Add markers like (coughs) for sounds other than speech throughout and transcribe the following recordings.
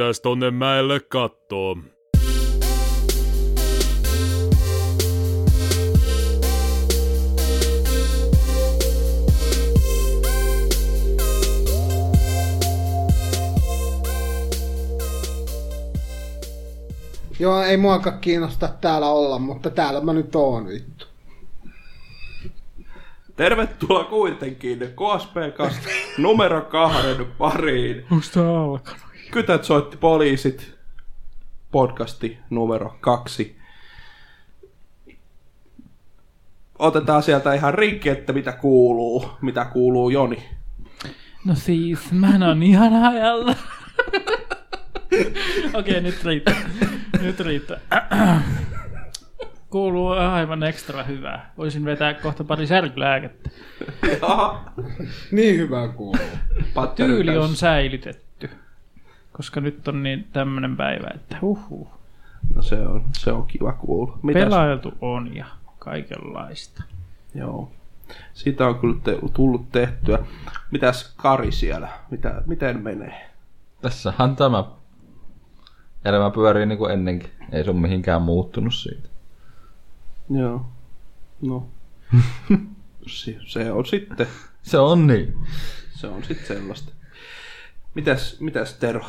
Lähdetään tonne mäelle kattoo. Joo, ei muakaan kiinnosta täällä olla, mutta täällä mä nyt oon vittu. Tervetuloa kuitenkin KSP Kast numero kahden pariin. Onko tää alkanut? Kytät soitti poliisit. Podcasti numero kaksi. Otetaan sieltä ihan rikki, että mitä kuuluu. Mitä kuuluu Joni. No siis, mä oon ihan hajalla. (laughs) Okei, nyt riittää. Nyt riittää. Kuuluu aivan ekstra hyvää. Voisin vetää kohta pari särkylääkettä. Niin hyvä kuuluu. Tyyli on säilytetty. Koska nyt on niin tämmönen päivä, että huhhuh. No se on, se on kiva kuulla. Mitäs? Pelailtu on ja kaikenlaista. Joo. Siitä on kyllä te, tullut tehtyä. Mitäs Kari siellä? Mitä, miten menee? Tässähän tämä elämä pyörii niin kuin ennenkin. Ei se ole mihinkään muuttunut siitä. Joo. No. (laughs) se, se on sitten, Se on niin. se on sitten sellaista. Mitäs, mitäs Tero?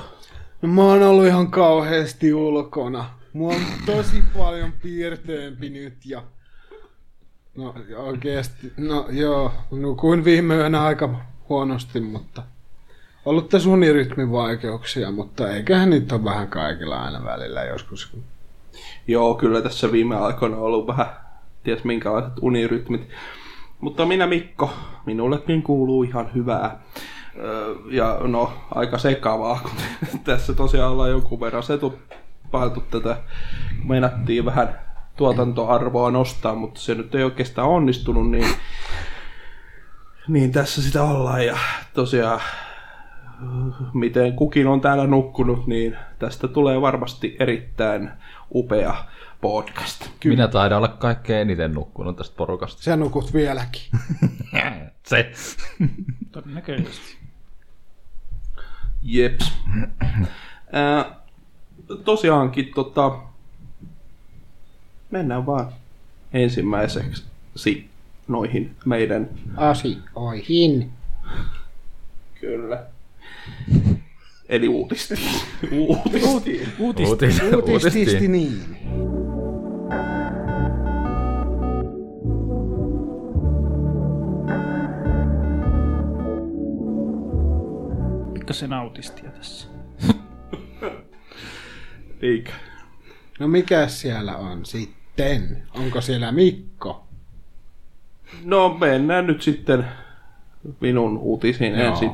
No mä oon ollut ihan kauheasti ulkona. Mua on tosi paljon piirteempi nyt ja... No oikeesti, no joo, nukuin viime yönä aika huonosti, mutta... Ollut tässä unirytmin vaikeuksia, mutta eiköhän nyt ole vähän kaikilla aina välillä joskus. Joo, kyllä tässä viime aikoina on ollut vähän, ties minkälaiset unirytmit. Mutta minä Mikko, minullekin kuuluu ihan hyvää. Ja no, aika sekavaa, kun (laughs) tässä tosiaan ollaan jonkun verran setupailtu tätä. kun Meinattiin vähän tuotantoarvoa nostaa, mutta se nyt ei oikeastaan onnistunut, niin, niin tässä sitä ollaan. Ja tosiaan, miten kukin on täällä nukkunut, niin tästä tulee varmasti erittäin upea podcast. Kyllä. Minä taidan olla kaikkein eniten nukkunut tästä porukasta. Sä nukut vieläkin. (laughs) Se. Todennäköisesti. Jeps. Ää, tosiaankin tota, mennään vaan ensimmäiseksi noihin meidän Asioihin. kyllä. Eli uutistiin. uutistiin. Uutista. Uutis, Uutististi niin. Pikkasen autistia tässä. (laughs) Eikä. No mikä siellä on sitten? Onko siellä Mikko? No mennään nyt sitten minun uutisiin Joo. ensin.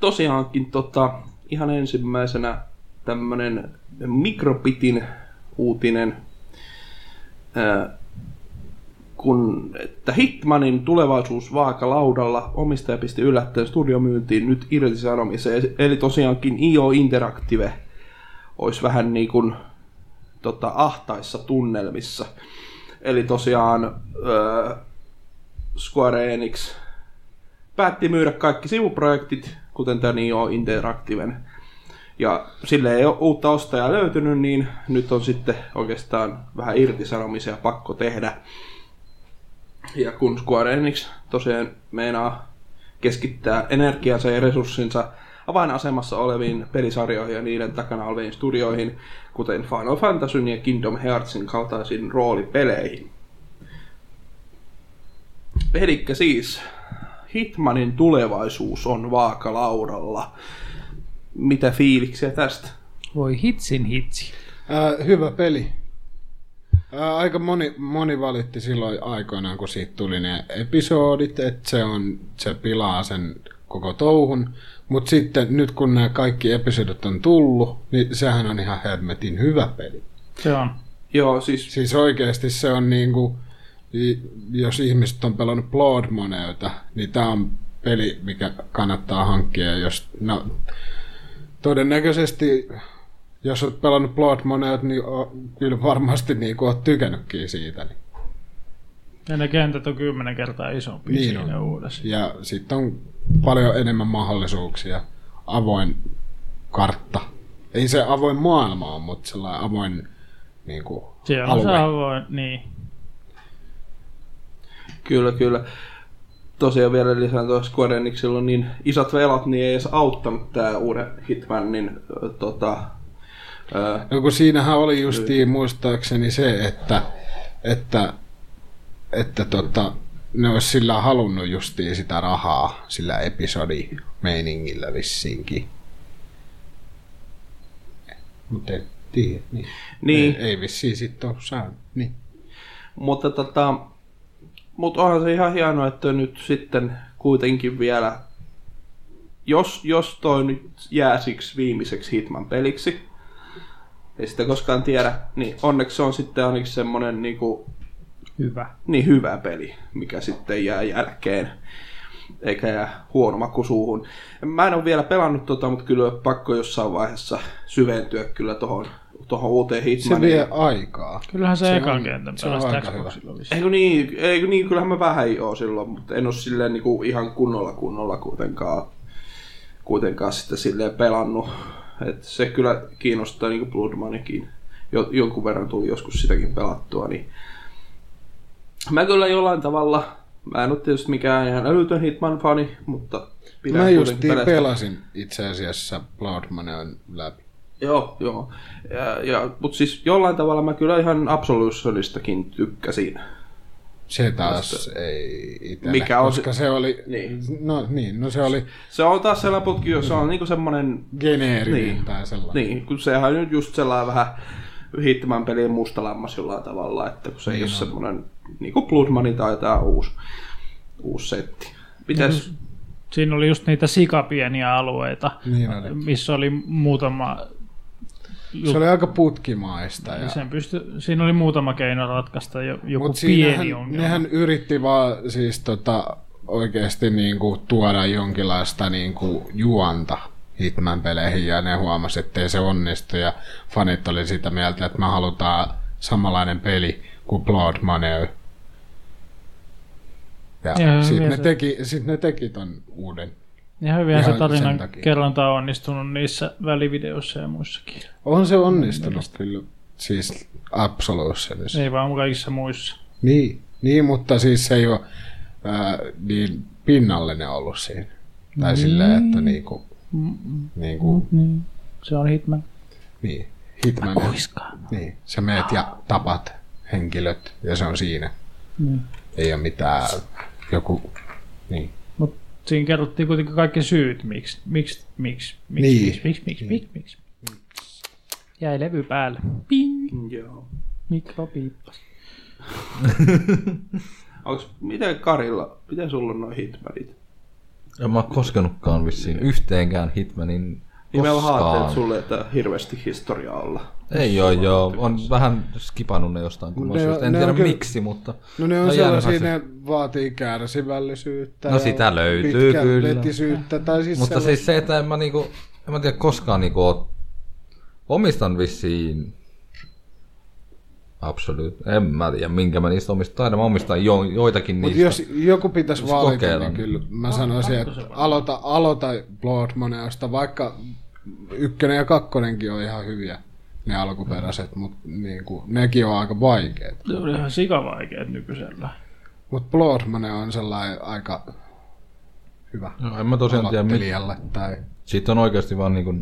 Tosiaankin tota, ihan ensimmäisenä tämmönen mikrobitin uutinen, ää, kun, että Hitmanin tulevaisuus vaakalaudalla omistaja pisti yllättäen studiomyyntiin nyt irtisanomiseen. Eli tosiaankin IO Interactive olisi vähän niin kuin tota, ahtaissa tunnelmissa. Eli tosiaan öö, Square Enix päätti myydä kaikki sivuprojektit, kuten tämä Neo Interactiven. Ja sille ei ole uutta ostajaa löytynyt, niin nyt on sitten oikeastaan vähän irtisanomisia pakko tehdä. Ja kun Square Enix tosiaan meinaa keskittää energiansa ja resurssinsa avainasemassa oleviin pelisarjoihin ja niiden takana oleviin studioihin, kuten Final Fantasyn ja Kingdom Heartsin kaltaisiin roolipeleihin. Eli siis Hitmanin tulevaisuus on vaakalaudalla. Mitä fiiliksiä tästä? Voi hitsin hitsi. Ää, hyvä peli. Ää, aika moni, moni valitti silloin aikoinaan, kun siitä tuli ne episodit, että se, on, se pilaa sen koko touhun. Mutta sitten nyt kun nämä kaikki episodit on tullut, niin sehän on ihan helmetin hyvä peli. Se on. Joo, siis Siis oikeasti se on niinku, i- jos ihmiset on pelannut Blood Moneyta, niin tämä on peli, mikä kannattaa hankkia. Jos, no, todennäköisesti, jos olet pelannut Blood Moneyta, niin o, kyllä varmasti niin olet tykännytkin siitä. Niin. Ja ne kentät on kymmenen kertaa isompi Niin niin siinä on. uudessa. Ja sitten on paljon enemmän mahdollisuuksia. Avoin kartta. Ei se avoin maailma ole, mutta sellainen avoin niin kuin, Se on alue. se avoin, niin. Kyllä, kyllä. Tosiaan vielä lisään tuossa Square Enixillä on niin isot velat, niin ei edes auttanut tää uuden Hitmanin ö, tota, No kun siinähän oli justiin muistaakseni se, että, että, että tota, ne olisi sillä halunnut justiin sitä rahaa sillä episodimeiningillä vissiinkin. Mutta en tiedä. Niin. Niin. Ei, ei vissiin sitten ole saanut. Niin. Mutta tota, mut onhan se ihan hienoa, että nyt sitten kuitenkin vielä, jos, jos toi nyt jää siksi viimeiseksi Hitman-peliksi, ei sitä koskaan tiedä, niin onneksi se on sitten ainakin semmonen niinku, Hyvä. niin hyvä peli, mikä sitten jää jälkeen, eikä jää huono maku suuhun. Mä en ole vielä pelannut tota, mutta kyllä on pakko jossain vaiheessa syventyä kyllä tohon, tohon uuteen Se Hitmaniin. vie aikaa. Kyllähän se, Se se on- ekan kentän se on pelasi aika Xboxilla. Eikö niin, eikö niin, kyllähän mä vähän joo silloin, mutta en ole silleen niinku ihan kunnolla kunnolla kuitenkaan, kuitenkaan sitten silleen pelannut. Et se kyllä kiinnostaa niinku Blood Moneykin. Jo, jonkun verran tuli joskus sitäkin pelattua, niin mä kyllä jollain tavalla, mä en ole tietysti mikään ihan älytön Hitman-fani, mutta pidän Mä justiin peleistä. pelasin itse asiassa Blood Moneyn läpi. Joo, joo. Ja, ja, mutta siis jollain tavalla mä kyllä ihan Absolutionistakin tykkäsin. Se taas ei itelle, Mikä on koska se- se oli, Niin. no niin, no se oli Se on taas sellainen putki, se on niinku semmonen geneerinen Niin. tai sellainen. Niin, kun sehän on nyt just sellainen vähän Hitman pelien musta lammas jollain tavalla, että kun se ei Niin ole on. semmoinen, niin kuin Blood Money tai tämä uusi, uusi setti. Mites, Siinä oli just niitä sikapieniä alueita, Niin oli. missä oli muutama... Se oli aika putkimaista. Ja, Sen pysty, siinä oli muutama keino ratkaista jo, joku Mutta pieni siinähän, ongelma. nehän yritti vaan siis tota, oikeasti niinku tuoda jonkinlaista niinku juonta Hitman-peleihin ja ne huomasi, ettei se onnistu ja fanit oli sitä mieltä, että me halutaan samanlainen peli kuin Blood Money. Ja, Ja sitten ne, teki, sit ne teki ton uuden. Ja hyvinhän se Ihan tarinan kerronta on onnistunut niissä välivideoissa ja muissakin. On se onnistunut kyllä, siis Absolutionissa. Ei vaan kaikissa muissa. Niin, niin, mutta siis se ei ole ää, niin pinnallinen ollut siinä. Tai silleen, että niinku, niinku, Niin. Se on Hitman. niin, Hitman, Kuiskaa. niin, sä meet ja tapat henkilöt ja se on siinä. Niin. Ei ole mitään, joku, niin. Siinä kerrottiin kuitenkin kaikki syyt, miksi, miksi, miksi, miksi, Niin. miksi, miksi, miksi, miksi, miksi. Jäi levy päälle. Ping! joo. Mikro piippas. (laughs) Onks, miten Karilla, miten sulla on noin Hitmanit? En mä oo koskenutkaan vissiin yhteenkään Hitmanin Niin mä ajattelin, että koskaan. sulle ei tää hirveästi historiaa olla. Ei joo joo, on vähän skipannut ne jostain kummallisesta. Ne syystä. on- En ne tiedä on kyllä- miksi, mutta... No ne on jäänyt sellaisia, ne vaatii kärsivällisyyttä. No sitä löytyy kyllä. Tai siis Mutta sellaista- siis se, että en mä niinku, en mä tiedä koskaan niinku omistan vissiin Absolute. En mä tiedä, minkä mä niistä omistan. Taidan mä omistan jo, joitakin Mutta niistä. jos joku pitäisi valita, kokeilla, niin kyllä mä sanoisin, että aloita, aloita Blood Moneosta, vaikka ykkönen ja kakkonenkin on ihan hyviä, ne alkuperäiset, mutta niinku, nekin on aika vaikeat. Se oli ihan sikavaikeet nykyisellä. Mutta Blood Money on sellainen aika hyvä No, en mä tosiaan tiedä, mi- aloittelijalle. Tai... siitä on oikeasti vaan niinku,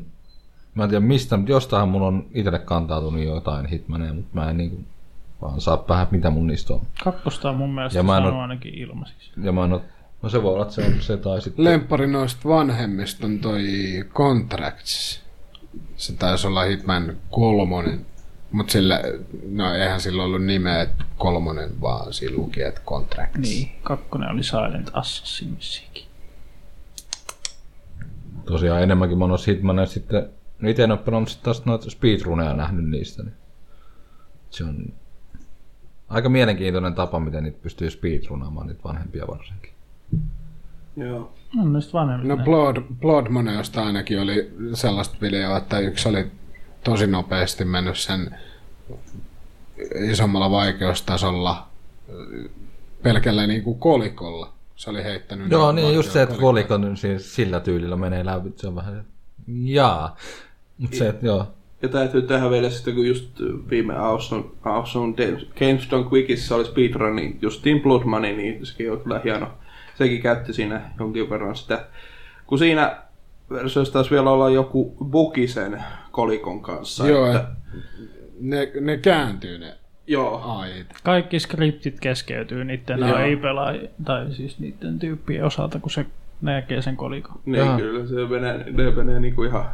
mä en tiedä mistä, mutta jostainhan mun on itselle kantautunut jotain hitmaneja, mutta mä en niinku, vaan saa vähän mitä mun niistä on. Kakkosta on mun mielestä Ja mä en oo- ainakin ilmaiseksi. Ja mä en oo, no se voi olla, että se on se tai sitten... Lemppari noista vanhemmista on toi Contracts. Se taisi olla Hitman kolmonen. Mutta sillä, no eihän sillä ollut nimeä että kolmonen, vaan siinä luki, että Contracts. Niin, kakkonen oli Silent Assassin vissiinkin. Tosiaan enemmänkin mä oon noissa hitmaneissa sitten, no ite en oo pelannut sit taas noita speedruneja nähnyt niistä, niin se on aika mielenkiintoinen tapa, miten niitä pystyy speedrunaamaan, niitä vanhempia varsinkin. Joo. On niistä vanhemmista. No Blood, Blood Moneosta ainakin oli sellaista videoa, että yksi oli tosi nopeasti mennyt sen isommalla vaikeustasolla pelkällä niinku kolikolla. Se oli heittänyt. Joo, niin just se, että kolikon siis sillä tyylillä menee läpi, se on vähän, jaa. Mutta se, että joo, Ja täytyy tehdä vielä sitten, kun just viime Awesome, awesome Games Done Quickissa oli speedrun, niin just Team Blood Money, niin sekin on kyllä hieno. Sekin käytti siinä jonkin verran sitä. Kun siinä versiossa taisi vielä olla joku bugi sen kolikon kanssa. Joo, että, et ne, ne kääntyy ne joo. ait. Kaikki skriptit keskeytyy niiden Joo. AI-pelaa, tai siis niiden tyyppien osalta, kun se näkee sen kolikon. Niin Jaha. kyllä, se menee, ne menee niinku ihan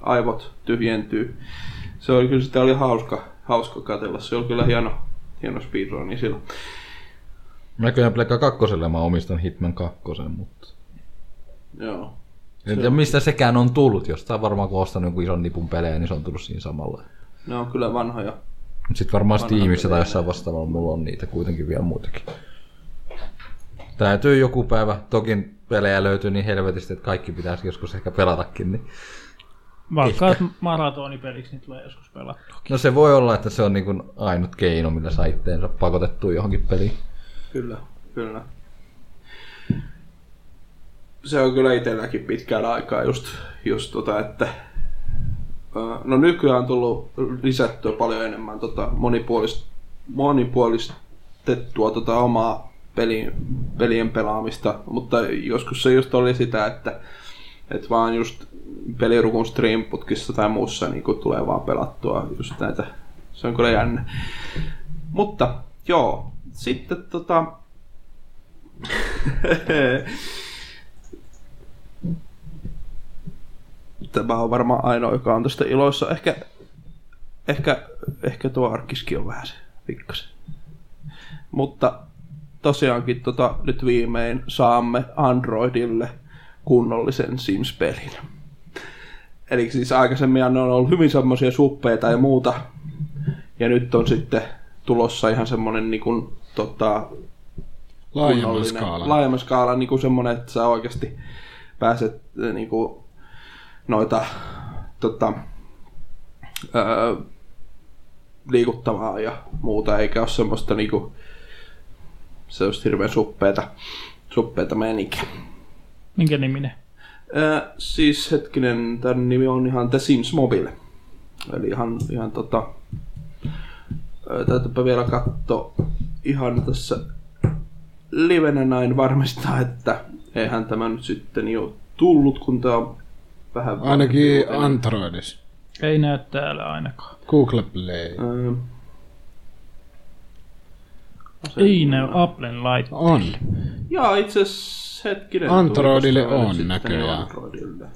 aivot tyhjentyy. Se oli kyllä sitä oli hauska, hauska katella. Se oli kyllä hieno, hieno speedrun silloin. Näköjään Pleikka kakkoselle mä omistan Hitman kakkosen, mutta... Joo. En tiedä mistä sekään on tullut, jostain varmaan kun ostanut jonkun ison nipun pelejä, niin se on tullut siinä samalla. Ne on kyllä vanhoja. Mutta sitten varmaan Vanha Steamissa tai jossain vastaavalla mulla on niitä kuitenkin vielä muutakin. Täytyy joku päivä, toki pelejä löytyy niin helvetisti, että kaikki pitäisi joskus ehkä pelatakin. Niin. Vaikka maratonipeliksi niin tulee joskus pelattua. No se voi olla, että se on niin kuin ainut keino, millä saa itteensä pakotettua johonkin peliin. Kyllä, kyllä. Se on kyllä itselläkin pitkään aikaa just, just tota, että no nykyään on tullut lisättyä paljon enemmän tota monipuolist, monipuolistettua tota omaa pelin, pelien pelaamista, mutta joskus se just oli sitä, että, että vaan just pelirukun streamputkissa tai muussa niin tulee vaan pelattua just näitä. Se on kyllä jännä. Mutta joo, sitten tota... (laughs) Tämä on varmaan ainoa, joka on tästä iloissa. Ehkä, ehkä, ehkä tuo arkiski on vähän se pikkasen. Mutta tosiaankin tota, nyt viimein saamme Androidille kunnollisen Sims-pelin. Eli siis aikaisemmin ne on ollut hyvin semmoisia suppeita ja muuta. Ja nyt on sitten tulossa ihan semmonen niin tota, Laajemman skaalan. Laajemman skaalan niin kuin semmonen, että sä oikeasti pääset äh, niin kuin, noita tota, öö, liikuttamaan ja muuta, eikä ole semmoista niinku, se olisi hirveän suppeeta, suppeeta meininkiä. Minkä niminen? Öö, siis hetkinen, tämän nimi on ihan The Sims Mobile. Eli ihan, ihan tota, täytyypä vielä katsoa ihan tässä livenä näin varmistaa, että eihän tämä nyt sitten jo tullut, kun tämä on vähän... Ainakin Androidissa. Ei näy täällä ainakaan. Google Play. Öö, Ei näy Applen laitteella. On. Joo, itse asiassa hetkinen. Androidille on sitten näköjään. Androidille.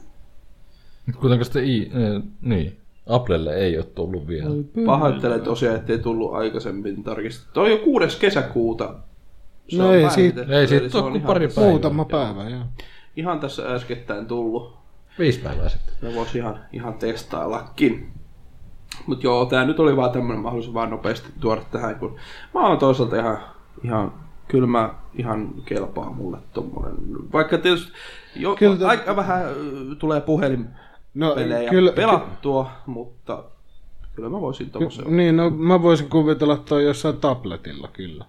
Mut Kuitenkaan sitä i, eh, niin, Applelle ei ole tullut vielä. Pahoittelen tosiaan, ettei tullut aikaisemmin tarkistettu. On jo 6. kesäkuuta. Se No on ei siitä- Ei siitä ole on kuin ihan pari tässä- päivää. Muutama päivä, joo. Ihan tässä äskettäin tullut. Viisi päivää sitten. Me voisi ihan, ihan testaillakin. Mutta joo, tää nyt oli vaan tämmönen mahdollisuus vaan nopeasti tuoda tähän, kun mä oon toisaalta ihan, ihan kyllä mä ihan kelpaa mulle tommonen. Vaikka tietysti jo, Kyllä aika vähän tulee puhelin No, pelejä kyllä, pelattua, mutta kyllä mä voisin tommosen. ky- niin, no mä voisin kuvitella toi jossain tabletilla kyllä.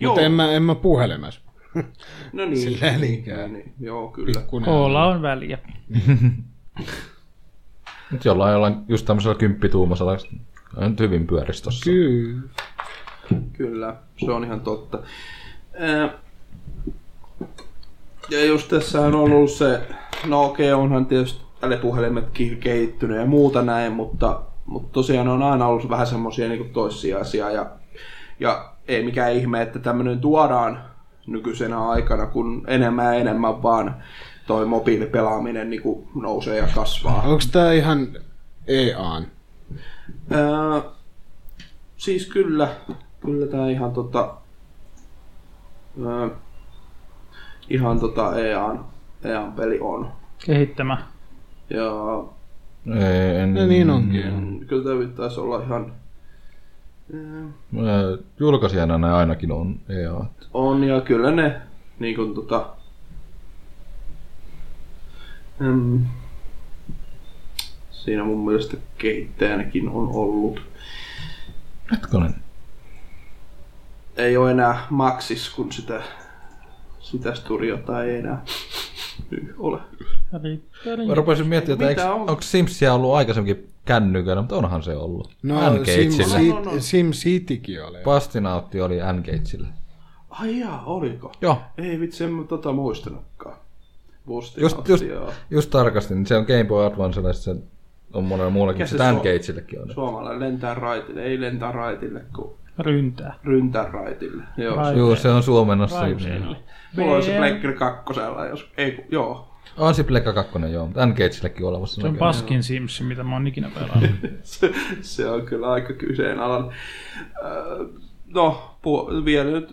Joo. Mutta en mä, en mä puhelimessa. (laughs) No niin. Silleen niinkään. niin, joo, kyllä. Pikkunen. Koolla on väliä. (laughs) Nyt jollain, jollain just tämmöisellä kymppituumasella on nyt hyvin pyörisi tossa. Kyllä. Kyllä, se on ihan totta. Ja just tässä on ollut se, no okei, onhan tietysti älypuhelimetkin kehittynyt ja muuta näin, mutta, mutta tosiaan on aina ollut vähän semmoisia niin toissijaisia ja, ja ei mikään ihme, että tämmöinen tuodaan nykyisenä aikana, kun enemmän ja enemmän vaan toi mobiilipelaaminen niin kuin nousee ja kasvaa. Onko tää ihan EAN? Ää, siis kyllä, kyllä tää ihan tota, ää, ihan tota EAN, EAN peli on. Kehittämä. Ja Ei, en, No niin onkin. mm, kyllä tämä pitäisi olla ihan, ää, Julkaisijana ne ainakin on EA. on ja kyllä ne niin kuin tota, mm, siinä mun mielestä kehittäjänäkin on ollut. Hetkonen. ei ole enää Maxis, kun sitä, sitä studiota ei enää nyt ole. Mä rupesin miettimään, että on? onko Simsia ollut aikaisemminkin kännyköillä, mutta onhan se ollut. No, N-Gageillä. No, no, no. Sim Citykin oli. Pastinautti oli N-Gageillä. Ai jaa, oliko? Joo, Ei vitsi, en tota muistanutkaan. Just, just, just tarkastin, niin se on Game Boy Advancella, ja se on monella muullakin, se se N-Gageillekin on. Suomalainen lentää raitille, ei lentää raitille, kun ryntää. ryntää raitille. Joo, Rai- se, Joo, se on suomennossa. Raiteille. mulla on se VR. Pleikkari kakkosella, jos ei, joo. On se Plekka 2, joo, on olemassa. Se on näköjään. paskin Sims, mitä mä oon ikinä pelannut. (laughs) se, se on kyllä aika kyseenalainen. Öö, No, pu- vielä nyt,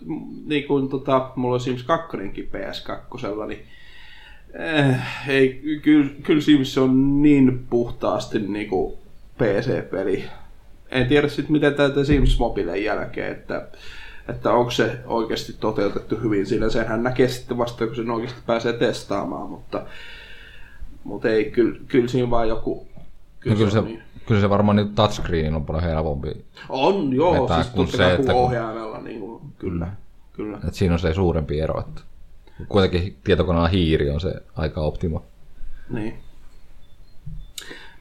niin kuin tota, mulla on Sims 2 PS2, niin eh, ei, kyllä, kyllä Sims on niin puhtaasti niin kuin PC-peli. En tiedä sitten miten tätä Sims Mobilen jälkeen, että, että onko se oikeasti toteutettu hyvin siinä. Senhän näkee sitten vasta, kun sen oikeasti pääsee testaamaan, mutta, mutta ei, kyllä, kyllä siinä vaan joku... No, kyllä, se, niin. kyllä se varmaan niin touchscreen on paljon helpompi. On, joo, vetää siis kuin totta se, että kun- ohjaimella, niin kuin, kyllä, kyllä. Et siinä on se suurempi ero. Että kuitenkin tietokoneen hiiri on se aika optimo. Niin.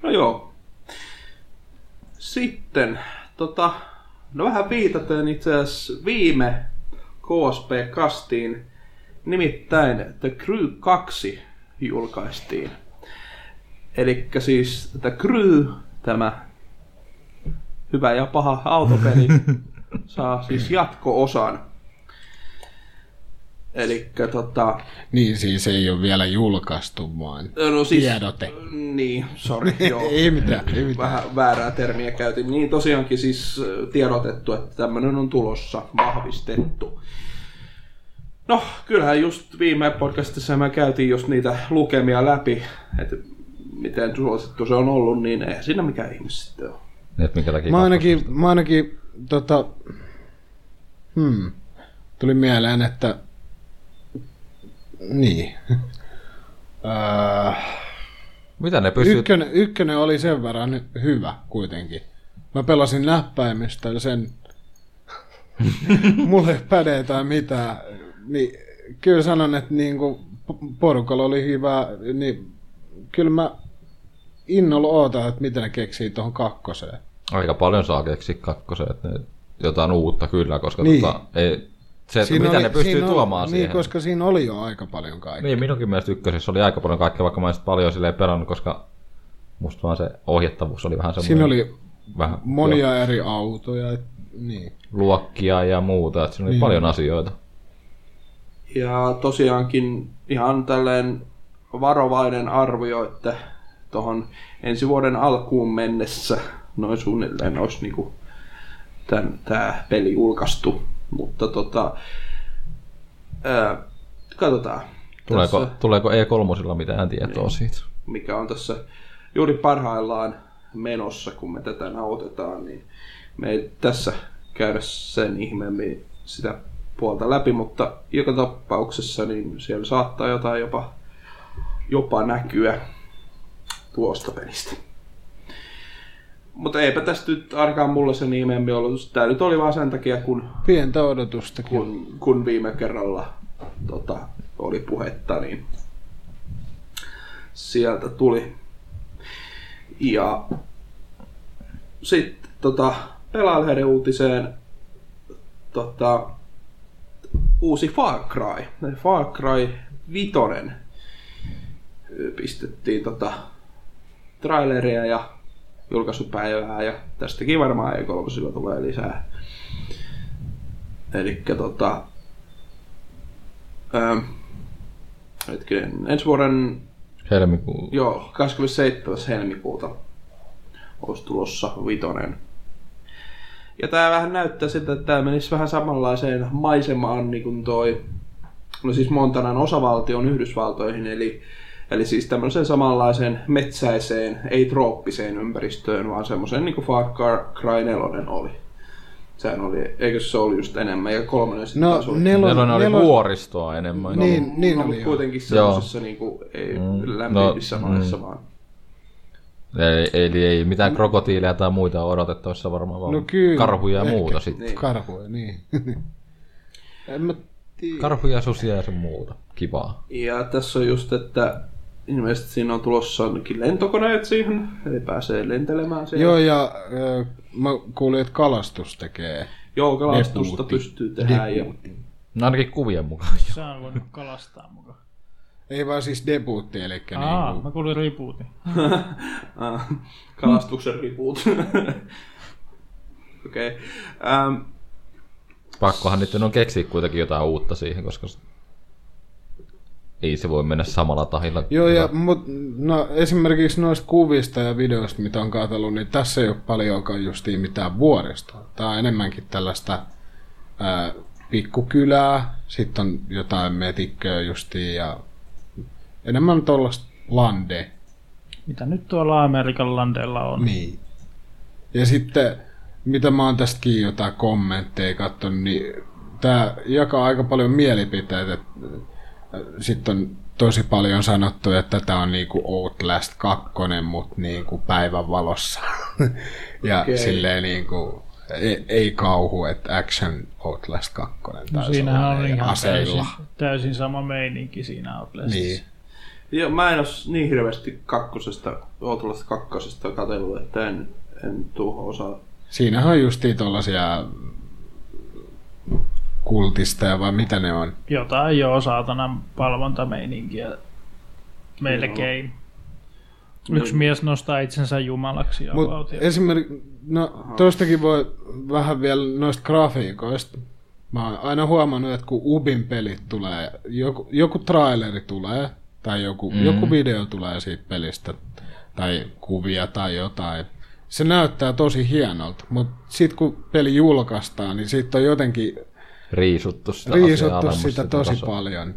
No joo. Sitten, tota, no vähän viitaten itse asiassa viime KSP-kastiin, nimittäin The Crew 2 julkaistiin. Eli siis The Crew, tämä hyvä ja paha autopeli, (laughs) saa siis jatko-osan. Eli tota, Niin siis ei ole vielä julkaistu vaan. no siis, Tiedote. Niin, sorry, (laughs) joo. ei mitään, ei mitään. Vähän väärää termiä käytin. Niin tosiaankin siis tiedotettu, että tämmöinen on tulossa, vahvistettu. No, kyllähän just viime podcastissa me käytiin just niitä lukemia läpi, että miten suosittu se on ollut, niin ei siinä mikään ihme sitten ole. Et minkä takia Mä ainakin, mä ainakin tota, hmm, tuli mieleen, että niin. Öö, (laughs) Mitä ne pystyy... ykkönen, ykkönen oli sen verran hyvä kuitenkin. Mä pelasin näppäimistä ja sen (laughs) mulle ei päde tai mitään. Niin, kyllä sanon, että niin kuin porukalla oli hyvä, niin kyllä mä innolla ootan, että mitä ne keksii tuohon kakkoseen. Aika paljon saa keksiä kakkosen, että ne, jotain uutta kyllä, koska Niin. tota, ei, se, että mitä ne pystyy siinä tuomaan oli, siihen. Niin, koska siinä oli jo aika paljon kaikkea. Niin, minunkin mielestä ykkösessä oli aika paljon kaikkea, vaikka mä en paljon silleen pelannut, koska musta vaan se ohjattavuus oli vähän semmoinen Siinä oli vähän monia eri autoja. et- Niin. luokkia ja muuta, että siinä oli Niin. paljon asioita. Ja tosiaankin ihan tälleen varovainen arvio, että tuohon ensi vuoden alkuun mennessä noin suunnilleen olisi niinku tämä peli julkaistu. Mutta tota, ää, katsotaan. Tuleeko, Tässä, tuleeko E3 mitään tietoa Niin. siitä? mikä on tässä juuri parhaillaan menossa, kun me tätä nautetaan, niin me ei tässä käydä sen ihmeemmin sitä puolta läpi, mutta joka tapauksessa niin siellä saattaa jotain jopa, jopa näkyä tuosta pelistä. Mutta eipä tästä nyt ainakaan mulle se niin ollut. Tämä nyt oli vaan sen takia, kun Pientä odotusta. kun, kun viime kerralla tota, oli puhetta, niin sieltä tuli. Ja sitten tota, pelaalehden uutiseen tota, uusi Far Cry. Far Cry 5 pistettiin tota, traileria ja julkaisupäivää ja tästäkin varmaan E3 tulee lisää Eli tota, ähm, hetkinen, ensi vuoden, Helmikuu. joo, 27. helmikuuta olisi tulossa vitonen. Ja tää vähän näyttää siltä, että tää menisi vähän samanlaiseen maisemaan niin kuin toi, no siis Montanan osavaltion Yhdysvaltoihin, eli, eli siis tämmöiseen samanlaiseen metsäiseen, ei trooppiseen ympäristöön, vaan semmoiseen niin kuin Far Cry 4 oli. Sehän oli, eikö se oli just enemmän, ja kolmonen sitten No, taas oli. nelon, Nelonen oli nelon, vuoristoa enemmän. Niin, niin no, oli joo. kuitenkin semmoisessa niinku, ei Mm, mm, lämpimissä no, no, maissa mm. vaan. Eli, eli ei mitään krokotiileja tai muita odotettavissa varmaan, vaan No kyllä. karhuja ja Ehkä. muuta sitten. Niin. Karhuja, niin. (laughs) En mä tiedä. Karhuja, susia ja sen muuta. Kivaa. Ja tässä on just, että ilmeisesti siinä on tulossa ainakin lentokoneet siihen, eli pääsee lentelemään siihen. Joo, ja äh, mä kuulin, että kalastus tekee. Joo kalastusta Debuutti. pystyy tehdä. Ja, No ainakin kuvien mukaan. Se on voinut kalastaa mukaan. Ei vaan siis debuutti, eli Aa, niinku, mä kuulin rebootin. (laughs) Ah, kalastuksen ripuut. (laughs) Okei. okay. Ähm, Pakkohan nyt on keksiä kuitenkin jotain uutta siihen, koska ei se voi mennä samalla tahilla. Joo, ja mut, no, esimerkiksi noista kuvista ja videoista, mitä on katsellut, niin tässä ei ole paljonkaan justiin mitään vuoristoa. Tämä on enemmänkin tällaista ää, pikkukylää, sitten on jotain metikköä justiin ja enemmän tuollaista lande. Mitä nyt tuolla Amerikan landeilla on. Niin. Ja sitten, mitä mä oon tästäkin jotain kommentteja katsonut, niin tämä jakaa aika paljon mielipiteitä. Sitten on tosi paljon sanottu, että tämä on niinku Outlast 2, mutta niinku päivän valossa. (laughs) ja okay. silleen niinku, ei, ei kauhu, että action Outlast 2. No, siinähän on ihan aseilla. täysin, täysin sama meininki siinä Outlastissa. Niin. joo, mä en ole niin hirveästi kakkosesta, Outlast kakkosesta katsellut, että en, en tuohon osaa. Siinähän on justiin tuollaisia kultisteja vai mitä ne on. Jotain joo, saatanan palvontameininkiä melkein. Yksi mies nostaa itsensä jumalaksi. Mut esimerkiksi, no toistakin voi vähän vielä noista grafiikoista. Mä oon aina huomannut, että kun Ubin pelit tulee, joku, joku traileri tulee, tai joku, mm. joku video tulee siitä pelistä, tai kuvia tai jotain, se näyttää tosi hienolta, mutta sitten kun peli julkaistaan, niin siitä on jotenkin Riisuttu sitä riisuttu asiaa sitä tosi tasoa. paljon.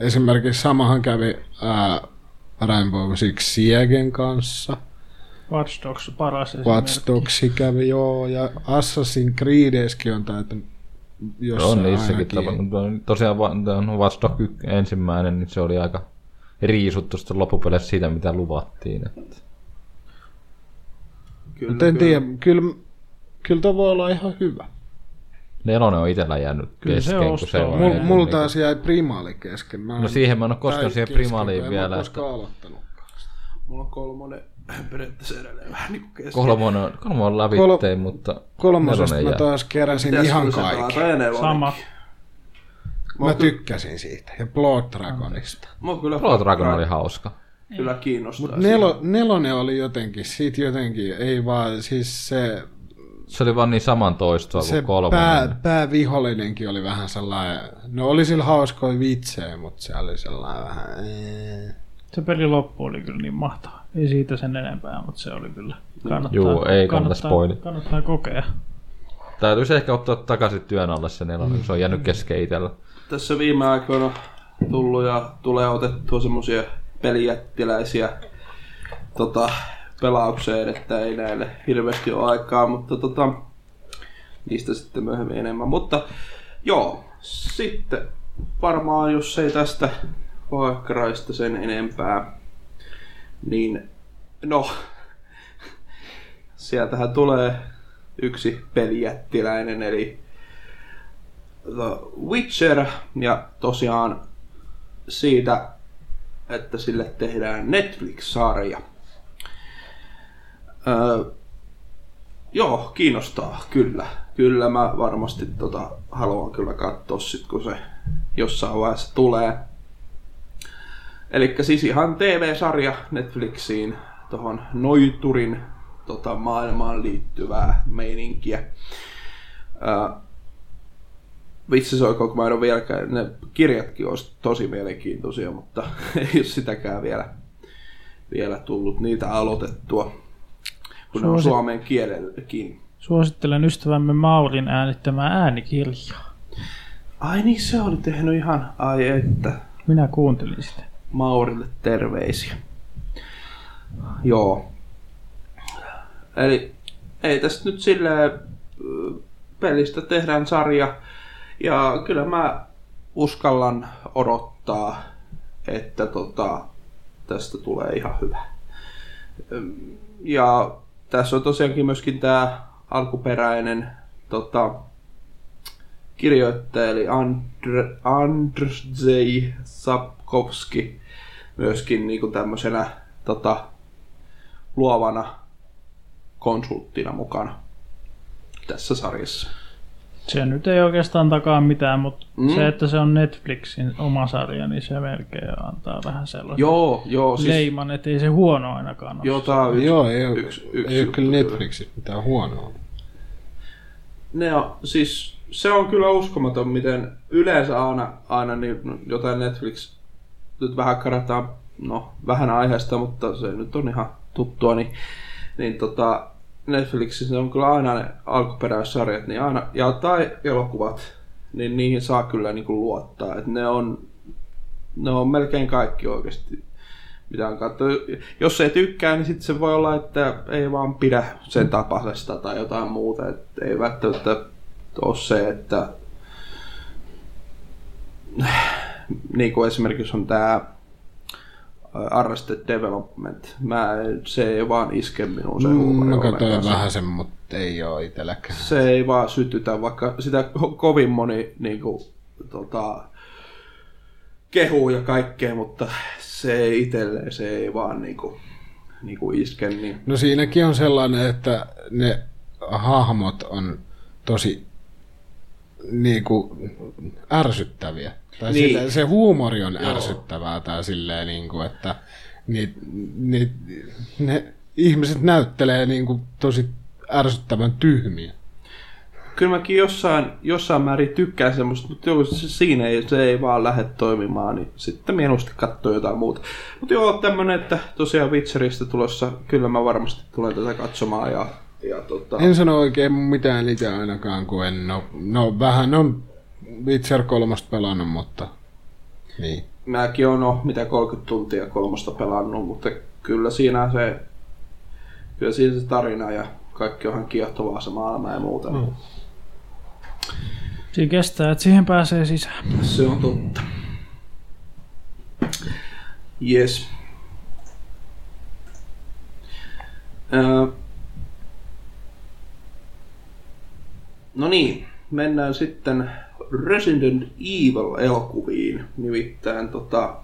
Esimerkiksi samahan kävi ää, Rainbow Six Siegen kanssa. Watch Dogs paras. Watch Dogs kävi joo, ja Assassin's Creedeskin on täytynyt jossain On niissäkin tapahtunut. Tosiaan no, Watch Dogs ensimmäinen, niin se oli aika riisuttu sitten loppupeleissä siitä, mitä luvattiin. Että. Kyllä, en tiedä, kyllä, kyllä tämä voi olla ihan hyvä. Nelonen on itsellä jäänyt Kyllä se kesken. on kun se on Mul, mulla taas jäi primaali kesken. Mä No en- siihen mä en ole koskaan siihen kesken, primaaliin kun en vielä. mä Että koskaan aloittanut. Mulla on kolmonen (clears throat) periaatteessa edelleen vähän niin kesken. kolmonen on, kolmonen on lävittein, mutta Kolmosesta mä taas keräsin Pitäisikö ihan se kaikki. Sama. Mä tykkäsin siitä. Ja Blood Dragonista. Kyllä, Blood Dragon oli hauska. kyllä kiinnostaa. Mut nelo, nelonen oli jotenkin, siitä jotenkin, ei vaan, siis se, Se oli vaan niin samantoistoa kuin kolmonen. pää, päävihollinenkin oli vähän sellainen, no oli sillä hauskoja vitsejä, mutta se oli sellainen vähän, ee. Se peli loppu oli kyllä niin mahtava. Ei siitä sen enempää, mutta se oli kyllä. Kannattaa, Juu, ei kannata spoili. Kannattaa kokea. Täytyisi ehkä ottaa takaisin työn alle se nelonen, se on jäänyt kesken itsellä. Tässä viime aikoina tullut ja tulee otettua semmosia pelijättiläisiä tota, pelaukseen, että ei näille hirveästi ole aikaa, mutta tota, niistä sitten myöhemmin enemmän. Mutta joo, sitten varmaan jos ei tästä Far sen enempää, niin no, sieltähän tulee yksi pelijättiläinen, eli The Witcher, ja tosiaan siitä, että sille tehdään Netflix-sarja. Öö, joo, kiinnostaa, kyllä. Kyllä mä varmasti tota, haluan kyllä katsoa sit, kun se jossain vaiheessa tulee. Eli siis ihan TV-sarja Netflixiin tuohon Noiturin tota, maailmaan liittyvää meininkiä. Öö, vitsi soiko, kun mä en ole vieläkään, ne kirjatkin olisi tosi mielenkiintoisia, mutta (laughs) ei ole sitäkään vielä, vielä tullut niitä aloitettua, kun ne on suomen kielelläkin. Suosittelen ystävämme Maurin äänittämää äänikirjaa. Ai niin, se oli tehnyt ihan, ai että, Minä kuuntelin sitä. Maurille terveisiä. Joo. Eli ei tästä nyt silleen ö, pelistä tehdään sarja. Ja kyllä mä uskallan odottaa, että tota, tästä tulee ihan hyvä. Ja tässä on tosiaankin myöskin tämä alkuperäinen tota, kirjoittaja eli Andr- Andrzej Sapkowski myöskin niin kuin tämmöisenä tota, luovana konsulttina mukana tässä sarjassa. Se nyt ei oikeastaan takaa mitään, mutta Mm. se, että se on Netflixin oma sarja, niin se melkein antaa vähän sellaisen Joo, joo, siis leiman, että ei se huono ainakaan ole. joo, tää on yksi, Joo, ei, ole, yksi, yksi ei ole kyllä kyllä. Netflixissä mitään huonoa. Ne on, siis se on kyllä uskomaton, miten yleensä aina, aina niin jotain Netflix, nyt vähän karataan, no vähän aiheesta, mutta se nyt on ihan tuttua, niin, niin tota, Netflixissä on kyllä aina ne alkuperäissarjat, niin aina, ja tai elokuvat, niin niihin saa kyllä niin kuin luottaa, että ne on, ne on melkein kaikki oikeasti mitä on katsoa. Jos ei tykkää, niin sitten se voi olla, että ei vaan pidä sen tapaisesta tai jotain muuta. Et ei välttämättä ole se, että niin kuin esimerkiksi on tämä Arrested Development. Mä, se ei vaan iske minuun se Mm, huumori Mä katsoin vähän sen, mutta ei oo itelläkään. se ei vaan sytytä, vaikka sitä ko- kovin moni niin kuin, tota, kehuu ja kaikkea, mutta se ei itselleen, se ei vaan niin kuin, niin kuin iske. Niin. No siinäkin on sellainen, että ne hahmot on tosi niinku ärsyttäviä. Tai Niin. sille, se huumori on Joo. ärsyttävää tai silleen niinku, että ni, ni, ne ihmiset näyttelee niinku tosi ärsyttävän tyhmiä. Kyllä mäkin jossain, jossain määrin tykkään semmoista, mutta joo, se, siinä ei, se ei vaan lähde toimimaan, niin sitten mieluusti katsoo jotain muuta. Mutta joo, tämmönen, että tosiaan Witcherista tulossa, kyllä mä varmasti tulen tätä katsomaan ja, ja tota, En sano oikein mitään itse ainakaan, kun en oo, no vähän on Witcher 3 pelannut, mutta niin. mäkin on no, mitä 30 tuntia kolmosta pelannut, mutta kyllä siinä se, kyllä siinä se tarina ja kaikki onhan kiehtovaa se maailma ja muuta. Mm. Siinä kestää, että siihen pääsee sisään. Se on totta. Yes. Öö. No niin, mennään sitten Resident Evil-elokuviin. Nimittäin tota...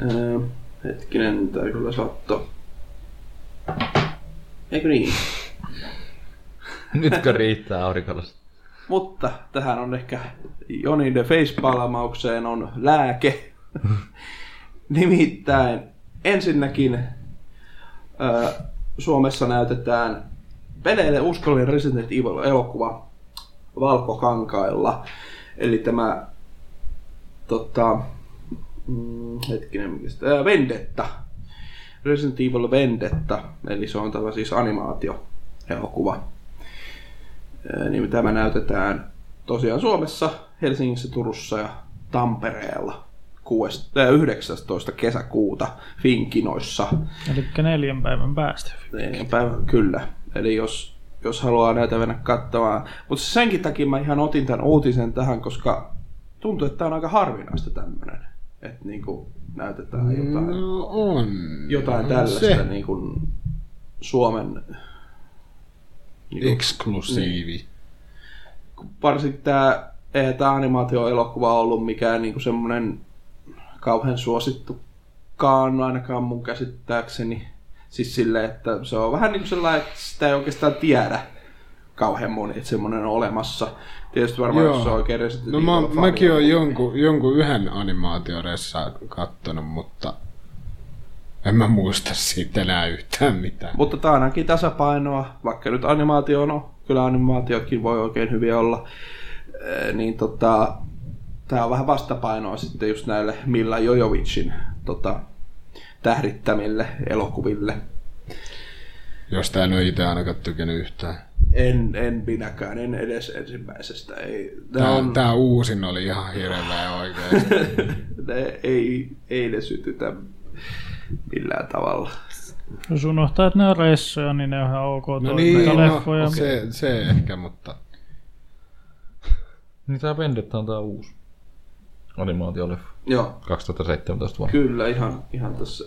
Öö, hetkinen, tää kyllä saatto. Eikö niin? (laughs) Nytkö riittää aurinkolas? Mutta tähän on ehkä Jonin de facepalmaukseen on lääke. (laughs) Nimittäin ensinnäkin ö, Suomessa näytetään peleille uskollinen Resident Evil-elokuva valkokankailla. Eli tämä tota, mm, hetkinen, mikä ää, Vendetta. Resident Evil Vendetta, eli se on tämä siis animaatio-elokuva. Ää, niin tämä näytetään tosiaan Suomessa, Helsingissä, Turussa ja Tampereella 6, ää, 19. kesäkuuta Finkinoissa. Eli neljän päivän päästä. Neljän päivän, kyllä. Eli jos, jos haluaa näitä mennä katsomaan. Mutta senkin takia mä ihan otin tämän uutisen tähän, koska tuntuu, että tämä on aika harvinaista tämmöinen. Että niinku näytetään jotain, No on. jotain On tällaista Se niin kuin Suomen... Niin eksklusiivi. varsinkin tämä, eihän tämä animaatioelokuva ollut mikään niinku semmoinen kauhean suosittukaan ainakaan mun käsittääkseni. Siis silleen, että se on vähän niin kuin sellainen, että sitä ei oikeastaan tiedä kauhean moni, että semmoinen on olemassa. Tietysti varmaan, Joo. jos se on oikein Resident No mä, fani, mäkin olen niin- jonkun, jonkun yhden animaatioressa kattonut, mutta en mä muista siitä enää yhtään mitään. Mutta tämä on ainakin tasapainoa, vaikka nyt animaatio on, no, kyllä animaatiotkin voi oikein hyviä olla, niin tota, tämä on vähän vastapainoa sitten just näille Milla Jojovicin tota, tähdittämille elokuville. Josta en ole itse ainakaan tykännyt yhtään. En, en minäkään, en edes ensimmäisestä. Ei, tää on... tää uusin oli ihan hirveä oikeesti. (laughs) ne ei, ei ne sytytä millään tavalla. Jos unohtaa, että ne on reissoja, niin ne on ihan ok No niin, no, leffoja. se, se ehkä, mutta Niin tää Vendetta on tää uusi animaatioleffa. Joo, 2017 vuonna. Kyllä, ihan, ihan tässä.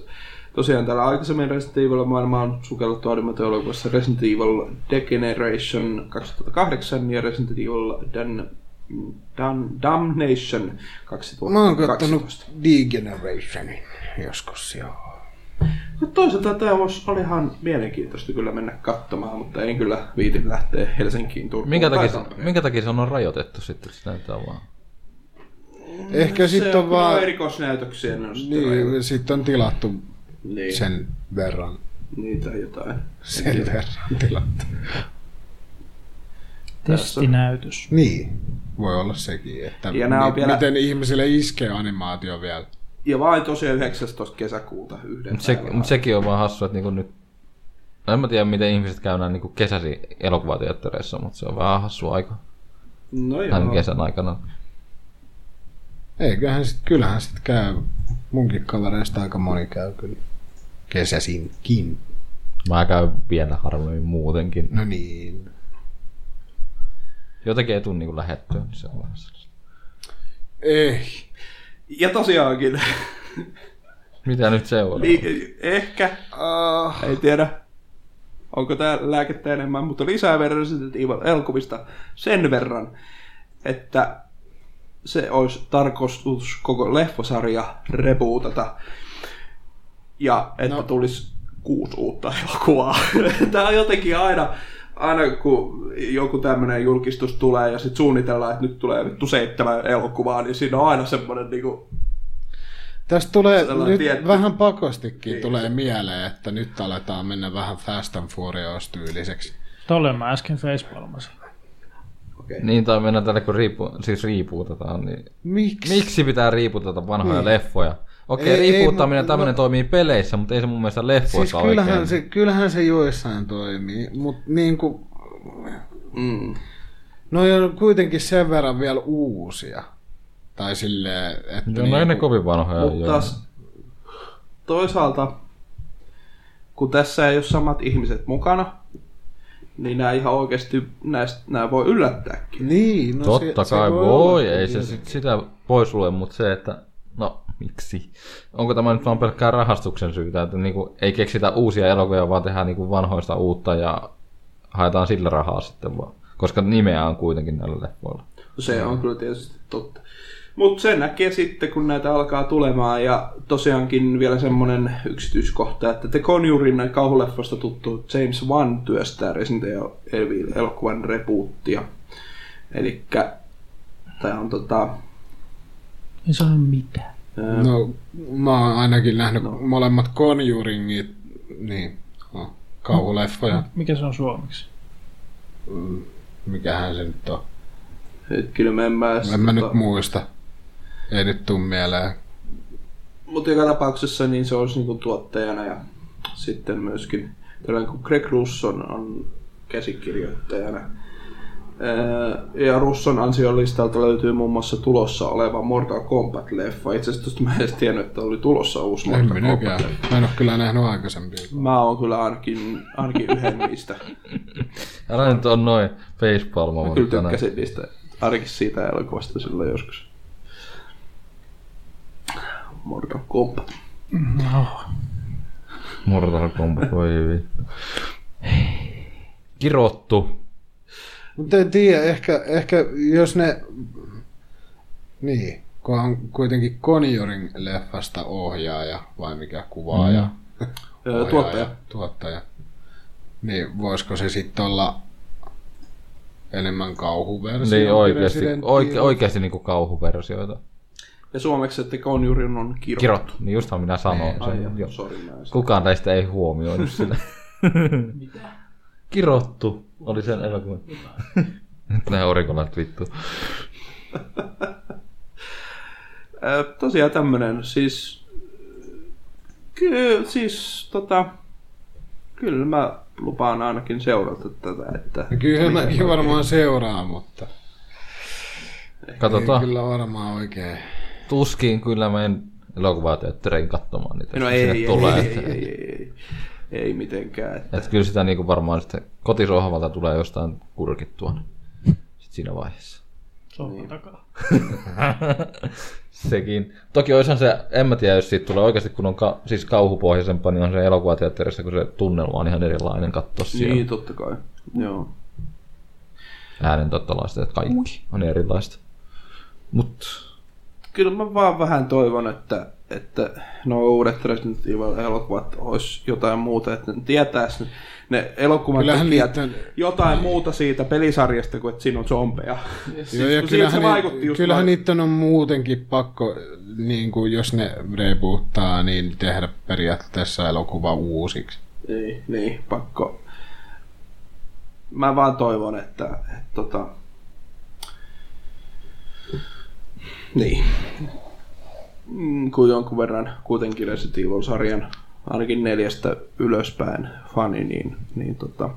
Tosiaan täällä aikaisemmin Resident Evil maailma on sukellettu animaatio-elokuvassa Resident Evil Degeneration 2008 ja Resident Evil Dan Dam- Damnation 2012. Mä oon kattonut Degenerationin joskus, joo. Mutta toisaalta tämä voisi, olihan mielenkiintoista kyllä mennä katsomaan, mutta en kyllä viitin lähteä Helsinkiin Turkuun. Minkä takia, se, minkä takia se on rajoitettu sitten, että se näyttää vaan? Ehkä Se sitten on vaan... erikoisnäytöksiä, ne on sitten. Niin, sitten on tilattu niin, sen verran. niitä jotain. Sen verran tilattu. Testinäytös. Niin, voi olla sekin, että Ja nää on mi- vielä- miten ihmisille iskee animaatio vielä. Ja vain tosiaan 19. kesäkuuta yhden Mut se, päivän mut sekin on vaan hassu, että niinku nyt... No en mä tiedä, miten ihmiset käy näin niinku kesäsi elokuvateattereissa, mutta se on vähän hassu aika. No joo. Tämän kesän aikana. Eiköhän sit, kyllähän sit käy. Munkin kavereista aika moni käy kyllä. Kesäsinkin. Mä käyn vielä harvemmin muutenkin. No niin. Jotenkin ei tule niinku lähettyä, niin se on vähän sellaista. Ei. Ja tosiaankin, Mitä nyt seuraa? niin, ehkä, Uh, ei tiedä, onko tämä lääkettä enemmän, mutta lisää verran Evil elokuvista sen verran, että se olisi tarkoitus koko leffosarja rebootata. Ja että no. Tulisi kuusi uutta elokuvaa. (laughs) Tämä on jotenkin aina, aina kun joku tämmöinen julkistus tulee ja sitten suunnitellaan, että nyt tulee vittu seitsemän elokuvaa, niin siinä on aina semmoinen niinku, tästä tulee Sellainen nyt tietty- vähän pakostikin Niin. tulee mieleen, että nyt aletaan mennä vähän Fast and Furious tyyliseksi. Tolle mä äsken facepalmasin. Okei. Niin, tai mennään tälle, kun riipu, siis riipuutetaan, niin Miksi? miksi pitää riiputata vanhoja Niin. leffoja? Okei, Ei- ei, riipuuttaminen mut- tämmöinen no- toimii peleissä, mutta ei se mun mielestä Siis leffoissa kyllähän oikein. se, kyllähän se joissain toimii, mutta niin kuin, Mm. no on kuitenkin sen verran vielä uusia. Tai silleen, että Joo, no ei niinku- ne kovin vanhoja. Mutta joo. taas toisaalta, kun tässä ei ole samat ihmiset mukana, niin nämä ihan oikeasti näistä, nämä voi yllättääkin. Niin, no Totta se, kai se voi, olla ei se sit sitä pois lue, mutta se, että no miksi? Onko tämä nyt vaan pelkkää rahastuksen syytä, että niinku, ei keksitä uusia elokuvia, vaan tehdään niinku vanhoista uutta ja haetaan sillä rahaa sitten vaan. Koska nimeä on kuitenkin näillä leffoilla. Se on kyllä tietysti totta. Mutta sen näkee sitten, kun näitä alkaa tulemaan. Ja tosiaankin vielä semmoinen yksityiskohta, että The Conjuring kauhuleffosta tuttu James Wan työstää Resident Evil elokuvan reboottia. Eli tämä on tota... Ei sano mitään. ää, No, mä oon ainakin nähnyt no. molemmat Conjuringit, niin, no, kauhuleffoja. Mikä se on suomeksi? Mikähän se nyt on? Hetkinen, mä en mä, En mä tota- nyt muista. Ei nyt tuu mieleen. Mutta joka tapauksessa niin se olisi niinku tuottajana ja sitten myöskin tällainen kuin Greg Russon on käsikirjoittajana. Ää, Ja Russon ansiolistalta löytyy muun muassa tulossa oleva Mortal Kombat-leffa. Itse asiassa mä en edes tiennyt, että oli tulossa uusi En Mortal minäkään. Kombat. Mä en oo kyllä nähnyt aikaisempia. Mä oon kyllä ainakin, ainakin yhden niistä. Älä nyt on noin facepalma. Mä kyllä tykkäsin niistä, ainakin siitä elokuvasta silloin joskus. Mortal Kombat. No, Mortal Kombat, voi vittu. Kirottu. Mutta en tiedä, ehkä, ehkä jos ne... Niin, kun on kuitenkin Conjuring-leffasta ohjaaja, vai mikä kuvaaja? Mm. Ohjaaja, tuottaja. Tuottaja. Niin, voisiko se sitten olla enemmän kauhuversio? Niin oikeasti, oike, oikeasti niinku kauhuversioita. Ja suomeksi, että Conjuring on kirottu. Kirottu, niin justhan minä sanoin Ai sen. joo, Joo. sori mä Kukaan teistä ei huomioinut (laughs) sitä. Kirottu oli sen elokuvan. Nää orikolat vittu. Tosiaan tämmönen, siis... Ky, siis tota... Kyllä mä lupaan ainakin seurata tätä, että... No Kyllä mäkin varmaan seuraan, mutta ei Katsotaan. kyllä varmaan oikein. Tuskin kyllä menen elokuvateatteriin katsomaan niitä. No ei, sinne ei, tulee. ei, että- ei, ei, ei, ei mitenkään. Että, Että kyllä sitä niinku varmaan sitten kotisohvalta tulee jostain kurkittua. Sitten siinä vaiheessa. sohvan takaa. (laughs) Sekin. Toki olisihan se, en mä tiedä, jos siitä tulee oikeasti, kun on ka- siis kauhupohjaisempaa, niin on se elokuvateatterissa, kun se tunnelma on ihan erilainen katsoa siellä. niin, totta kai. Joo. äänentottolaiset, kaikki on erilaista. Mut Kyllä mä vaan vähän toivon, että, että nuo uudet Resident Evil-elokuvat olisi jotain muuta, että ne tietäis ne, ne elokuvat Kyllähän tekijät niitä- jotain muuta siitä pelisarjasta kuin että siinä on zombeja. Joo, ja siltä kyllähän, se ni, vaikutti just kyllähän vaan- niiden on muutenkin pakko, niin kuin jos ne reboottaa, niin tehdä periaatteessa elokuva uusiksi. Niin, niin, pakko. Mä vaan toivon, että, että tota... Niin. Mm, Kun jonkun verran kuitenkin Resident Evil-sarjan ainakin neljästä ylöspäin fani, niin, niin tota,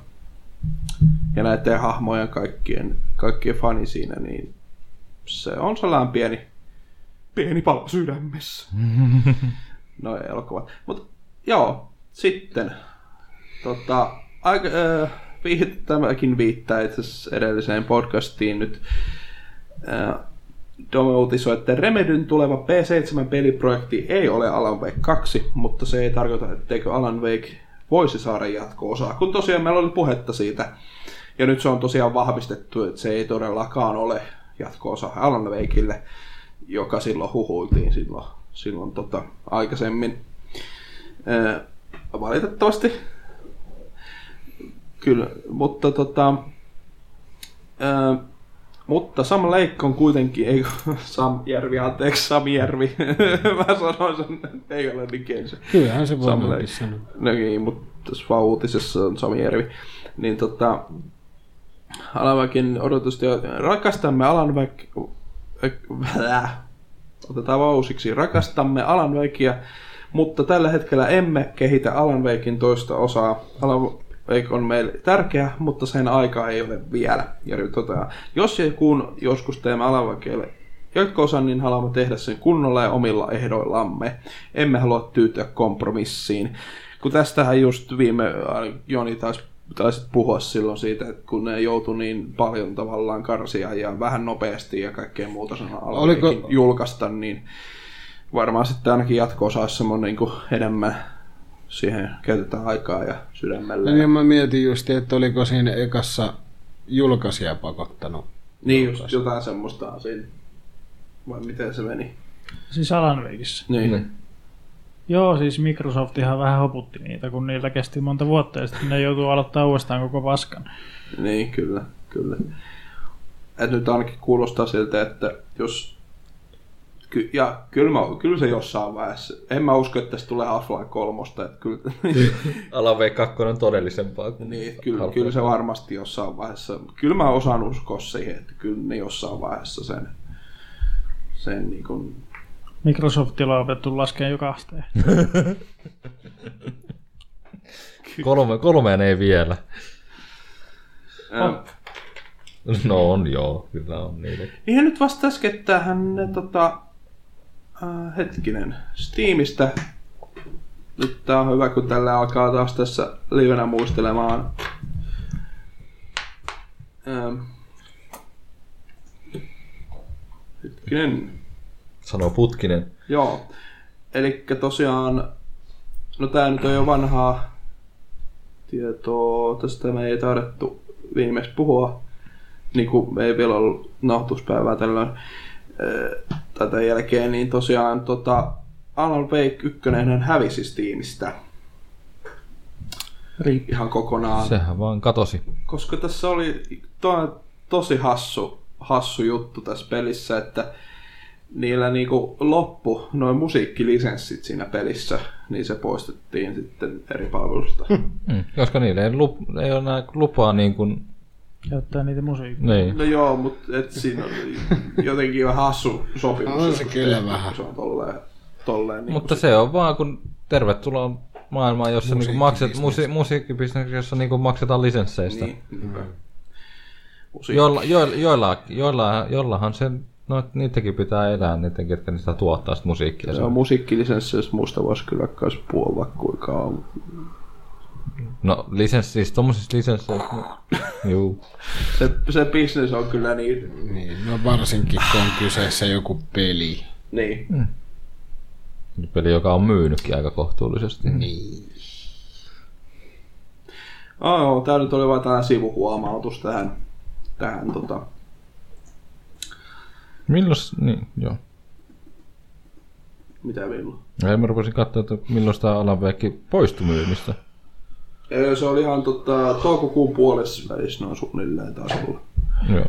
ja näiden hahmojen kaikkien, kaikkien fani siinä, niin se on sellainen pieni, pieni pala sydämessä. (laughs) no elokuvat. Mutta joo, sitten Tota, aika, äh, viit, tämäkin viittaa itse asiassa edelliseen podcastiin nyt. Äh, uutisoi, että Remedyn tuleva P7-peliprojekti ei ole Alan Wake 2, mutta se ei tarkoita, etteikö Alan Wake voisi saada jatko-osaa, kun tosiaan meillä oli puhetta siitä. Ja nyt se on tosiaan vahvistettu, että se ei todellakaan ole jatko-osa Alan Wakeille, joka silloin huhuiltiin silloin, silloin tota, aikaisemmin. Äh, valitettavasti Kyllä, mutta tota... Ää, mutta Sam Lake on kuitenkin, ei (laughs) Sam Järvi, anteeksi, Sam Järvi. (laughs) Mä sanoin sen, ei ole nikensä. Kyllähän se voi Sam noinkin Lake. sanoa. No niin, mutta tässä vaan uutisessa on Sami Järvi. Niin tota, Alanväkin odotusta jo, rakastamme Alanväk... Otetaan vaan uusiksi. Rakastamme Alan Wakeia, mutta tällä hetkellä emme kehitä Alan Wakein toista osaa. Alan Wake on meille tärkeä, mutta sen aika ei ole vielä. Jari toteaa, jos ja kun joskus teemme Alan Wakeille jatko-osan, niin haluamme tehdä sen kunnolla ja omilla ehdoillamme. Emme halua tyytyä kompromissiin. Kun tästähän just viime äh, Joni taisi taisit puhua silloin siitä, että kun ne joutui niin paljon tavallaan karsia ja vähän nopeasti ja kaikkea muuta sana Oliko- julkaista, niin varmaan sitten ainakin jatko olisi semmoinen niin enemmän siihen käytetään aikaa ja sydämellä. No niin mä mietin just, että oliko siinä ekassa julkaisija pakottanut. Niin, just jotain semmoista on siinä. Vai miten se meni? Siis Alan Wakeissa. Niin. Niin. Joo, siis Microsoft ihan vähän hoputti niitä, kun niillä kesti monta vuotta ja sitten ne joutuu aloittaa uudestaan koko paskan. Niin, kyllä, kyllä. Et nyt ainakin kuulostaa siltä, että jos... Ky- ja kyllä, mä, kyllä se jossain vaiheessa. En mä usko, että tästä tulee Half-Life 3. Että kyllä, (laughs) Alan Wake 2 on todellisempaa kuin niin, kyllä, kyllä se varmasti jossain vaiheessa. Kyllä mä osaan uskoa siihen, että kyllä ne jossain vaiheessa sen, sen niin kuin, Microsoftilla on opetettu laskemaan joka asteen. Kolme, kolmeen ei vielä. No on joo, kyllä on niitä. Ihan nyt vasta äskettähän ne tota, äh, hetkinen, Steamista. Nyt tää on hyvä, kun tällä alkaa taas tässä livenä muistelemaan. Ähm. Hetkinen, Sanoo Putkinen. Joo. Eli tosiaan, no tää nyt on jo vanhaa tietoa, tästä me ei taidettu viimeksi puhua, niin kuin me ei vielä ollut nauhoituspäivää tällöin tämän jälkeen, niin tosiaan tota, Alan Wake 1 hävisi Steamista ihan kokonaan Sehän vaan katosi. koska tässä oli to, tosi hassu, hassu juttu tässä pelissä, että niillä niinku loppu noin musiikkilisenssit siinä pelissä, niin se poistettiin sitten eri palvelusta. Mm. Koska niille ei, lup, ei ole lupaa niin kuin... Käyttää niitä musiikkia. Niin. No joo, mutta et siinä on jotenkin vähän hassu sopimus. On se jos kyllä tehty, vähän. Se on tolleen, tolleen niin Mutta se on vaan, kun tervetuloa maailmaan, jossa niinku makset, musi, musiikkibisneksessä, jossa niinku maksetaan lisensseistä. Niin, niinpä. Musiikki. Joilla, joilla, joilla, joilla, joillahan se, no niitäkin pitää elää, niiden, ketkä niistä tuottaa sitä musiikkia. Se on musiikkilisenssi, jos muista voisi kyllä puolella kuinka on. No lisenssi, siis tommosissa lisensseissä, no, juu. Se, se business on kyllä niin, Niin, no varsinkin kun on kyseessä joku peli. niin. Peli, joka on myynytkin aika kohtuullisesti. Niin. Oh, joo, tää nyt oli vain tällainen sivuhuomautus tähän, tähän tota, Milloin, niin, joo. mitä milloin? Ja mä rupesin katsoa, että milloin tämä Alan poistui myynnistä. Se oli ihan tota, toukokuun puolessa välissä noin suunnilleen taas olla. Joo.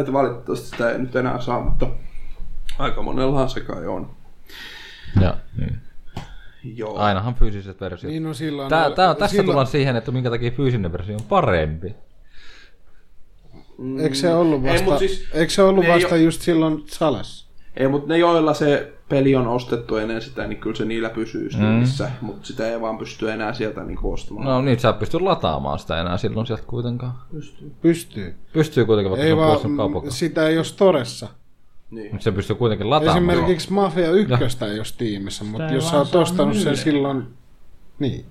Että valitettavasti sitä ei nyt enää saa, mutta aika monellahan se kai on. Ja, niin. Joo. Ainahan fyysiset versiot. Niin no silloin... Tää, tää, tässä silloin, tullaan siihen, että minkä takia fyysinen versio on parempi. Eikö se ollut Ei, vasta, mut siis- eikö se ollut ei vasta oo- just silloin Salessa? Ei, mutta ne joilla se peli on ostettu ennen sitä, niin kyllä se niillä pysyy Steamissa, mm. mutta sitä ei vaan pysty enää sieltä niinku ostamaan. No niin, sä et pysty lataamaan sitä enää silloin sieltä kuitenkaan. Pystyy. Pystyy kuitenkin, vaikka Ei se on vaan, sitä ei ole Storessa. Niin. Mutta se pystyy kuitenkin lataamaan. Esimerkiksi Mafia 1 ei ole Steamissa, mutta jos sä oot saa ostanut sen silloin... Niin.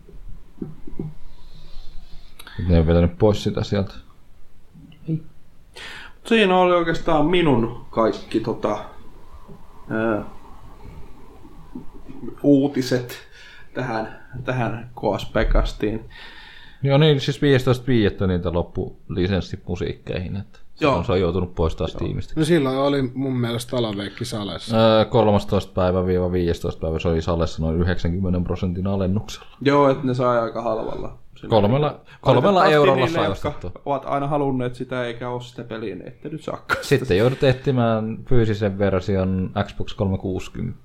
Ne on vetänyt pois sitä sieltä. Siinä oli oikeastaan minun kaikki tota, ää, uutiset tähän, tähän Koas Pekastiin. Joo niin, siis 15.5. niitä loppu lisenssimusiikkeihin. Että Joo. Joo. Se on joutunut poistaa Steamista. No silloin oli mun mielestä Alaveikki Salessa. Öö, 13. päivä viiva 15. päivä se oli Salessa noin 90 prosentin alennuksella. Joo, että ne sai aika halvalla. Kolmella, kolmella eurolla niille, sai jotka ostettua. ovat aina halunneet sitä eikä ole sitä peliä, niin ette nyt saakka. Sitten joudut etsimään fyysisen version Xbox 360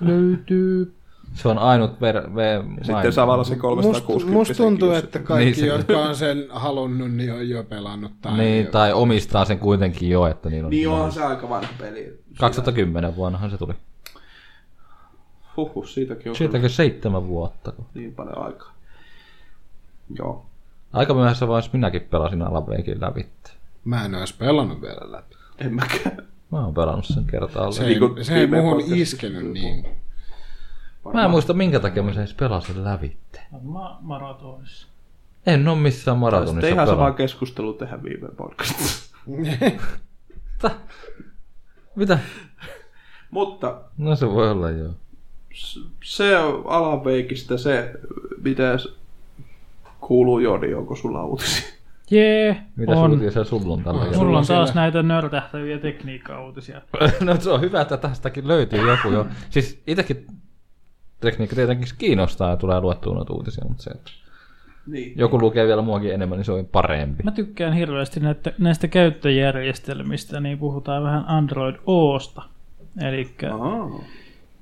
Löytyy. Se on ainut ver- ve- Sitten samalla se Must, 360 musta tuntuu, jos että kaikki, Niin jotka on sen halunnut, niin on jo pelannut. Tai Niin, tai omistaa sen kuitenkin jo, että niin on. Niin onhan se aika vanha peli. 2010 vuonnahan se tuli. Huhhuh, siitäkin on Siitäkin seitsemän vuotta. niin paljon aikaa. Joo. Aika myöhässä vaiheessa minäkin pelasin Alaveikin läpi. Mä en edes pelannut vielä läpi. En mäkään. Mä oon pelannut sen kertaa Se ei, Niin se ei viime muuhun podcastissa iskenyt niin. Mä en muista minkä takia mä sen pelasin lävitte. Ma- maratonissa. En oo missään Sitten maratonissa ihan sama pelannut. keskustelu tehdä viime podcastissa. Mitä? Mutta No se voi olla joo. se alaveikistä se, mitä kuuluu Jodi, onko sulla uutisia? Jee, Mitä on. uutisia sulla on tällä hetkellä? Mulla on siellä- taas näitä nörtähtäviä tekniikka-uutisia. (laughs) No se on hyvä, että tästäkin löytyy joku jo. Siis itekin tekniikka tietenkin kiinnostaa ja tulee luettua noita uutisia, mutta se, että Niin. joku lukee vielä muakin enemmän, niin se on parempi. Mä tykkään hirveästi näitä, näistä käyttöjärjestelmistä, niin puhutaan vähän Android Osta. Eli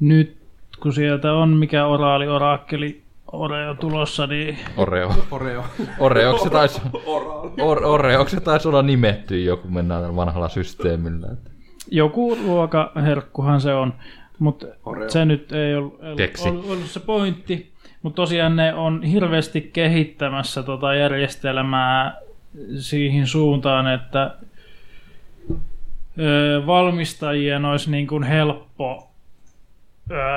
nyt kun sieltä on mikä oraali, orakkeli, Oreo tulossa, niin Oreo. Oreo. Oreoksi taisi, Oraali. or, Oreoksi taisi olla nimetty joku mennään tällä vanhalla systeemillä. joku ruokaherkkuhan se on, mutta Oreo. se nyt ei ollut, ollut, ollut se pointti. Mutta tosiaan ne on hirveästi kehittämässä tota järjestelmää siihen suuntaan, että ö, valmistajien olisi niin kuin helppo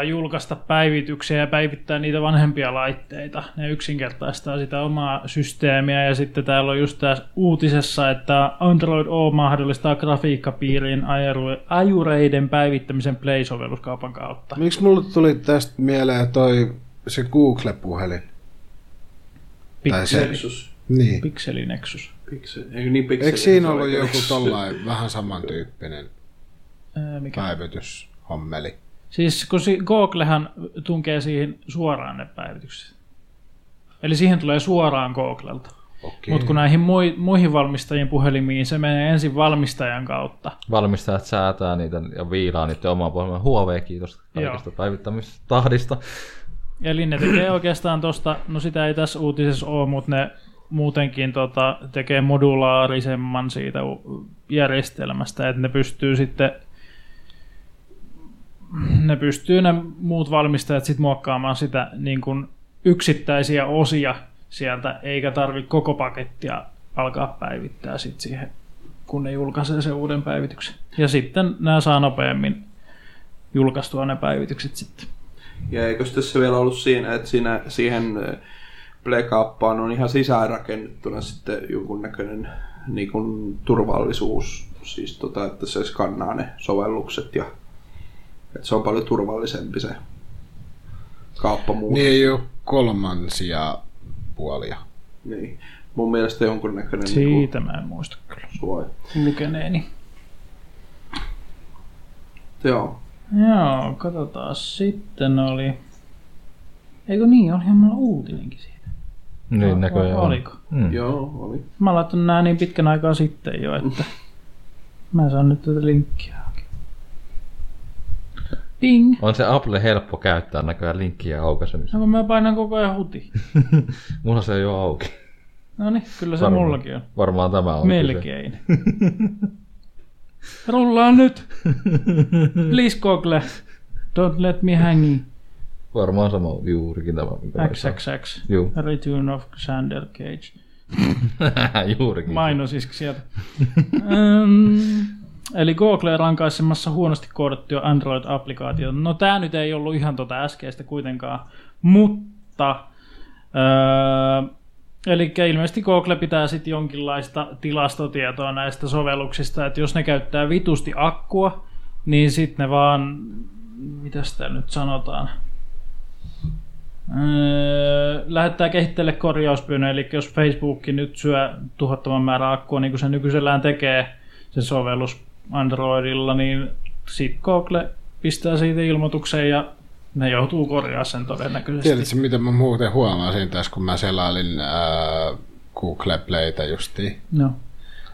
julkaista päivityksiä ja päivittää niitä vanhempia laitteita. Ne yksinkertaistaa sitä omaa systeemiä ja sitten täällä on just tässä uutisessa, että Android O mahdollistaa grafiikkapiirien ajuru- ajureiden päivittämisen Play-sovelluskaupan kautta. Miksi mulle tuli tästä mieleen toi se Google-puhelin? Tai se- Pixeli, Nexus. Niin. Pixeli Nexus. Pixel. Eikö niin Pixel? Eikö siinä ollut joku (laughs) tollain vähän samantyyppinen Ää, Mikä? päivityshommeli? Siis kun si- Googlehan tunkee siihen suoraan ne päivitykset. Eli siihen tulee suoraan Googlelta. Okei. Mutta kun näihin mui- muihin valmistajien puhelimiin se menee ensin valmistajan kautta. Valmistajat säätää niitä ja viilaa niiden omaa puhelimen. Huawei, kiitos kaikesta päivittämistahdista. Eli ne tekee oikeastaan tosta, no sitä ei tässä uutisessa ole, mutta ne muutenkin tota, tekee modulaarisemman siitä järjestelmästä, että ne pystyy sitten ne pystyy ne muut valmistajat sitten muokkaamaan sitä niin kuin yksittäisiä osia sieltä, eikä tarvi koko pakettia alkaa päivittää sit siihen, kun ne julkaisee sen uuden päivityksen. Ja sitten nämä saa nopeammin julkaistua ne päivitykset sitten. Ja eikö tässä vielä ollut siinä, että siinä, siihen eh, Play-kauppaan on ihan sisäänrakennettuna sitten jonkun näköinen niin kuin turvallisuus, siis tota, että se skannaa ne sovellukset ja että se on paljon turvallisempi se kauppa muuten. Niin ei ole kolmansia puolia. Niin. mun mielestä jonkunnäköinen niinku Siitä mä en muista kyllä suoja. lukeneeni. Joo. Joo, katsotaan. Sitten oli... Eikö niin, olihan mulla uutinenkin siitä. Niin näköjään Vai on. oliko? Mm. Joo, oli. Mä oon laittanut nää niin pitkän aikaa sitten jo, että mä en saa nyt tätä linkkiä. Ding! On se Apple helppo käyttää näköjään linkkiä aukaisemista. No kun mä painan koko ajan huti. (laughs) Mulla se ei ole auki. No niin, kyllä se Varmaan. mullakin on. Varmaan tämä on. Melkein. (laughs) Rullaa nyt! Please Google. Don't let me hanging. Varmaan sama juurikin tämä. XXX. Juu. Return of Xander Cage. (laughs) juurikin. Mainos iski sieltä. um, eli Google rankaisemassa huonosti koodattuja Android-applikaatioita. No tää nyt ei ollut ihan tota äskeistä kuitenkaan, mutta öö, eli ilmeisesti Google pitää sitten jonkinlaista tilastotietoa näistä sovelluksista, että jos ne käyttää vitusti akkua, niin sitten ne vaan, mitä sitä nyt sanotaan, Öö, lähettää kehittäjälle korjauspyynnön, eli jos Facebook nyt syö tuhottoman määrän akkua, niin kuin se nykyisellään tekee se sovellus Androidilla, niin sitten Google pistää siitä ilmoituksen ja ne joutuu korjaamaan sen todennäköisesti. Tiedätkö, mitä mä muuten huomasin tässä, kun mä selailin äh, Google Playtä justiin? No.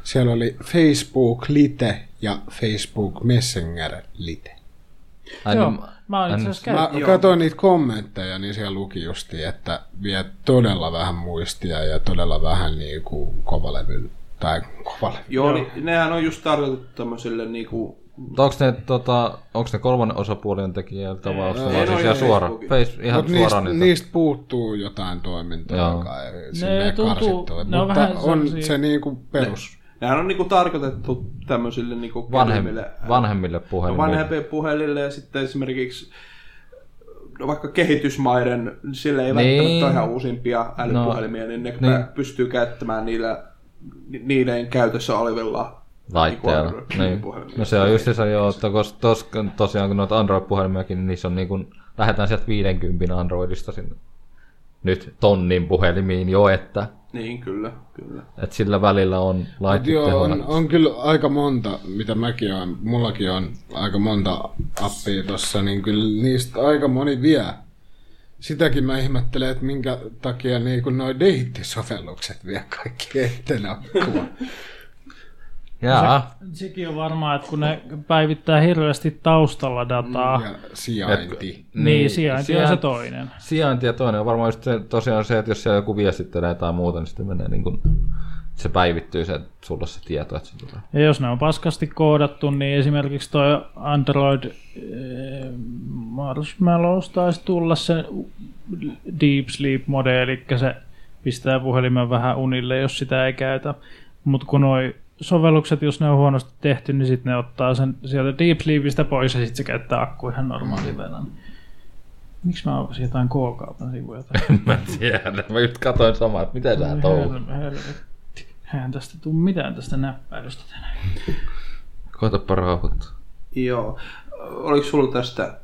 Siellä oli Facebook Lite ja Facebook Messenger Lite. Ai, Joo, niin- mä asiassa Mä katsoin niitä kommentteja, niin siellä luki justi, että vie todella vähän muistia ja todella vähän niin kuin kovalevyllä. Tai kovalevy. Joo, Niin, nehän on just tarkoitettu tämmöiselle niinku... Onko ne, tota, ne kolmannen osapuolen tekijältä vai onko Ei, ne vaan ne siis on ihan suora? Face, ihan niistä, suoraan niitä. niistä puuttuu jotain toimintoa, Joo. joka ei silleen tuntuu- ne on Mutta vähän on sellaisia- se niin kuin perus. Nehän on niinku tarkoitettu tämmöisille niinku Vanhem, vanhemmille no, puhelimille. vanhempien puhelille ja sitten esimerkiksi no vaikka kehitysmaiden, sille ei Niin. välttämättä ole ihan uusimpia älypuhelimia, niin ne niin. pystyy käyttämään niillä, ni- niiden käytössä olevilla laitteella. niinku Niin. No se on just se joo, että koska tos, tosiaan kun noita Android-puhelimiakin, niin niissä on niin kuin, lähdetään sieltä 50 Androidista sinne nyt tonnin puhelimiin jo, että, Niin, kyllä, kyllä. että sillä välillä on laitteet joo, on, on kyllä aika monta, mitä mäkin on, mullakin on aika monta appia tossa, niin kyllä niistä aika moni vie. Sitäkin mä ihmettelen, että minkä takia niin kun noi deittisovellukset vie kaikki akkua. (laughs) Jaa, Sekin on varmaan, että kun ne päivittää hirveästi taustalla dataa, ja sijainti. niin sijainti on se sijainti- toinen. Sijainti ja toinen on varmaan just se, tosiaan se, että jos siellä joku viestittelee tai muuta, niin sitten menee niin kuin, se päivittyy se, sulla se tieto, että se tulee. Ja jos ne on paskasti koodattu, niin esimerkiksi toi Android eh, Marshmallows taisi tulla se Deep Sleep mode, eli se pistää puhelimen vähän unille, jos sitä ei käytä. Mutta kun noi sovellukset, jos ne on huonosti tehty, niin sitten ne ottaa sen sieltä Deep Sleepistä pois ja sitten se käyttää akku ihan normaalivena. Miksi mä avasin jotain K-kaupan sivuja? (laughs) En mä tiedä, mä just katsoin samaa, että miten sä touhut. Eihän tästä tuu mitään tästä näppäilystä tänään. Koetapa rauhoittua. Joo. Oliko sulla tästä,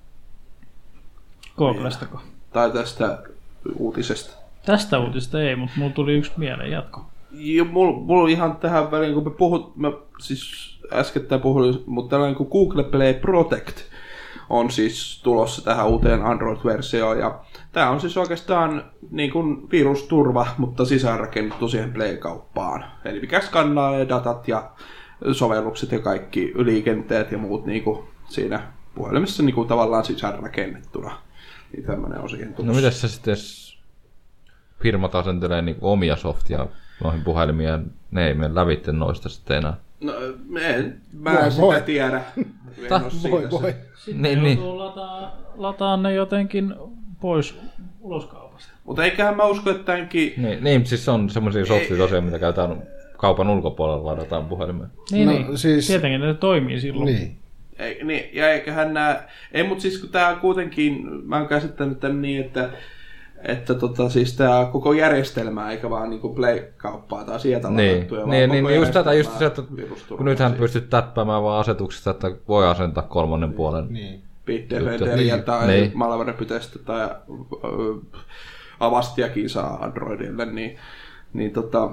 Googlestako? tai tästä uutisesta? Tästä uutista ei, mutta mulla tuli yksi mieleen jatko. Ja mulla, mulla on ihan tähän väliin, kun me puhut, mä siis äskettäin puhuin, mutta tällainen kuin Google Play Protect on siis tulossa tähän uuteen Android-versioon. Ja tämä on siis oikeastaan niin kuin virusturva, mutta sisäänrakennettu siihen Play-kauppaan. Eli mikä skannaa ne datat ja sovellukset ja kaikki liikenteet ja muut niin kuin siinä puhelimessa niin kuin tavallaan sisäänrakennettuna. Niin tämmöinen on siihen No tulossa. miten se sitten, jos firmat asentelee niin omia softia noihin puhelimiin ja ne ei mene lävitte noista sitten enää. No, en, mä en sitä voi. tiedä. Siitä Voi voi. Sitten Niin, niin, niin. joutuu Lataa, lataa ne jotenkin pois uloskaupasta. Mutta eiköhän mä usko, että tämänkin... Niin, niin siis on semmoisia softia tosiaan, mitä käytetään kaupan ulkopuolella ladataan puhelimeen. Niin, No, niin. siis- Tietenkin ne toimii silloin. Niin. Ei, niin, ja eiköhän nää... Ei, mutta siis kun tää kuitenkin... Mä oon käsittänyt tän niin, että että tota, siis tämä koko järjestelmä, eikä vaan niinku Play-kauppaa tai sieltä Niin, ladattuja, vaan niin, niin, koko just tätä, just se, että kun nythän siihen. pystyt täppäämään vaan asetuksesta, että voi asentaa kolmannen puolen. Niin. Bitdefenderiä Niin. tai Niin. Malwarepytestä tai ö, Avastiakin saa Androidille, niin Niin tota,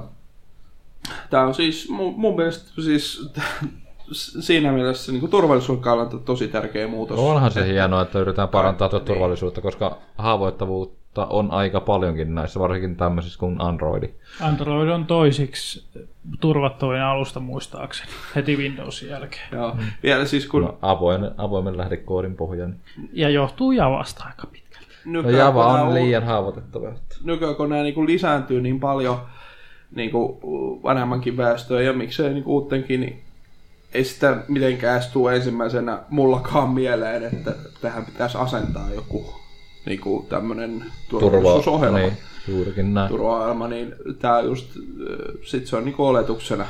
tämä on siis mun, mun mielestä siis (laughs) siinä mielessä niin turvallisuuden kannalta tosi tärkeä muutos. Onhan se hienoa, että yritetään parantaa tuota turvallisuutta, koska haavoittavuutta on aika paljonkin näissä, varsinkin tämmöisissä kuin Androidi. Android on toisiksi turvattavin alusta muistaakseni, heti Windowsin jälkeen. Joo. Mm. Vielä siis kun... No, avoin, avoimen lähdekoodin pohja. Niin. Ja johtuu Javasta aika pitkälti. No Java on liian haavoitettava. Nykyään kun nämä niin kuin lisääntyy niin paljon niin kuin vanhemmankin väestöön ja miksei niin uutenkin, niin ei sitä mitenkään tule ensimmäisenä mullakaan mieleen, että tähän pitäisi asentaa joku niin kuin tämmöinen turvallisuusohjelma. Niin, juurikin näin. Turvaohjelma, niin tämä just, sit se on niin kuin oletuksena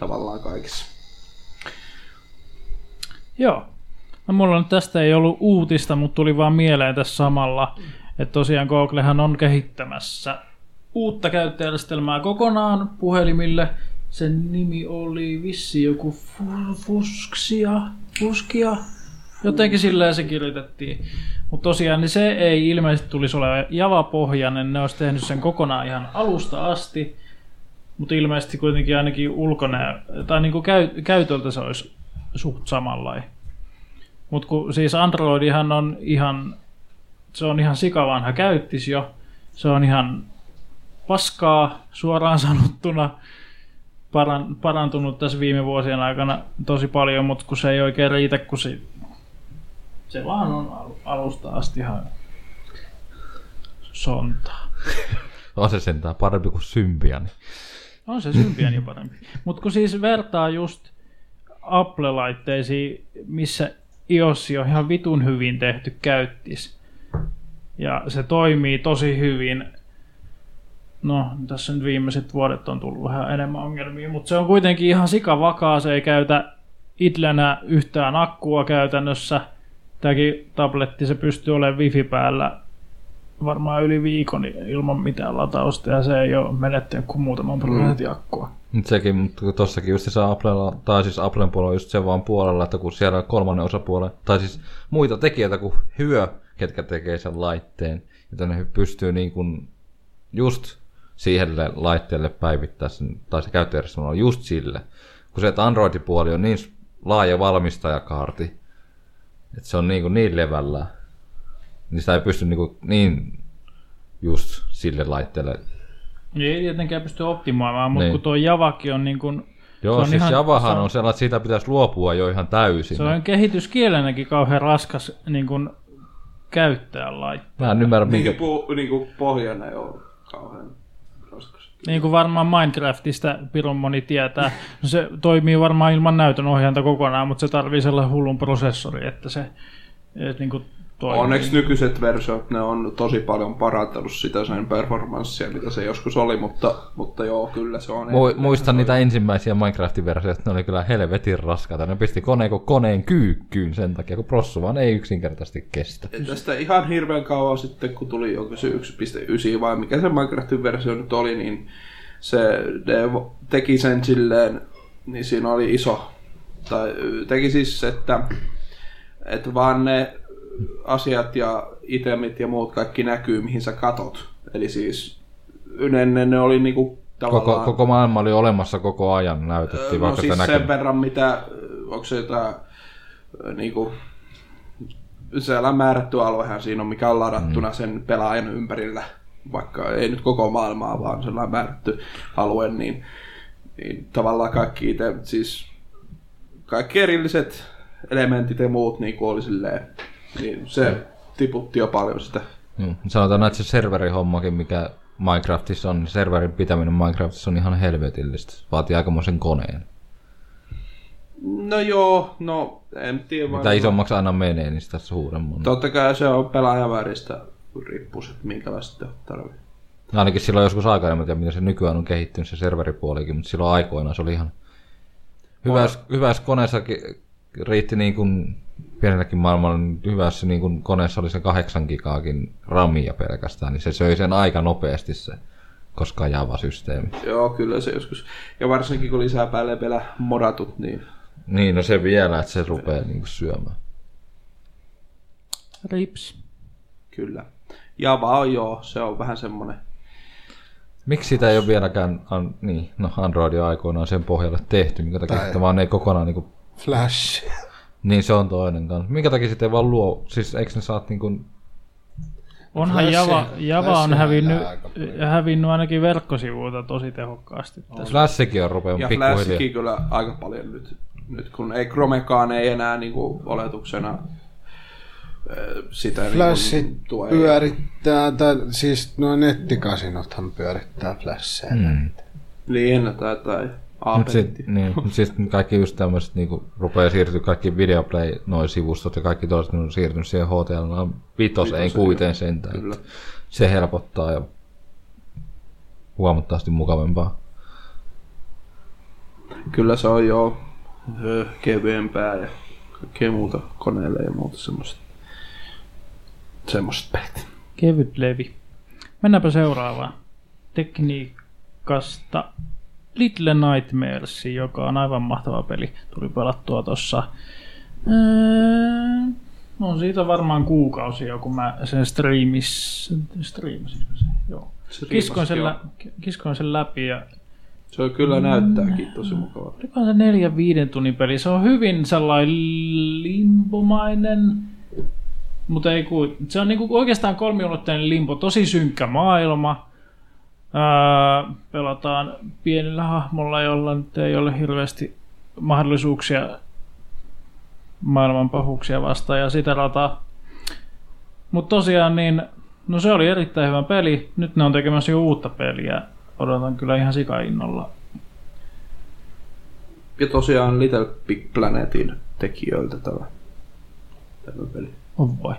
tavallaan kaikissa. Joo. No mulla on tästä ei ollut uutista, mutta tuli vaan mieleen tässä samalla, että tosiaan Googlehan on kehittämässä uutta käyttäjärjestelmää kokonaan puhelimille, sen nimi oli vissi joku Fusksia, Fuskia, jotenkin silleen se kirjoitettiin. Mutta tosiaan niin se ei ilmeisesti tulisi olemaan Java-pohjainen, ne olisi tehnyt sen kokonaan ihan alusta asti, mutta ilmeisesti kuitenkin ainakin ulkona, tai niin kuin käy, käytöltä se olisi suht samanlainen. Mutta kun siis Androidihan on ihan, se on ihan sikavanha käyttis jo, se on ihan paskaa suoraan (laughs) sanottuna, paran, parantunut tässä viime vuosien aikana tosi paljon, mutta kun se ei oikein riitä, kun se vaan on alusta asti ihan sontaa. on se sentään parempi kuin Symbiani. On se Symbiani parempi. Mutta kun siis vertaa just Apple-laitteisiin, missä iOS on ihan vitun hyvin tehty käyttis. Ja se toimii tosi hyvin No, tässä nyt viimeiset vuodet on tullut vähän enemmän ongelmia, mutta se on kuitenkin ihan sikavakaa, se ei käytä itlenä yhtään akkua käytännössä. Tämäkin tabletti, se pystyy olemaan wifi päällä varmaan yli viikon ilman mitään latausta ja se ei ole menettänyt kuin muutaman mm. prosentin akkua. Mutta sekin, mutta tossakin just se Applella, tai siis Applen puolella just sen vaan puolella, että kun siellä kolmannen osapuolen, tai siis muita tekijöitä kuin hyö, ketkä tekee sen laitteen, että ne pystyy niin kuin just siihen laitteelle päivittää sen, tai se käyttöjärjestelmä on just sille. Kun se, että Android-puoli on niin laaja valmistajakaarti, että se on niin, kuin niin levällä, niin sitä ei pysty niin, kuin niin just sille laitteelle. Ei tietenkään pysty optimoimaan, mutta niin. kun tuo Javakin on niin kuin Joo, se on siis ihan, Javahan on, on sellainen, että siitä pitäisi luopua jo ihan täysin. Se on kehityskielenäkin kauhean raskas niin kuin käyttäjän laitteella. Mä en ymmärrä, minkä... Niin kuin, niin kuin pohjana jo kauhean niin kuin varmaan Minecraftista pirun moni tietää. No se toimii varmaan ilman näytön ohjainta kokonaan, mutta se tarvii sellainen hullun prosessori, että se että niin kuin toimii. Onneksi nykyiset versiot, ne on tosi paljon parantanut sitä sen performanssia, mitä se joskus oli, mutta, mutta joo, kyllä se on. Mu- muistan niitä ensimmäisiä Minecraftin versioita, ne oli kyllä helvetin raskaita. Ne pisti koneen kuin koneen kyykkyyn sen takia, kun prossu vaan ei yksinkertaisesti kestä. Tästä ihan hirveän kauan sitten, kun tuli joku se 1.9 vai mikä se Minecraftin versio nyt oli, niin se teki sen silleen, niin siinä oli iso, tai teki siis, että, että vaan ne asiat ja itemit ja muut kaikki näkyy, mihin sä katot. Eli siis ennen ne oli niinku tavallaan... Koko, koko maailma oli olemassa koko ajan, näytettiin no, vaikka siis sen näkyy. verran, mitä, onko se jotain niinku, siellä määrätty aluehan siinä on, mikä on ladattuna mm. sen pelaajan ympärillä, vaikka ei nyt koko maailmaa, vaan sellainen määrätty alue, niin, niin tavallaan kaikki itse, siis kaikki erilliset elementit ja muut niin oli silleen niin se tiputti jo paljon sitä. Mm. Sanotaan, että se serverihommakin, mikä Minecraftissa on, niin serverin pitäminen Minecraftissa on ihan helvetillistä. Vaatii aikamoisen koneen. No joo, no en tiedä. Mitä varmaan. isommaksi aina menee, niin sitä suuremman. Totta kai se on pelaajaväristä riippuu, että minkälaista tarvii. No ainakin silloin joskus aikaa, en tiedä miten se nykyään on kehittynyt se serveripuolikin, mutta silloin aikoina se oli ihan hyvässä, hyvässä koneessakin riitti niin kuin pienelläkin maailmalla niin hyvässä niin kuin koneessa oli se 8 gigaakin ramia pelkästään, niin se söi sen aika nopeasti se koska Java-systeemi. Joo, kyllä se joskus. Ja varsinkin kun lisää päälle vielä modatut, niin... Niin, no se vielä, että se rupeaa niin kuin syömään. Rips. Kyllä. Java on joo, se on vähän semmoinen Miksi sitä ei ole vieläkään, an, niin, no Android aikoinaan sen pohjalle tehty, minkä takia Tai- sitä vaan ei kokonaan niinku, Flash. Niin se on toinen kanssa. Minkä takia sitten ei vaan luo, siis eikö ne saat niinku, Onhan Flash- Java, Java on Flash hävinnyt, hävinnyt ainakin verkkosivuilta tosi tehokkaasti. Tässä. Flashikin on rupeaa Ja pikkuhiljaa. Flashikin kyllä aika paljon nyt, nyt kun ei Chromekaan ei enää niinku oletuksena ö, sitä Flashit niinku tue. pyörittää, tai siis nuo nettikasinothan pyörittää Flashia. Mm. Niin, tai, tai Mut Apetti. sit, niin, siis kaikki just tämmöiset niinku rupeaa siirtyä kaikki videoplay noin sivustot ja kaikki toiset on siirtynyt siihen HTML vitoseen kuiteen sentään. Kyllä. Se helpottaa ja huomattavasti mukavampaa. Kyllä se on jo kevyempää ja kaikkea muuta koneelle ja muuta semmoista. Semmoiset pelit. Kevyt levi. Mennäänpä seuraavaan. Tekniikasta Little Nightmares, joka on aivan mahtava peli. Tuli pelattua tossa. Öö, on siitä varmaan kuukausi jo, kun mä sen striimis... Striimasinko se? Joo. Se Kiskoin sen, lä- kiskoin sen läpi ja Se on kyllä näyttääkin tosi mukavaa. Olikohan se neljän viiden tunnin peli? Se on hyvin sellainen limbomainen, mutta ei ku... Se on niinku oikeastaan kolmiulotteinen limbo, tosi synkkä maailma. Pelataan pienellä hahmolla, jolla nyt ei ole hirveästi mahdollisuuksia maailman pahuuksia vastaan ja sitä rataa. Mutta tosiaan niin, no se oli erittäin hyvä peli. Nyt ne on tekemässä jo uutta peliä. Odotan kyllä ihan sikainnolla. Ja tosiaan Little Big Planetin tekijöiltä tämä, tämä peli. On vai?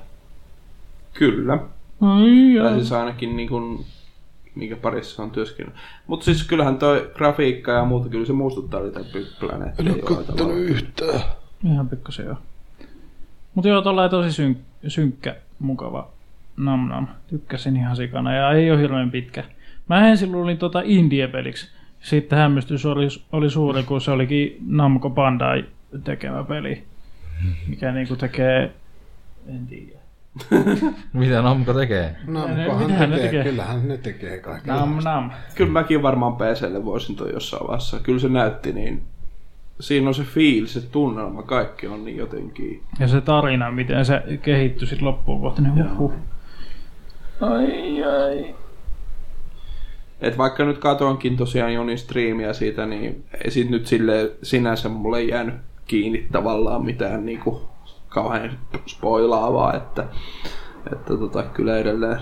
Kyllä. Ai, Tai ai. siis ainakin niin kuin, minkä parissa on työskennellyt. Mutta siis kyllähän toi grafiikka ja muuta, kyllä se muistuttaa Little Big Planetia. En ole kattonut yhtään. Ihan pikkusen joo. Mutta joo, tollain tosi syn- synkkä, mukava nam nam. Tykkäsin ihan sikana ja ei ole hirveän pitkä. Mä ensin luulin tota indie-peliksi. Sitten hämmästys oli, oli suuri, kun se olikin Namco Bandai tekemä peli. Mikä niinku tekee... En tiedä. (laughs) Mitä Namco tekee? Namcohan ne tekee, tekee? kyllähän ne tekee kaikki. Nam nam. Kyllä mäkin varmaan PClle voisin toi jossain vaiheessa. Kyllä se näytti niin. Siinä on se fiilis, se tunnelma, kaikki on niin jotenkin. Ja se tarina, miten se kehittyi sit loppuun kohti, niin huh, huh. Ai ai. Et vaikka nyt katoinkin tosiaan Jonin striimiä siitä, niin ei sit nyt sille sinänsä mulle ei jäänyt kiinni tavallaan mitään niinku kauhean spoilaavaa, että, että tota, kyllä edelleen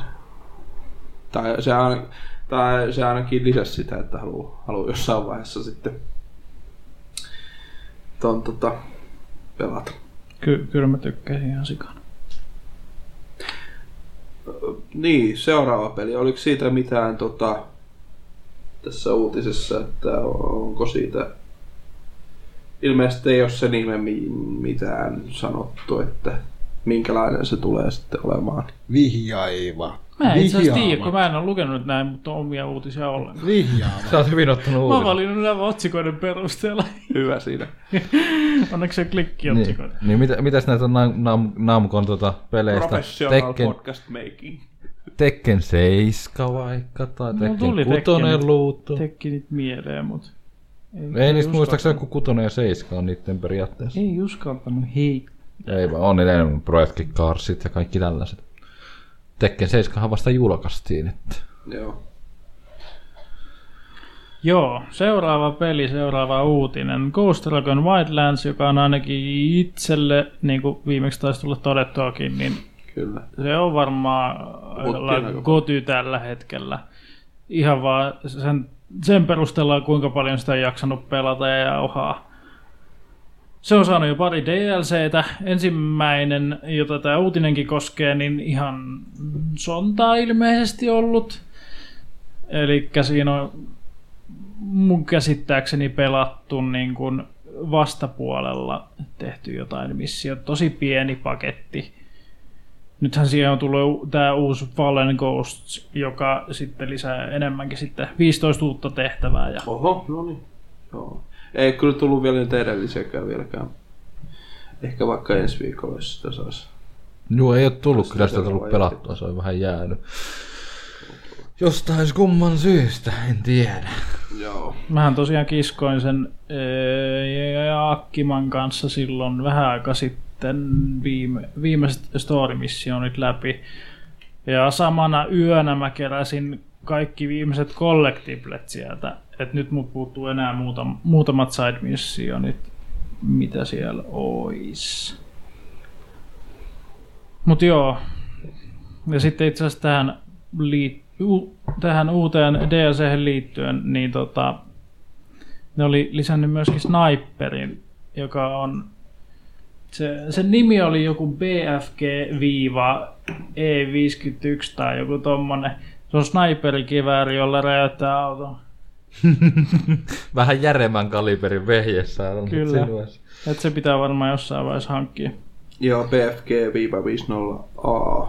tai se, aina, tai se ainakin lisäsi sitä, että haluaa haluu jossain vaiheessa sitten ton, tota, pelata. Ky- kyllä mä tykkäsin ihan sikana. Niin, seuraava peli. Oliko siitä mitään tota, tässä uutisessa, että onko siitä... Ilmeisesti ei ole sen nime mi- mitään sanottu, että minkälainen se tulee sitten olemaan. Vihjaiva. Mä en itse asiassa tiedä, kun mä en ole lukenut näin mutta omia uutisia ollenkaan. Vihjaava. Sä oot hyvin ottanut Mä oon uuden. valinnut nämä otsikoiden perusteella. (laughs) Hyvä siinä. (laughs) Onneksi se klikki Niin, otsikoiden. niin mitä, mitäs näitä Nam, Nam, Namcon tota peleistä? Professional Tekken, podcast making. Tekken 7 vaikka, tai Mulla Tekken tuli 6 Tekken. luuttu. Tekki nyt mieleen, mut... Ei niistä uskaltanut- muistaakseni joku 6 ja 7 on niiden periaatteessa. Ei uskaltanut hei. Ei vaan, on enemmän Project Carsit ja kaikki tällaiset. Tekken 7 vasta julkaistiin, että... Joo. Joo, seuraava peli, seuraava uutinen. Ghost Recon Wildlands, joka on ainakin itselle, niin kuin viimeksi taisi tulla todettuakin, niin Kyllä. se on varmaan goty tällä hetkellä. Ihan vaan sen, sen perusteella, kuinka paljon sitä on jaksanut pelata ja jauhaa. Se on saanut jo pari DLCtä. Ensimmäinen, jota tämä uutinenkin koskee, niin ihan sontaa ilmeisesti ollut. Eli siinä on mun käsittääkseni pelattu niin kuin vastapuolella tehty jotain missio. Tosi pieni paketti. Nythän siihen on tullut tämä uusi Fallen Ghosts, joka sitten lisää enemmänkin sitten 15 uutta tehtävää. Ja Oho, no niin. Joo. Ei kyllä tullut vielä niitä edellisiäkään vieläkään. Ehkä vaikka ensi viikolla, jos sitä saisi. Joo, ei ole tullut kyllä sitä tullut pelattua, se on vähän jäänyt. Jostain kumman syystä, en tiedä. Joo. Mähän tosiaan kiskoin sen ää, Akkiman kanssa silloin vähän aika sitten viime, viimeiset story-missionit läpi. Ja samana yönä mä keräsin kaikki viimeiset collectiblet sieltä. Et nyt mun puuttuu enää muutam, muutamat side missionit, mitä siellä ois. Mut joo. Ja sitten itse asiassa tähän, liit, u, tähän uuteen DLC liittyen, niin tota, ne oli lisännyt myöskin Sniperin, joka on se, sen nimi oli joku BFG-E51 tai joku tommonen. Se on sniperikivääri, jolla räjäyttää auton. (laughs) Vähän järemmän kaliberin vehjessä on Kyllä. Et se pitää varmaan jossain vaiheessa hankkia. Joo, BFG-50A.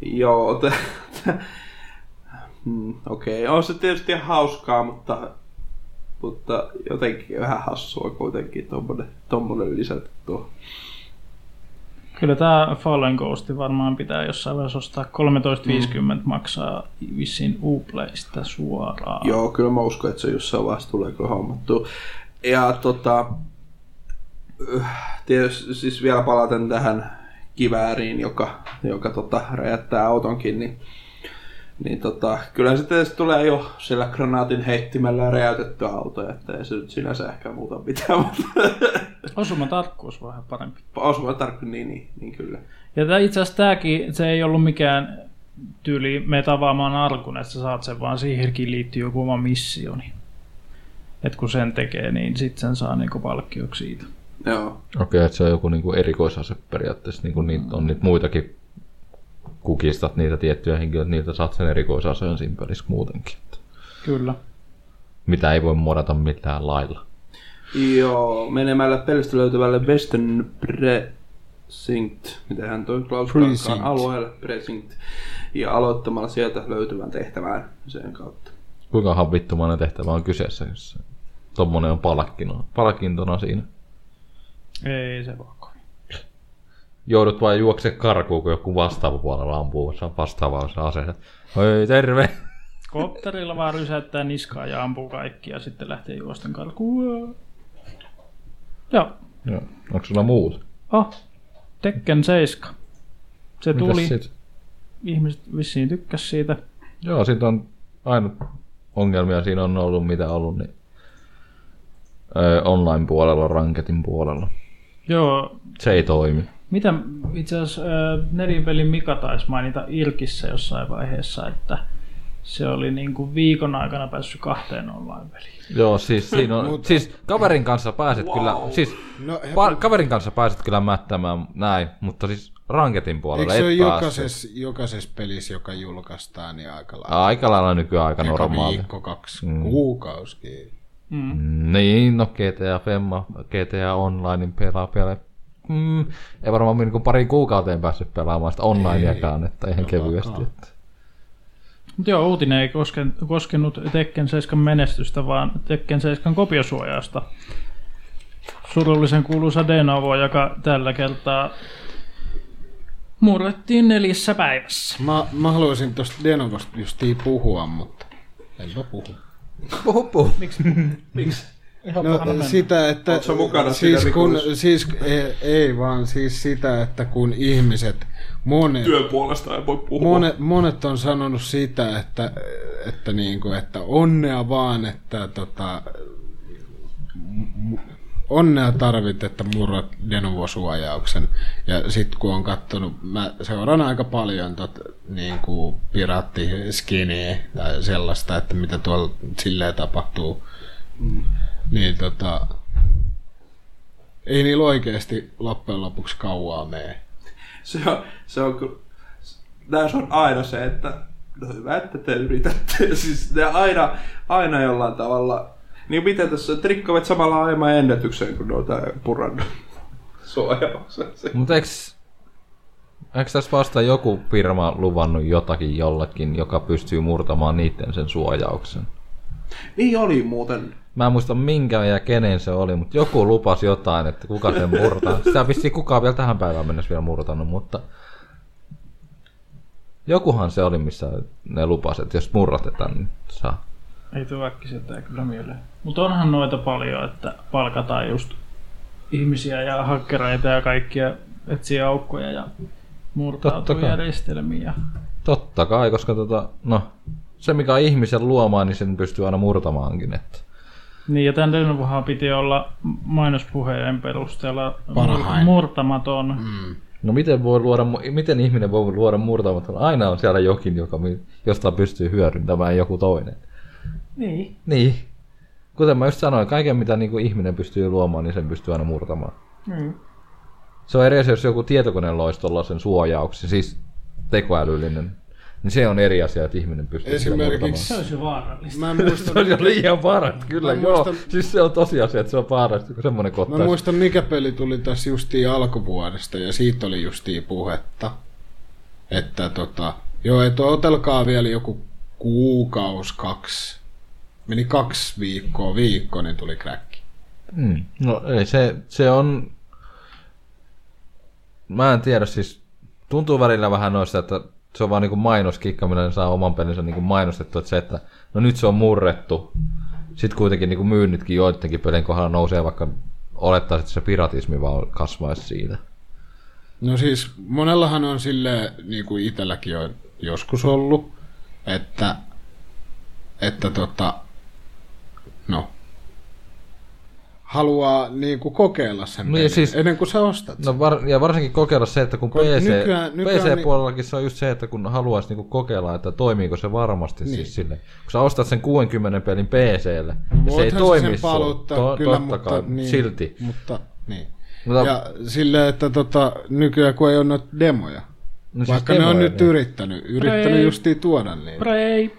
Joo, t- t- hmm, okei. Okay. On se tietysti ihan hauskaa, mutta, mutta jotenkin vähän hassua kuitenkin tommonen, tommonen lisätä tuo. Kyllä tämä Fallen Ghost varmaan pitää jossain vaiheessa ostaa 13.50 maksaa vissiin Uplaysta suoraan. Joo, kyllä mä uskon, että se jossain vaiheessa tulee kyllä hommattua. Ja tota, yh, tietysti siis vielä palaten tähän kivääriin, joka, joka tota, räjättää autonkin, niin, niin tota, kyllä se tietysti tulee jo sillä granaatin heittimellä räjäytettyä autoja, että ei se nyt sinänsä ehkä muuta mitään, mutta (laughs) Osuma tarkkuus vähän parempi. osuma tarkka, niin, niin, niin kyllä. Ja tää, itse asiassa tämäkin, se ei ollut mikään tyyli me tavaamaan arkun, että sä saat sen, vaan siihenkin liittyy joku oma missioni. Et kun sen tekee, niin sitten sen saa niinku palkkioksi siitä. Joo, Okei, että se on joku niinku erikoisase periaatteessa. Niinku niitä, on niitä muitakin kukistat niitä tiettyjä henkilöitä, niiltä saat sen erikoisaseen siinä pelissä muutenkin. Että Kyllä. mitä ei voi modata mitään lailla. Joo, menemällä pelistä löytyvälle Western Precinct, mitähän toi lausutaankaan alueelle, Precinct, ja aloittamalla sieltä löytyvän tehtävään sen kautta. Kuinkahan vittumainen tehtävä on kyseessä, jos tommonen on palkkina, palkintona siinä. Ei se vaan. Joudut vain juokse karkuun, kun joku vastaava puolella ampuu vastaavaa se aseeseen. Oi terve! Kopterilla vaan rysäyttää niskaa ja ampuu kaikki ja sitten lähtee juosten karkuun. Joo. Joo. Onko sulla muut? Oh, Tekken 7. Se Mitäs tuli, sit? ihmiset vissiin tykkäs siitä. Joo, siitä on ainut ongelmia siinä on ollut, mitä ollut, niin öö, online-puolella, ranketin puolella. Joo, Se ei toimi. Mitä itse asiassa nelipelin Mika taisi mainita Irkissä jossain vaiheessa, että se oli niin kuin viikon aikana päässyt kahteen online-peliin. Joo, siis (laughs) siinä on, siis kaverin kanssa pääset wow. kyllä, siis No, pa- kaverin kanssa pääset kyllä mättämään näin, mutta siis ranketin puolella Eikö se et ole jokaisessa, jokaisessa pelissä, joka julkaistaan, niin aika lailla Aika lailla nykyään aika eka normaali. viikko, kaksi mm. kuukausikin. Mm, Niin, no GTA Femma, GTA Onlinein pelaa pelaa. Mm, ei varmaan niin pari kuukauteen päässyt pelaamaan sitä onlineakaan, että ihan kevyesti. Että. Mutta joo, uutinen ei koske, koskenut Tekken 7 menestystä, vaan Tekken 7 kopiosuojausta. Surullisen kuuluisa Denovo, joka tällä kertaa murrettiin neljässä päivässä. Mä, mä haluaisin tosta Denovosta justiin puhua, mutta enpä puhu. Puhu, puhu. Miksi? No sitä, että sä mukana siis siinä kun, vikuissa? siis ei, ei vaan siis sitä, että kun ihmiset, monet, Työn puolesta ei voi puhua. monet, monet on sanonut sitä, että, että, niinku, että onnea vaan, että tota, onnea tarvit, että murrat Denovo-suojauksen. Ja sitten kun on kattonut, mä seuraan aika paljon tot, niinku, piraattiskinee tai sellaista, että mitä tuolla silleen tapahtuu. Niin tota, ei niillä oikeasti loppujen lopuksi kauaa mene. Se on, se on kyllä, näissä on aina se, että no hyvä, että te yritätte. (laughs) siis ne aina, aina jollain tavalla, niin miten tässä trikkovat samalla aiemman ennätyksen, kun ne on tää purannut suojauksen. (laughs) Se- Mutta eikö, eikö tässä vasta joku firma luvannut jotakin jollekin, joka pystyy murtamaan niiden sen suojauksen? Niin oli muuten. Mä en muista minkä ja kenen se oli, mutta joku lupasi jotain, että kuka sen murtaa. Sitä vissiin kukaan vielä tähän päivään mennessä vielä murtanut, mutta Jokuhan se oli, missä ne lupasivat, että jos murratetaan, niin saa. Ei tuo äkkiseltään kyllä mieleen. Mutta onhan noita paljon, että palkataan just ihmisiä ja hakkereita ja kaikkia etsiä aukkoja ja murtautuu. Ja... Totta kai, koska tota, no, se mikä on ihmisen luomaa, niin sen pystyy aina murtamaankin. Että. Niin, ja tämän Lenovohan piti olla mainospuheen perusteella Parhain. murtamaton. Mm. No miten, voi luoda, miten ihminen voi luoda murtamaton? Aina on siellä jokin, joka, josta pystyy hyödyntämään joku toinen. Niin. Niin. Kuten mä just sanoin, kaiken mitä niin kuin ihminen pystyy luomaan, niin sen pystyy aina murtamaan. Mm. Se on eri asia, jos joku tietokone loisi tuollaisen suojauksen, siis tekoälyllinen. Niin se on eri asia, että ihminen pystyy Esimerkiksi- Se olisi jo vaarallista. Mä muistan, Se on jo liian vaarallista, kyllä Mä joo. muistan- Siis se on tosiasia, että se on vaarallista, kun semmoinen mä kohtaisi. muistan mikä peli tuli tässä justiin alkuvuodesta ja siitä oli justiin puhetta. Että tota, joo, että otelkaa vielä joku kuukaus, kaksi. Meni kaksi viikkoa, viikko, niin tuli kräkki. Mm. No ei, se, se on... Mä en tiedä, siis tuntuu välillä vähän noista, että se on vaan niinku mainoskikka, millä ne saa oman pelinsä niinku mainostettu, että se, että no nyt se on murrettu. Sitten kuitenkin niinku myynnitkin joidenkin pelin kohdalla nousee, vaikka olettaisiin, että se piratismi vaan kasvaisi siitä. No siis monellahan on sille niin kuin itselläkin on joskus ollut, että, että tota, no, haluaa niin kuin kokeilla sen Niin, pelin siis- ennen kuin sä ostat. No var, ja varsinkin kokeilla se, että kun Kun PC, nykyään- nykyään PC-puolellakin se on just se, että kun haluaisi niinku kokeilla, että toimiiko se varmasti niin. siis silleen. Kun sä ostat sen 60 pelin PClle, ja se ei toimi sen sulla. palauttaa, To, kyllä, totta mutta, kai, niin, silti. Mutta, niin. Mutta, Ja silleen, että tota, nykyään kun ei ole noita demoja, no siis vaikka ne on demoja, nyt niin. yrittänyt, yrittänyt justiin tuoda niin. Prey.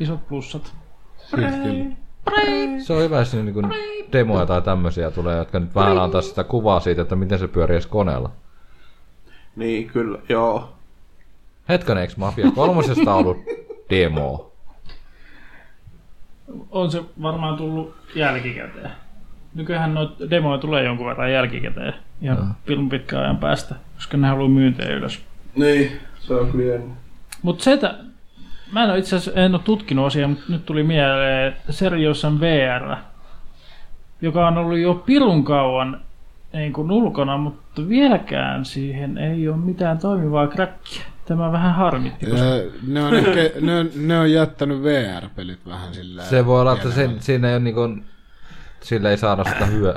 Isot plussat. Kyllä. Se on hyvä, jos niinku demoja tai tämmöisiä tulee, jotka nyt vähän antaa sitä kuvaa siitä, että miten se pyörii edes koneella. Niin, kyllä, joo. Hetkonen, eikö Mafia kolmosesta ollut demo? On se varmaan tullut jälkikäteen. Nykyään noita demoja tulee jonkun verran jälkikäteen. Ihan pilun pitkän ajan päästä, koska ne haluaa myyntejä ylös. Niin, se on kyllä. Mutta se, että mä en ole itse asiassa en ole tutkinut asiaa, mutta nyt tuli mieleen Seriosan VR, joka on ollut jo pirun kauan niin kuin ulkona, mutta vieläkään siihen ei ole mitään toimivaa kräkkiä. Tämä vähän harmitti, koska Ja ne, on ehkä, ne, on, ne on jättänyt VR-pelit vähän sillä Se voi olla, että sen, siinä ei ole niinku, sillä ei saada sitä hyö,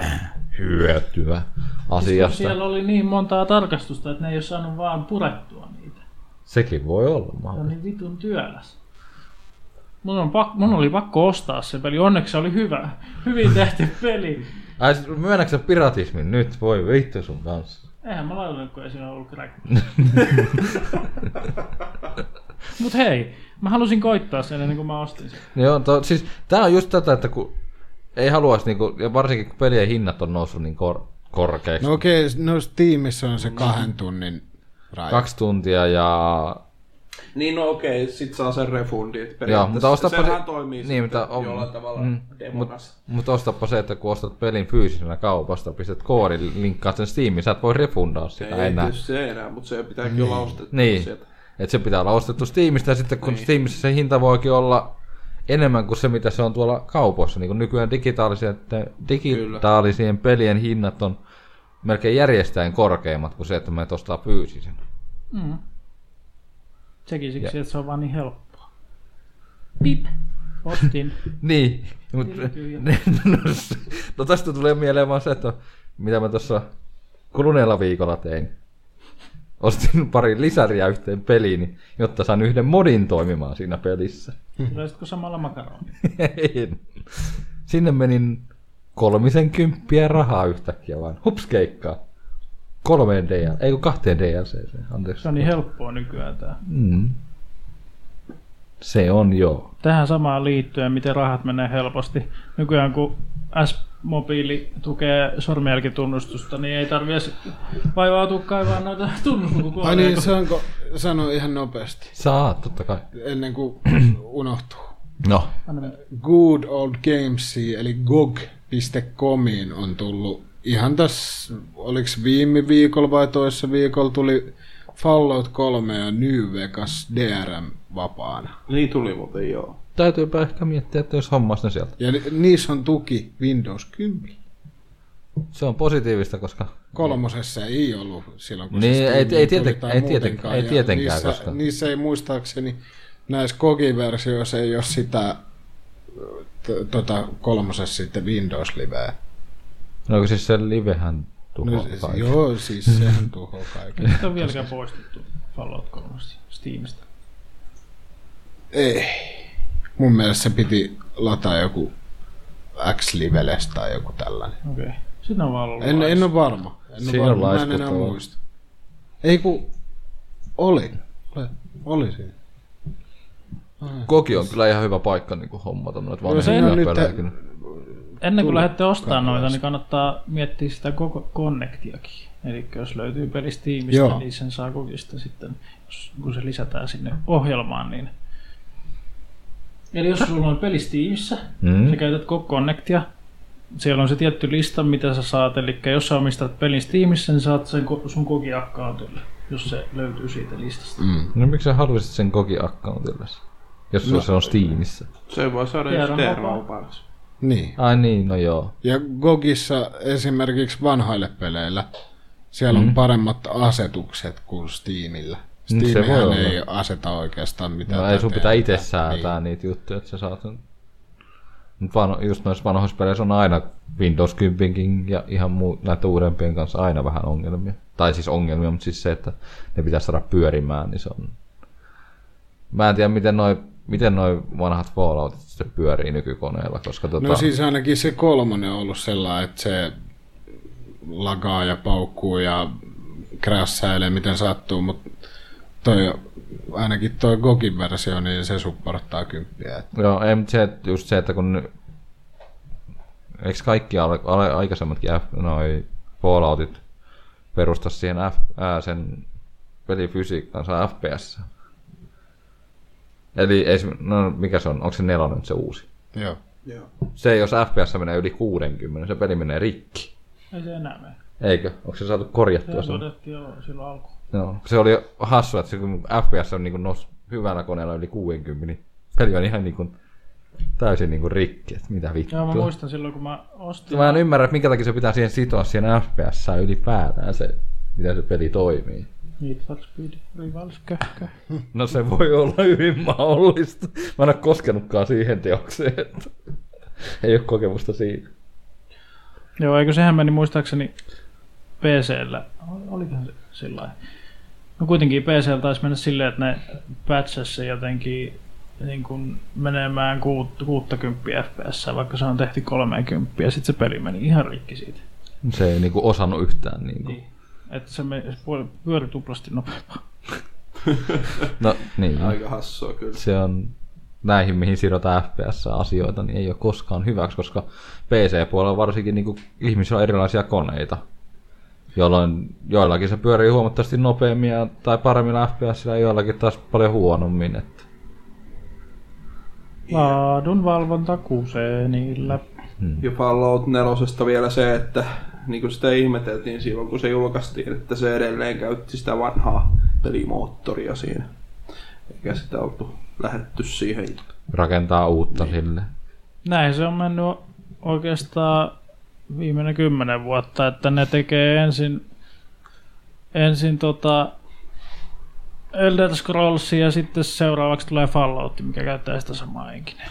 hyötyä asiasta. siellä oli niin montaa tarkastusta, että ne ei ole saanut vaan purettua niitä. Sekin voi olla Se on mahdollista. niin vitun työläs. Mun, on pak- mun oli pakko ostaa se peli. Onneksi se oli hyvä. Hyvin tehty (laughs) peli. Ai siis myönnätkö sä piratismin nyt? Voi vittu sun kanssa. Eihän mä laittanut, kun ei siinä ollut crack. (laughs) Mut hei, mä halusin koittaa sen ennen kuin mä ostin sen. Joo, to, siis tää on just tätä, että kun ei haluaisi, niinku, ja varsinkin kun pelien hinnat on noussut niin kor, korkeaksi. No okei, no Steamissa on se kahden tunnin raja. Kaksi tuntia ja... Niin no okei, sit saa sen refundi. että Joo, periaatteessa mutta ostapa sehän se... toimii niin, sitten mutta on, jollain tavalla mm, demona. mut, mutta ostapa se, että kun ostat pelin fyysisenä kaupasta, pistät koodin, linkkaat sen Steamiin, sä et voi refundaa sitä Ei enää. tietysti se enää, mutta se pitääkin olla ostettu Niin, sieltä. että se pitää olla ostettu Steamista ja sitten kun niin. Steamissa se hinta voikin olla enemmän kuin se, mitä se on tuolla kaupoissa. Niin kuin nykyään digitaalisien, digitaalisien pelien hinnat on melkein järjestäen korkeammat kuin se, että me ostaa fyysisen. Mm. Sekin siksi, että se on vaan niin helppoa. Pip. Ostin. (laughs) Niin, mutta Tyhjä. (laughs) no, no tästä tulee mieleen vaan se, että mitä mä tuossa kuluneella viikolla tein. Ostin pari lisäriä yhteen peliin, jotta saan yhden modin toimimaan siinä pelissä. (laughs) Tuleisitko samalla makaroni? En. Sinne menin kolmisen kymppiä rahaa yhtäkkiä vaan. Hups keikkaa. Kolmeen DL, ei kun kahteen DLC. Anteeksi. Se on niin helppoa nykyään tää. Mm. Se on joo. Tähän samaan liittyen, miten rahat menee helposti. Nykyään kun S-mobiili tukee sormenjälkitunnustusta, niin ei tarvi edes vaivautua kaivaa noita tunnuslukukoneja. Ai niin, saanko sanoa ihan nopeasti, Saa, totta kai. ennen kuin (clears throat) unohtuu. No, Good Old Games, eli gog.comiin on tullut ihan tässä, oliko viime viikolla vai toisessa viikolla tuli Fallout 3 ja New Vegas DRM vapaana. Niin tuli muuten joo. Täytyypä ehkä miettiä, että jos hommas ne sieltä. Ja ni- niissä on tuki Windows 10. Se on positiivista, koska Kolmosessa ei ollut silloin, kun Niin, se ei- ei tuli tieten- tai ei muutenkaan. tieten- ei tietenkään, niissä, koska- Niissä ei muistaakseni näissä kogiversioissa ei ole sitä t- tota, kolmosessa sitten Windows-liveä. No kun siis se livehän tuhoaa No, no, siis, joo, siis sehän tuhoaa (laughs) kaiken. Nyt on vieläkään poistettu Fallout 3 Steamista. Ei. Mun mielestä se piti lataa joku X-Liveles tai joku tällainen. Okei. Okay. Siinä on vaan ollut En, en ole varma. En ole Siinä on varma. Mä en enää muista. Ei ku... Oli. Oli, oli siinä. Koki on kyllä ihan hyvä paikka niin hommata noita No se vanhempia on nyt- pelejä. kyllä. Ennen kuin lähdette ostamaan noita, niin kannattaa miettiä sitä koko Connectiakin. Eli jos löytyy peli Steamista, Joo. niin sen saa kokista sitten, jos, kun se lisätään sinne ohjelmaan. Niin... Eli jos sulla on peli Steamissa, Mm. sä käytät koko Connectia, siellä on se tietty lista, mitä sä saat. Eli jos sä omistat pelin Steamissa, niin saat sen ko- sun koki accountille, jos se löytyy siitä listasta. Mm. No miksi sä haluaisit sen koki accountille? Jos no. se on Steamissa. Se voi saada jos vapaanaksi. Niin. Ai niin, no joo. Ja Gogissa esimerkiksi vanhoille peleillä siellä on paremmat asetukset kuin Steamillä. Mm, se voi Steamihän olla. ei aseta oikeastaan mitään. No ei sun pitää itse säätää niin. niitä juttuja, että sä saat sen. Mut just noissa vanhoissa peleissä on aina Windows 10 ja ihan muu, näiden uudempien kanssa aina vähän ongelmia. Tai siis ongelmia, mutta siis se, että ne pitää saada pyörimään, niin se on... Mä en tiedä, miten noi, miten noi vanhat Falloutit sitten pyörii nykykoneella, koska tota... No siis ainakin se kolmonen on ollut sellainen, että se lagaa ja paukkuu ja krässäilee miten sattuu, mutta toi, ainakin toi Gogin versio, niin se supporttaa kymppiä. Joo, ei, mutta se, just se, että kun... Eikö kaikki ale, ale, aikaisemmatkin F, noi Falloutit perusta siihen F, ää, sen pelifysiikkaansa FPS? Eli esim, no mikä se on? Onko se nelonen nyt se uusi? Joo. Joo. Se, jos FPS menee yli 60, se peli menee rikki. Ei se enää mene. Eikö? Onko se saatu korjattua? Se todettiin jo silloin alkuun. no, se oli hassu, että se, kun FPS on niin nous hyvällä koneella yli 60, niin peli on ihan niin kuin, täysin niin kuin rikki. Että mitä vittua. Joo, mä muistan silloin, kun mä ostin. Mä en ymmärrä, että minkä takia se pitää siihen sitoa siihen FPS ylipäätään se, miten se peli toimii. Need for Speed Rivals köhkö. (laughs) No se voi olla hyvin mahdollista. Mä en ole koskenutkaan siihen teokseen, että ei ole kokemusta siitä. Joo, eikö sehän meni muistaakseni PCllä. Olikohan se sillä? No kuitenkin PCllä taisi mennä silleen, että ne patchasi se jotenkin niin kuin menemään kuut- 60 fps, vaikka se on tehty 30 ja sitten se peli meni ihan rikki siitä. Se ei niinku osannut yhtään. Niinku. Niin. Että se me- pyöri tuplasti nopeammin. No niin. Aika hassua kyllä. Se on näihin, mihin sidotaan FPS-asioita, niin ei ole koskaan hyväksi, koska PC-puolella varsinkin niin ihmisillä on erilaisia koneita, jolloin joillakin se pyörii huomattavasti nopeammin ja, tai paremmilla FPS ja joillakin taas paljon huonommin. Että. Laadun valvonta kusee niillä. Ja Fallout 4 vielä se, että niin kuin sitä ihmeteltiin silloin, kun se julkaistiin, että se edelleen käytti sitä vanhaa pelimoottoria siinä. Eikä sitä oltu lähetty siihen. rakentaa uutta niin. sille. Näin se on mennyt oikeastaan viimeinen kymmenen vuotta, että ne tekee ensin, ensin tota Elder Scrolls ja sitten seuraavaksi tulee Fallout, mikä käyttää sitä samaa enkinen.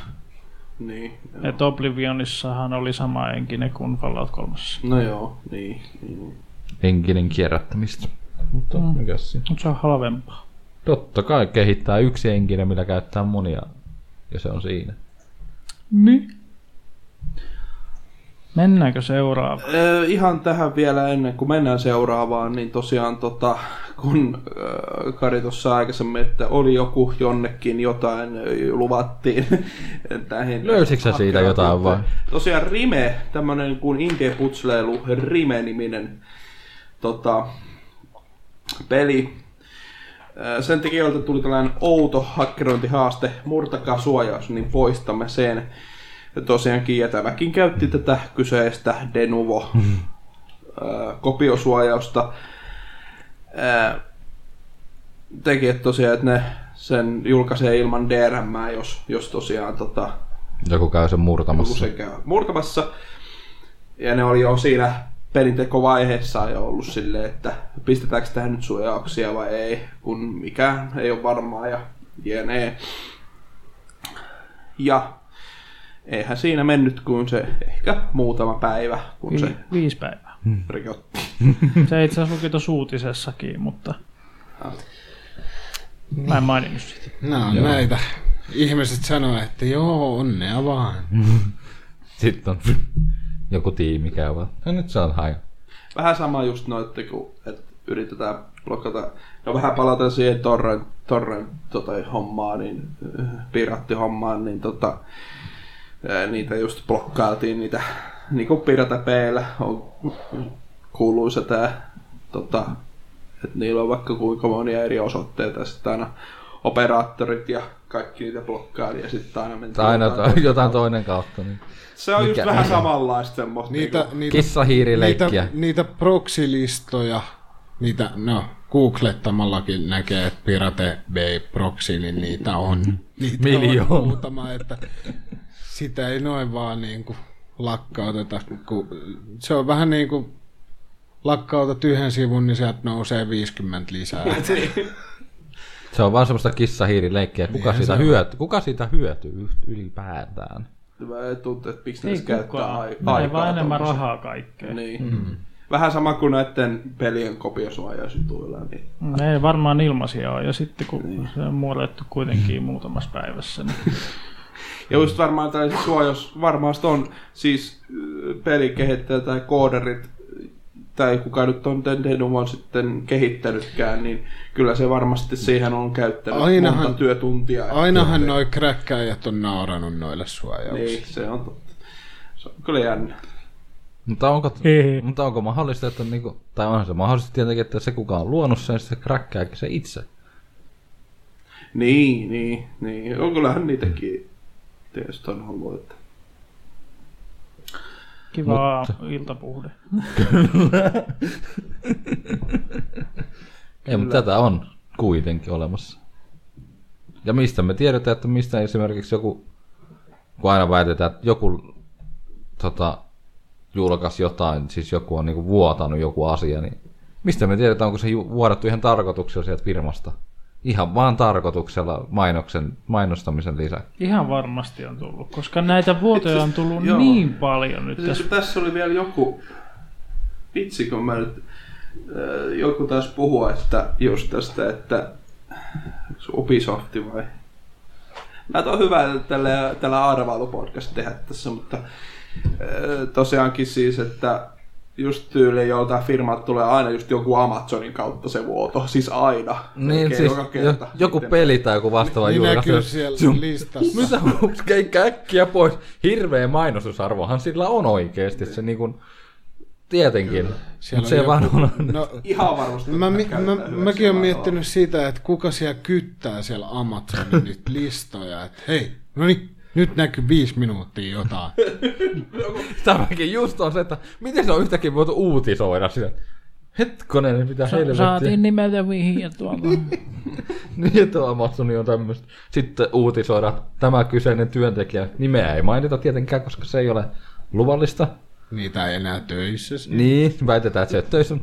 Niin. joo. Et Oblivionissahan oli sama enkinen kuin Fallout 3. No joo, niin. niin. Henkinen kierrättämistä. Mutta mm. mikä siinä? Mutta se on halvempaa. Totta kai kehittää yksi henkinen, millä käyttää monia. Ja se on siinä. Niin. Mennäänkö seuraavaan? Ö, ihan tähän vielä ennen kuin mennään seuraavaan, niin tosiaan tota, kun ö, Kari tuossa aikaisemmin, että oli joku jonnekin jotain luvattiin. (laughs) Tähän Löysitkö siitä jotain vai? Tosiaan Rime, tämmönen kuin indie-putsleilu Rime-niminen tota, peli. Sen tekijöiltä tuli tällainen outo hakkerointihaaste, murtakaa suojaus, niin poistamme sen. Ja tosiaankin Jätäväkin käytti tätä kyseistä Denuvo ö, kopiosuojausta. Tekijät tosiaan, että ne sen julkaisee ilman DRM, jos, jos tosiaan tota, Joku käy sen murtamassa. usein käy murtamassa. Ja ne oli jo siinä pelintekovaiheessa jo ollut silleen, että pistetäänkö tähän nyt suojauksia vai ei, kun mikään ei ole varmaa ja jne. Ja eihän siinä mennyt kuin se ehkä muutama päivä, kun se Vi- viisi päivää. rikotti. (laughs) Se itse asiassa luki tuossa uutisessakin, mutta mä en maininnut sitä. No on näitä. Ihmiset sanoo, että joo, onnea vaan. (laughs) Sitten on (laughs) joku tiimi käy vaan. No nyt se on haja. Vähän sama just noitten, kun että yritetään blokata. No vähän palataan siihen torrent, torrent tota, hommaan, niin äh, piraattihommaan, niin tota, niitä just blokkailtiin niitä, niin kuin Pirata P:llä on kuuluisa tää, tota, että niillä on vaikka kuinka monia eri osoitteita ja sitten aina operaattorit ja kaikki niitä blokkaili ja sitten aina mentiin Tai aina jotain to, jotain toinen kautta. Niin. Se on just Mikä- vähän mikä? samanlaista semmoista. Niitä, niinku- niitä, Kissahiirileikkiä. niitä, niitä proxy-listoja, niitä, no, googlettamallakin näkee, että Pirate Bay proxy, niin niitä on. Niitä Miljoona. on muutama, että sitä ei noin vaan niin kuin lakkauteta, kun se on vähän niin kuin lakkautat yhden sivun, niin sieltä nousee 50 lisää. (laughs) Se on vaan semmoista kissahiirileikkiä. Kuka, Niinhän siitä se on. hyötyy, kuka siitä hyötyy ylipäätään? Mä tuntuu, että miksi Ei ne käyttää aikaa vaan enemmän rahaa kaikkeen. Niin. Mm. Vähän sama kuin näiden pelien kopiosuojausjutuilla. Niin. Ne ei varmaan ilmaisia ole, ja sitten kun se on muodettu kuitenkin muutamassa päivässä, niin Ja just varmaan tällaiset suojaus, varmaan sit on siis pelikehittäjät tai kooderit, tai kuka nyt on Dendenumon sitten kehittänytkään, niin kyllä se varmasti siihen on käyttänyt Ainahan- monta työtuntia. Ainahan noi kräkkäjät on nauranut noille suojauksille. Niin, se on totta. Se on kyllä jännä. Mutta onko, mutta onko mahdollista, että niinku, tai onhan se mahdollista tietenkin, että se kuka on luonut sen, se kräkkääkin se itse. Niin, niin, niin. On kyllähän niitäkin tietysti on ollut, että kiva iltapuhde. (laughs) Ei, mutta tätä on kuitenkin olemassa. Ja mistä me tiedetään, että mistä esimerkiksi joku, kun aina väitetään, että joku tota, julkaisi jotain, siis joku on niinku vuotanut joku asia, niin mistä me tiedetään, onko se vuodattu ihan tarkoituksella sieltä firmasta? Ihan vaan tarkoituksella mainoksen, mainostamisen lisäksi. Ihan varmasti on tullut, koska näitä vuotoja on tullut Joo. niin paljon nyt Tässä, tässä. tässä oli vielä joku, vitsi kun mä nyt, äh, joku taas puhua, että just tästä, että Ubisofti vai? Mä on hyvä tällä, tällä arvailupodcast tehdä tässä, mutta äh, tosiaankin siis, että just tyyli joltain firmat tulee aina just joku Amazonin kautta se vuoto, siis aina. Niin, Melkein siis joka kerta. jo, joku Miten- peli tai joku vastaava Niin julkaisu. näkyy siellä Sun- listassa. Mitä keikkä äkkiä pois? Hirveä mainostusarvohan sillä on oikeesti. Se niinku, tietenkin. Mutta se on vaan joku- on... No, Ihan varmasti. Mä, mä, hyväksi mäkin olen miettinyt sitä, että kuka siellä kyttää siellä Amazonin nyt listoja, että hei, no niin, nyt näkyy viisi minuuttia jotain. (laughs) Tämäkin just on se, että miten se on yhtäkkiä voitu uutisoida sitä. Hetkonen, niin mitä helvettiä. Saatiin nimeltä vihje tuolta. (laughs) Niin, että Amazoni on tämmöistä. Sitten uutisoida että tämä kyseinen työntekijä. Nimeä ei mainita tietenkään, koska se ei ole luvallista. Niitä ei enää töissä. Niin, väitetään, että se ei ole töissä.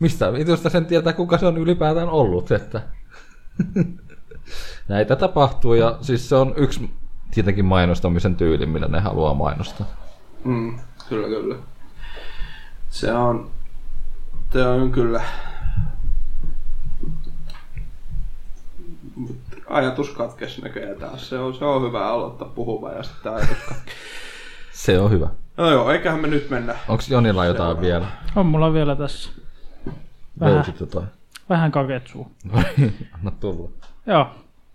Mistä vitusta sen tietää, kuka se on ylipäätään ollut, että (laughs) näitä tapahtuu ja siis se on yksi tietenkin mainostamisen tyyli, millä ne haluaa mainostaa. Mm, kyllä, kyllä. Se on, se on kyllä ajatus katkesi näköjään taas. Se on, se on hyvä aloittaa puhumaan ja sitten ajatus katkesi. (laughs) Se on hyvä. No joo, eiköhän me nyt mennä. Onko Jonilla jotain vielä? On mulla vielä tässä. Vähän, Löysit jotain? vähän kaketsuu. Anna (laughs) tulla. Joo,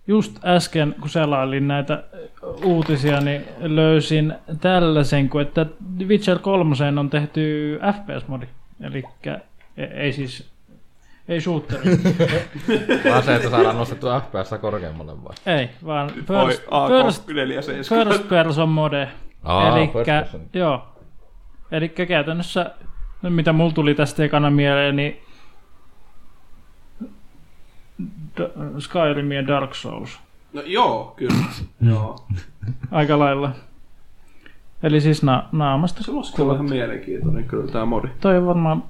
just äsken kun selailin näitä uutisia, niin löysin tällaisen, kuin että Witcher 3 on tehty FPS-modi. Eli ei siis, ei shooteri. (laughs) Vaan se, että saadaan nostettua FPS korkeammalle vai? ei, vaan Oi, first, first, AK47. first person mode. Aa, Elikkä, first person. joo. Eli käytännössä, mitä mulla tuli tästä ekana mieleen, niin D- Skyrim ja Dark Souls. No joo, kyllä. joo. Aika lailla. Eli siis na- naamasta Se voisi olla ihan mielenkiintoinen kyllä tämä modi. Toi on varmaan,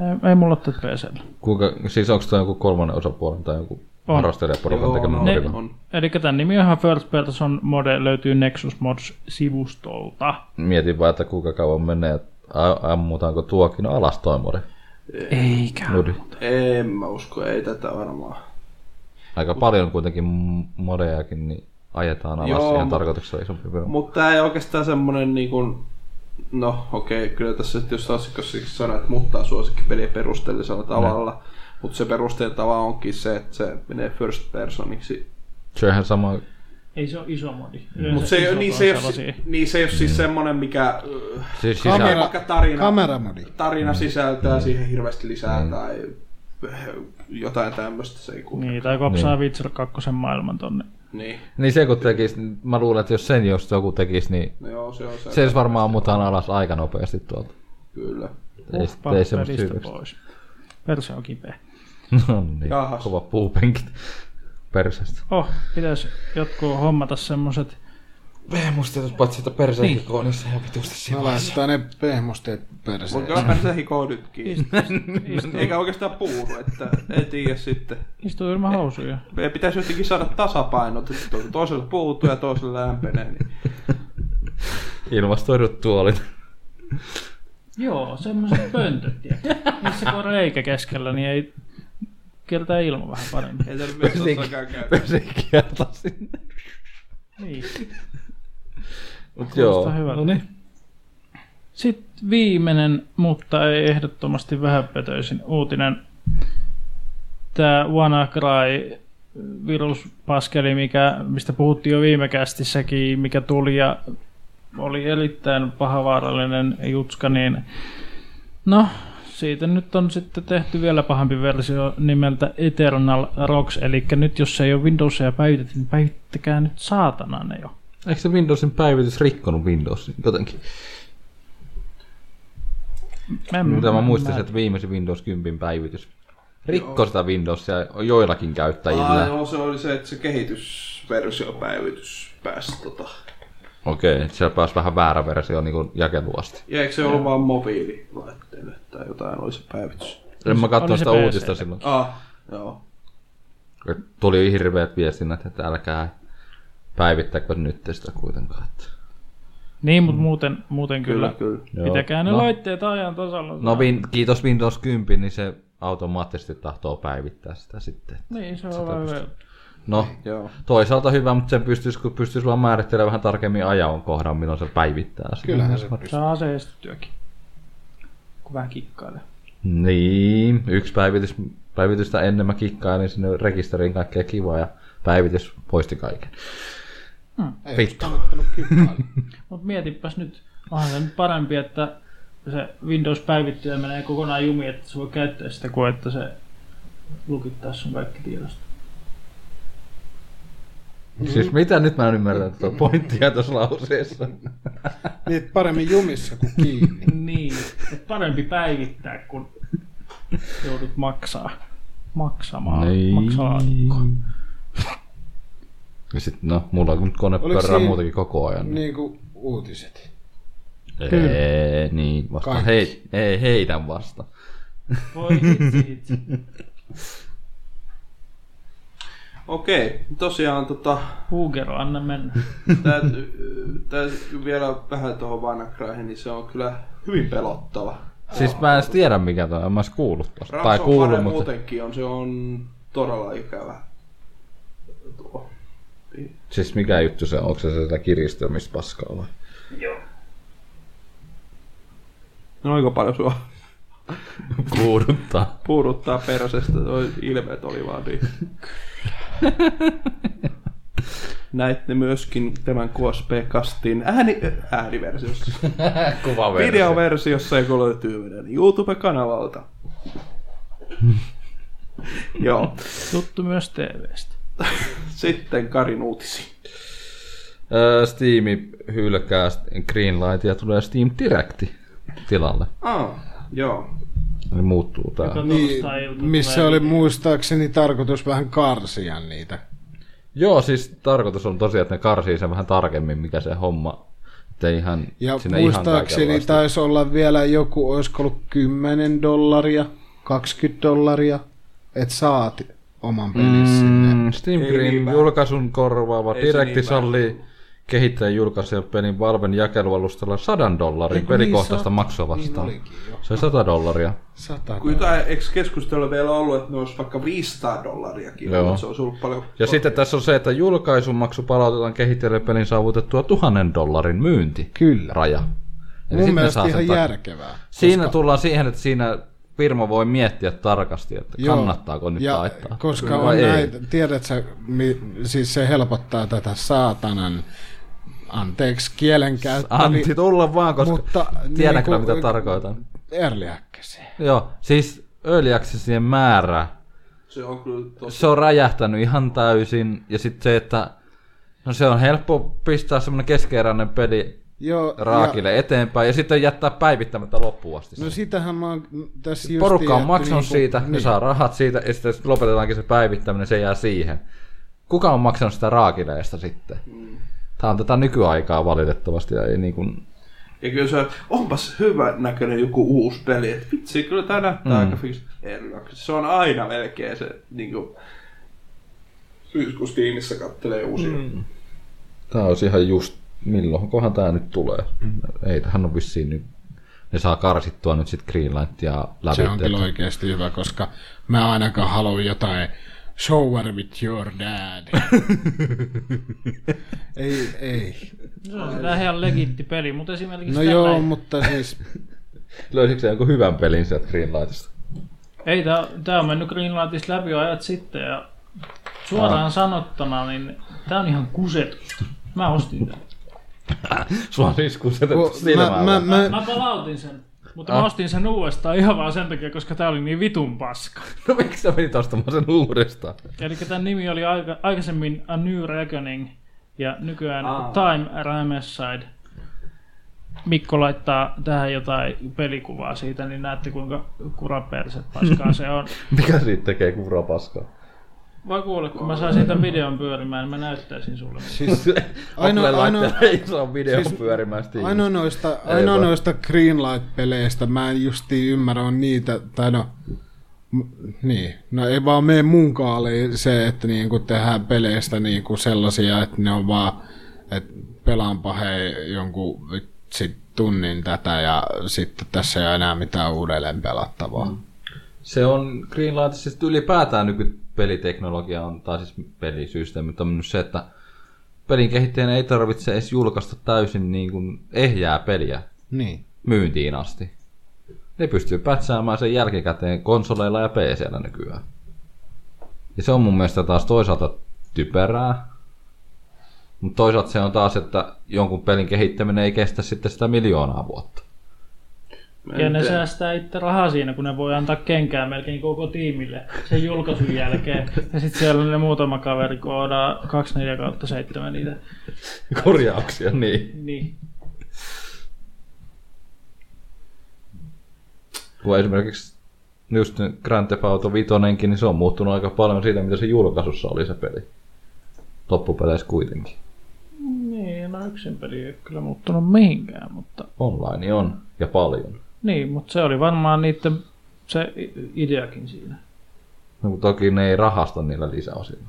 ei, ei mulla ole tätä PCllä. Kuinka, siis onko tämä joku kolmannen osapuolen tai joku On. harrastelijaporukan tekemä on, modi? On. Eli tämän nimi on ihan First Person Mode, löytyy Nexus Mods-sivustolta. Mietin vaan, että kuinka kauan menee, että ammutaanko tuokin alas toi modi. Eikä. Nudi. En mä usko, ei tätä varmaan. Aika paljon kuitenkin modejakin, niin ajetaan alas Joo, ihan mut- tarkoituksella isompi video. Mutta tämä ei oikeastaan semmonen niin kuin, no okei, okay, kyllä tässä nyt jos otsikossa sanoa, että muuttaa suosikkipeliä perusteellisella tavalla, mutta se perusteellinen tava onkin se, että se menee first personiksi. Se on ihan sama, Ei se ole iso modi. Mutta se, ei ole- Isot niin, on se ei ole, sellaisia. niin se ei ole siis semmonen, mikä äh, siis Kamera- sisä... vaikka tarina, Kameramodi. tarina sisältää siihen hirveästi lisää tai jotain tämmöistä se ei kuulu. Niin, tai kopsaa niin. Witcher 2 maailman tonne. Niin. Niin se kun tekis, mä luulen, että jos sen jos joku tekis, niin No joo, se on se. se olisi varmaan ammutaan alas aika nopeasti tuolta. Kyllä. Ei, Uppa ei semmoista syytöstä. pois. Perse on kipeä. (laughs) No niin, Jahas. kova puupenkit persestä. Oh, pitäisi jotkut hommata semmoset. Pehmustetus paitsi sitä perseen ikonissa ja vitusti Mä laittaa ne pehmusteet Mutta perseen. kylläpä se hikoo nytkin. Eikä oikeastaan puudu, että en tiedä sitten. istu ilman housuja. Meidän pitäisi jotenkin saada tasapainot, että to- toiselle puutuu ja toiselle lämpenee. Niin. Ilmastoidut tuolit. Joo, semmoset pöntöt? Missä kun on reikä keskellä, niin ei kiertää ilma vähän paremmin. Ei tarvitse vessassakaan käydä. Persikierta sinne. Niin. Mut joo. Hyvältä. No niin. Sitten viimeinen, mutta ei ehdottomasti vähäpötöisin uutinen. Tämä WannaCry viruspaskeli, mikä, mistä puhuttiin jo viime kästissäkin, mikä tuli ja oli erittäin pahavaarallinen jutska, niin no, siitä nyt on sitten tehty vielä pahempi versio nimeltä Eternal Rocks, eli nyt jos ei ole Windowsia päivitetty, niin päivittäkää nyt saatana ne jo. Eikö se Windowsin päivitys rikkonut Windowsin jotenkin? Mä, Mitä mä muistaisin, että viimeisin Windows 10 päivitys rikko sitä Windowsia joillakin käyttäjillä. Aa, joo, se oli se, että se kehitysversiopäivitys pääsi tota. Okei, että siellä pääsi vähän väärä versio niin jakeluasti. Ja eikö se ollut vaan mobiililaitteelle tai jotain oli se päivitys? En mä se sitä PC. uutista silloin. Ah, joo. Tuli hirveät viestinnät, että älkää päivittäkö nyt sitä kuitenkaan. Että... Niin, mutta muuten, muuten kyllä. Kyllä, kyllä. Pitäkää ne No. laitteet ajan tasalla. No win, kiitos Windows 10, niin se automaattisesti tahtoo päivittää sitä sitten. Niin, se on hyvä. No, Joo. toisaalta hyvä, mutta sen pystyisi, kun pystyisi vaan määrittelemään vähän tarkemmin ajan kohdan, milloin se päivittää. sitä. Kyllähän se pystyy. Saa aseistettyäkin. Kun vähän kikkailee. Niin, yksi päivitys, päivitystä ennen mä kikkailin sinne rekisteriin kaikkea kivaa ja päivitys poisti kaiken. Ei Vittu. (laughs) Mutta mietipäs nyt, onhan se nyt parempi, että se Windows päivittyy ja menee kokonaan jumiin, että se voi käyttää sitä, kuin että se lukittaa sun kaikki tiedosta. Siis mitä nyt mä en ymmärrä tuota pointtia tuossa lauseessa. (laughs) Niitä paremmin jumissa kuin kiinni. (laughs) niin, että parempi päivittää, kun joudut maksaa. Maksamaan. Niin. Ja sit, no, mulla on nyt kone pyörää siinä- muutenkin koko ajan. Niin, niin kuin uutiset. Ei, niin vasta Kaikki. hei, ei, heidän vasta. Voi itse, itse. Okei, tosiaan tota, Huugero, anna mennä. tää, tää vielä vähän tuohon WannaCryhin, niin se on kyllä hyvin pelottava. Siis mä en tiedä mikä toi on, en mä edes kuullut tosta. Tai kuullut, mutta... muutenkin on, se on todella ikävä. Tuo. Siis mikä juttu se on? Onko se sitä kiristämistä paskaa vai? No aika paljon sua Puuduttaa. puuduttaa persestä, toi ilmeet oli vaan niin. Näitte myöskin tämän QSP-kastin ääni, ääniversiossa. (laughs) Kuva Videoversiossa, joka löytyy meidän YouTube-kanavalta. (laughs) Joo. Tuttu myös TVstä. (laughs) Sitten Karin uutisi. Öö, Steam hylkää Greenlight ja tulee Steam Directi tilalle. Ah, joo. Eli muuttuu tää. Niin, missä oli muistaakseni tarkoitus vähän karsia niitä. Joo, siis tarkoitus on tosiaan, että ne karsii sen vähän tarkemmin, mikä se homma. Ihan Ja ihan muistaakseni kaikenlaista. taisi olla vielä joku, olisiko ollut 10 dollaria, 20 dollaria, että saat oman pelin sinne. Mm, Steam Ei Green niin julkaisun korvaava Ei direkti niin sallii kehittäjän julkaisijan pelin Valven jakelualustalla 100 dollarin Eiku pelikohtaista niin, maksua Niin vastaan. olikin jo. se on 100 dollaria. 100 Kun jotain, eikö keskustelu vielä ollut, että ne olisi vaikka 500 dollariakin, Joo. mutta se olisi ollut paljon... Ja sitten tässä on se, että julkaisun maksu palautetaan kehittäjälle pelin saavutettua tuhannen dollarin myynti. Kyllä. Raja. Eli Mun mielestä ihan järkevää. Siinä tullaan siihen, että siinä firma voi miettiä tarkasti, että Joo. kannattaako nyt ja laittaa. Koska on ei. näitä, tiedät sä, mi, siis se helpottaa tätä saatanan, anteeksi kielenkäyttöä, Antti, tulla vaan, koska mutta tiedän kyllä mitä tarkoitan. early access. Joo, siis early accessien määrä, Se on kyllä tosi... se on räjähtänyt ihan täysin. Ja sitten se, että no se on helppo pistää semmoinen keskeeräinen peli Joo, raakille eteenpäin ja sitten jättää päivittämättä loppuun asti. Ja, no sitähän mä oon tässä just Porukka on että maksanut niinku- siitä, ne niin. saa rahat siitä ja sitten lopetetaankin se päivittäminen, se jää siihen. Kuka on maksanut sitä raakileesta sitten? Tämä on tätä nykyaikaa valitettavasti ja ei niin kuin... Ja kyllä se onpas hyvä näköinen joku uusi peli. Et vitsi, kyllä tää näyttää mm. aika. Se on aina melkein se niinku... Kun Steamissa kattelee uusia. Mm. Tämä olisi ihan just, milloinkohan tämä nyt tulee. Ei, tähän on vissiin nyt, ne saa karsittua nyt sitten Greenlightia läpi. Se on kyllä oikeasti hyvä, koska mä ainakaan haluan jotain shower with your dad. (laughs) ei, ei. Se on sitä ihan legitti peli, mutta esimerkiksi No joo, ei- mutta siis (laughs) Löysitkö se jonkun hyvän pelin sieltä Greenlightista? Ei, tää, tää on mennyt Greenlightista läpi ajat sitten ja suoraan Ah. sanottuna, niin tää on ihan kusetusta. Mä ostin tän. Sulla on siis kusetettu Ku- silmää. mä, mä, Mä, mä, palautin sen, mutta Ah. mä ostin sen uudestaan ihan vaan sen takia, koska tää oli niin vitun paska. (laughs) No miksi sä menit ostamaan sen uudestaan? Eli tämän nimi oli aika, aikaisemmin A New Reckoning ja nykyään Aa. Time Ramesside. Mikko laittaa tähän jotain pelikuvaa siitä, niin näette kuinka kuraperset paskaa se on. (laughs) Mikä siitä tekee kuraa Vai kuule, kun mä saisin tämän videon pyörimään, niin mä näyttäisin sulle. siis Ainoa, ainoa, ainoa, ei saa video siis pyörimään Steamissa. ainoa, noista, ainoa noista Greenlight-peleistä mä en justiin ymmärrä on niitä, tai no, m- niin, no ei vaan mene mun kaaliin se, että niinku tehdään peleistä niinku sellaisia, että ne on vaan, että pelaanpa hei jonkun vitsi tunnin tätä ja sitten tässä ei ole enää mitään uudelleen pelattavaa. Mm. Se on Greenlight, siis ylipäätään nykypeliteknologia on, tai siis pelisysteemi on mennyt se, että pelin kehittäjän ei tarvitse edes julkaista täysin niin kuin ehjää peliä Niin. myyntiin asti. Ne pystyy pätsäämään sen jälkikäteen konsoleilla ja PCllä nykyään. Ja se on mun mielestä taas toisaalta typerää. Mutta toisaalta se on taas, että jonkun pelin kehittäminen ei kestä sitten sitä miljoonaa vuotta. Ja ne säästää itse rahaa siinä, kun ne voi antaa kenkää melkein koko tiimille sen julkaisun jälkeen. Ja sitten siellä ne muutama kaveri koodaa 24 kautta 7 niitä. Korjauksia, niin. Niin. Kun esimerkiksi just Grand Theft Auto 5, niin se on muuttunut aika paljon siitä, mitä se julkaisussa oli se peli. Loppupeleissä kuitenkin. Niin, no yksin peli ei ole kyllä muuttunut mihinkään, mutta... Online on, ja paljon. Niin, mutta se oli varmaan niiden se ideakin siinä. No, mutta toki ne ei rahasta niillä lisäosilla.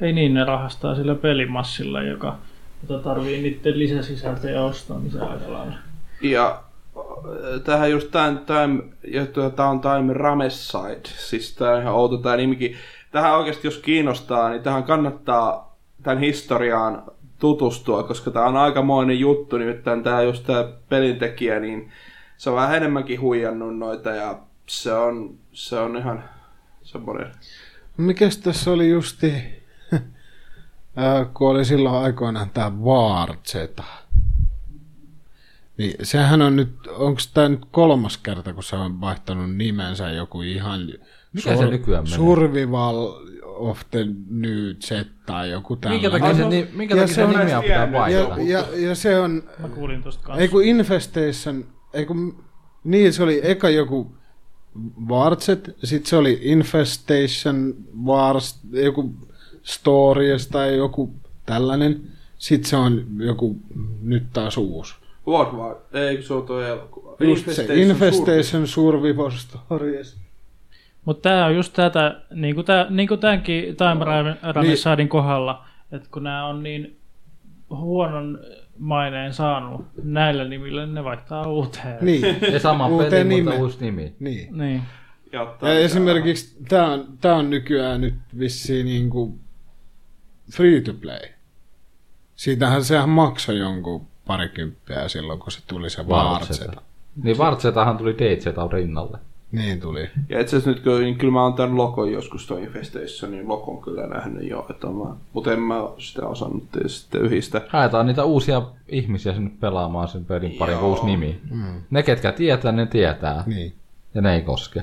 Ei niin, ne rahastaa sillä pelimassilla, joka, jota tarvii niiden lisäsisältöjä ostaa, niin se aika lailla. Ja äh, tähän just time, time ja tämä on Time Ramesside, siis tämä on ihan outo tämä nimikin. Tähän oikeasti jos kiinnostaa, niin tähän kannattaa tämän historiaan tutustua, koska tämä on aikamoinen juttu, nimittäin tämä just tämä pelintekijä, niin se on vähän enemmänkin huijannut noita ja se on, se on ihan semmoinen Mikäs tässä oli justi, (laughs) kun oli silloin aikoinaan tämä Z. Niin sehän on nyt, onko tämä nyt kolmas kerta, kun se on vaihtanut nimensä joku ihan Mikä se nykyään menee? Survival of the New Z tai joku Minkä tällainen. takia se, ni- minkä Ja takia se se on nimiä pitää vaihtaa? ja, ja, ja, se on, Mä kuulin tosta kanssa. ei kun Infestation, ei kun, niin se oli eka joku Warset, sitten se oli Infestation Wars, joku Stories tai joku tällainen. Sitten se on joku nyt taas uusi. World War, ei se on tuo elokuva. Just Infestation Survivor Stories. Mutta tämä on just tätä, niin kuin, tää, niin kuin tämänkin Time Ramisadin kohdalla, että kun nämä on niin huonon maineen saanut näillä nimillä, niin ne vaihtaa uuteen. Niin, Ja sama Uuteen peli, mutta nimeen. uusi nimi. niin. Niin. Ja, Ja esimerkiksi tämä on, tää on nykyään nyt vissiin niinku free to play. Siitähän sehän maksoi jonkun parikymppiä silloin, kun se tuli se Vartseta. Vartseta. Niin Vartsetahan tuli DZ rinnalle. Niin tuli. Ja itse asiassa nyt kyllä, niin kyllä mä oon tämän lokon joskus toi Infestationin lokon kyllä nähnyt jo, että mä, mutta en mä sitä osannut sitten yhdistä. Haetaan niitä uusia ihmisiä sinne pelaamaan sen pelin pari Joo. uusi nimi. Mm. Ne ketkä tietää, ne tietää. Niin. Ja ne ei koske.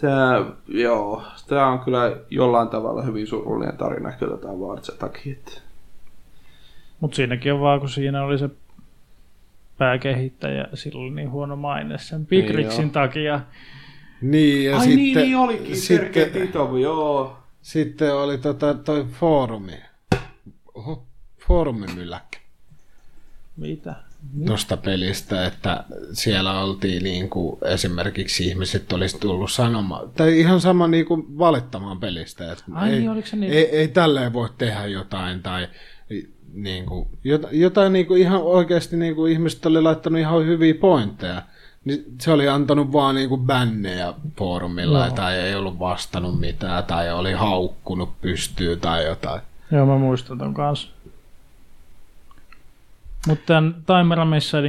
Tää, joo, tää on kyllä jollain tavalla hyvin surullinen tarina kyllä tää Vartsetakin. että- Mutta siinäkin on vaan, kun siinä oli se pääkehittäjä, sillä oli niin huono maine sen Pigrixin joo. takia. Niin, ja Ai sitten, niin, niin olikin, Sergei sitten, Titov, joo. sitten oli tota, toi foorumi. Oho, foorumimylläkkä Mitä? tuosta pelistä, että siellä oltiin niin kuin esimerkiksi ihmiset olisi tullut sanomaan, tai ihan sama niin kuin valittamaan pelistä, että Ai ei, niin, oliko se niin? ei, ei tälleen voi tehdä jotain, tai niin kuin, jotain, niin kuin ihan oikeasti niin kuin ihmiset oli laittanut ihan hyviä pointteja, niin se oli antanut vaan niin kuin bännejä foorumilla, Joo. tai ei ollut vastannut mitään, tai oli haukkunut pystyy tai jotain. Joo, mä muistan ton kanssa. Mutta tämän Timer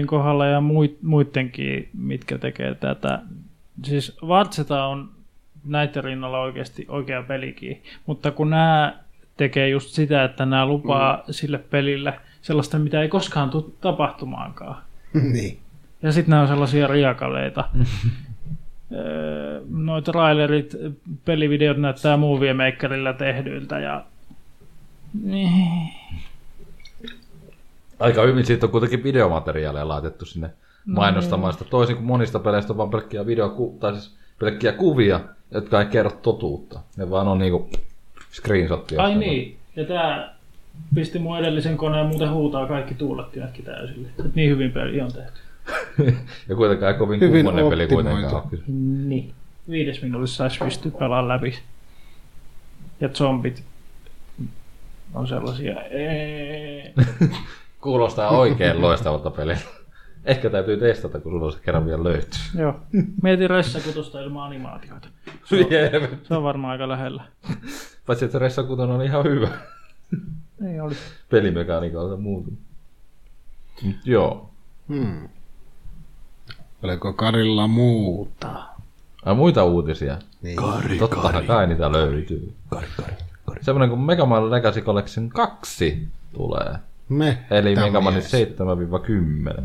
kohdalla ja muit, muidenkin, mitkä tekee tätä, siis Vartseta on näiden rinnalla oikeasti oikea pelikin, mutta kun nämä tekee just sitä, että nämä lupaa mm. sille pelille sellaista, mitä ei koskaan tule tapahtumaankaan. (laughs) niin. Ja sitten nämä on sellaisia riakaleita. (laughs) Öö, Noi trailerit, pelivideot näyttää Movie Makerilla tehdyiltä ja niin. Aika hyvin siitä on kuitenkin videomateriaaleja laitettu sinne mainostamaan sitä. Toisin kuin monista peleistä on vaan pelkkiä, video, tai siis pelkkiä kuvia, jotka ei kerro totuutta. Ne vaan on niinku screenshottia. Ai niin, ja tää pisti mun edellisen koneen muuten huutaa kaikki tuulettimetkin täysille. Et niin hyvin peli on tehty. (laughs) ja kuitenkaan kovin Hyvin kummonen peli kuitenkaan. Niin. Viides minuutissa saisi pystyä pelaamaan läpi. Ja zombit on sellaisia... (laughs) Kuulostaa oikein (laughs) loistavalta peliltä. Ehkä täytyy testata, kun sulla se kerran vielä löytyy. Joo. Mietin Ressakutosta ilman animaatioita. Jep. Se on varmaan aika lähellä. Paitsi, että Ressa Kutonen on ihan hyvä Ei oli. pelimekaniikalta muutu. Mut joo. Hmm. Oliko Karilla muuta? Ai muita uutisia? Niin. Totta kai niitä löytyy. Kari, kari, kari. Semmoinen kuin Mega Man Legacy Collection 2 tulee. Me, Eli Mega Man mies.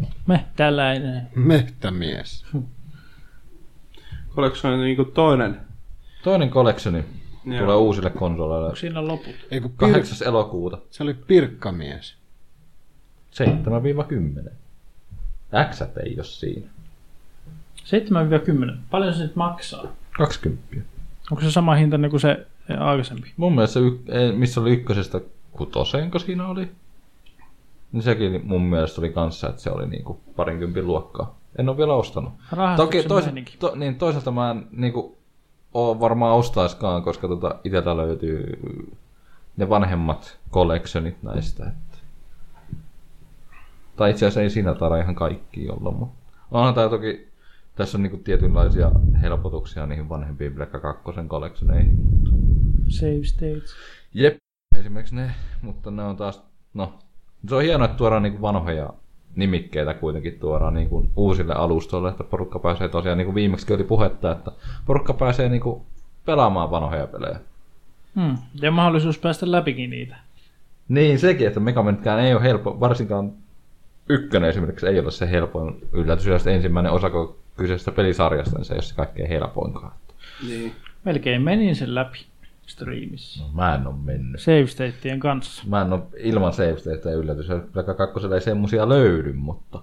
7-10. Me tällainen. Mehtämies. Oliko se niinku toinen? Toinen collectioni Joo. tulee uusille konsoleille Onko siinä loput? Ei kun pir- 8. elokuuta. se oli pirkkamies. 7-10. X ei ole siinä. 7-10. Paljon se nyt maksaa? 20. Onko se sama hinta kuin se aikaisempi? Mun mielestä se, missä oli ykkösestä kutosenko siinä oli, niin sekin mun mielestä oli kanssa, että se oli niinku parinkympin luokkaa. En ole vielä ostanut. Rahastuksen tois, meininki. to, niin toisaalta mä en niinku oo varmaan ostaiskaan, koska tota iteltä löytyy ne vanhemmat collectionit näistä. Että. Tai itse asiassa ei siinä taida ihan kaikki olla, mutta onhan tää toki, tässä on niinku tietynlaisia helpotuksia niihin vanhempiin Black 2 collectioneihin. Save states. Jep, esimerkiksi ne, mutta ne on taas, no, se on hienoa, että tuodaan niinku vanhoja nimikkeitä kuitenkin tuodaan niinku uusille alustoille, että porukka pääsee tosiaan, niin kuin viimeksi oli puhetta, että porukka pääsee niinku pelaamaan vanhoja pelejä. Hmm. Ja mahdollisuus päästä läpikin niitä. Niin, sekin, että Megamenkään ei ole helppo, varsinkaan ykkönen esimerkiksi ei ole se helpoin yllätys, sitten ensimmäinen osa kyseisestä pelisarjasta, niin se ei ole se kaikkein helpoinkaan. Niin. Melkein menin sen läpi streamissä. No, mä en ole mennyt. Save kanssa. Mä en ole ilman save stateja yllätys, että kakkosella ei semmosia löydy, mutta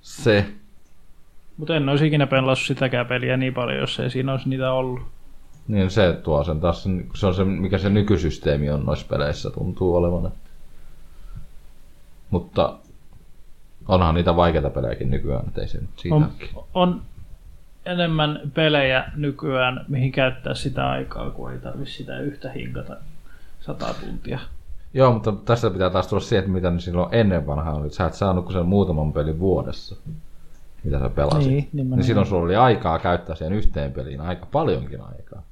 se. Mutta en olisi ikinä pelannut sitäkään peliä niin paljon, jos ei siinä olisi niitä ollut. Niin se tuo sen taas, se on se, mikä se nykysysteemi on noissa peleissä, tuntuu olevan. Mutta onhan niitä vaikeita pelejäkin nykyään, ettei se nyt siitä On, on... on enemmän pelejä nykyään, mihin käyttää sitä aikaa, kun ei tarvitse sitä yhtä hinkata sata tuntia. Joo, mutta tässä pitää taas tulla siihen, että mitä ne silloin ennen vanhaa oli. Sä et saanut kuin sen muutaman pelin vuodessa, mitä sä pelasit. Niin, niin nimenomaan. silloin sulla oli aikaa käyttää siihen yhteen peliin, aika paljonkin aikaa.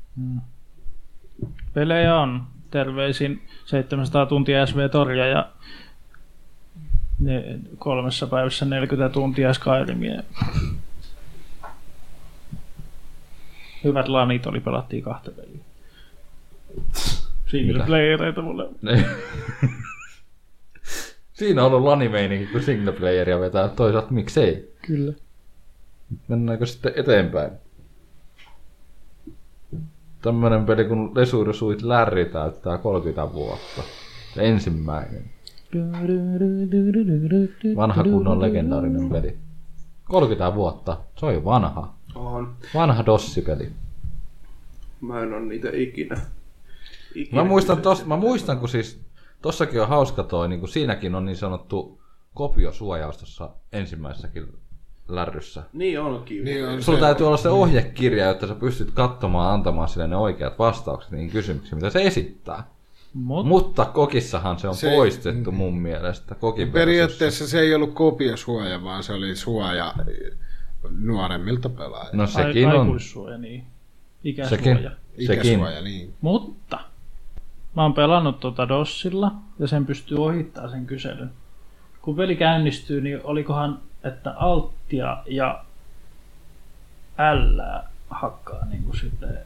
Pelejä on. Terveisin 700 tuntia SV-torja ja ne kolmessa päivässä 40 tuntia Skyrimia. Hyvät lanit oli, pelattiin kahta peliä. Single Mitä? playereita mulle. (laughs) Siinä on ollut lanimeininki, kun single playeria vetää. Toisaalta miksei. Kyllä. Mennäänkö sitten eteenpäin? Tämmönen peli kun Lesuuri Suit Larry täyttää 30 vuotta. Se ensimmäinen. Vanha kunnon legendaarinen peli. 30 vuotta. Se on jo vanha. On. Vanha dossipeli. Mä en oo niitä ikinä. ikinä Mä muistan, tos, mä muistan, kun siis tossakin on hauska toi, niin kun siinäkin on niin sanottu kopiosuojaus tuossa ensimmäisessäkin lärryssä. Niin onkin. Niin on Sulla täytyy olla se ohjekirja, jotta sä pystyt katsomaan antamaan sille ne oikeat vastaukset niihin kysymyksiin, mitä se esittää. Mut, Mutta kokissahan se on Se- poistettu mun mielestä. Kokin Periaatteessa se ei ollut kopiosuoja, vaan se oli suoja nuoremmilta pelaajilta. No ai, sekin on. aikuissuoja, niin. Ikäsuoja. Sekin. Sekin. Ikäsuoja, niin. Mutta mä oon pelannut tuota DOSilla ja sen pystyy ohittaa sen kyselyn. Kun peli käynnistyy, niin olikohan, että alttia ja L hakkaa niin kuin sitten.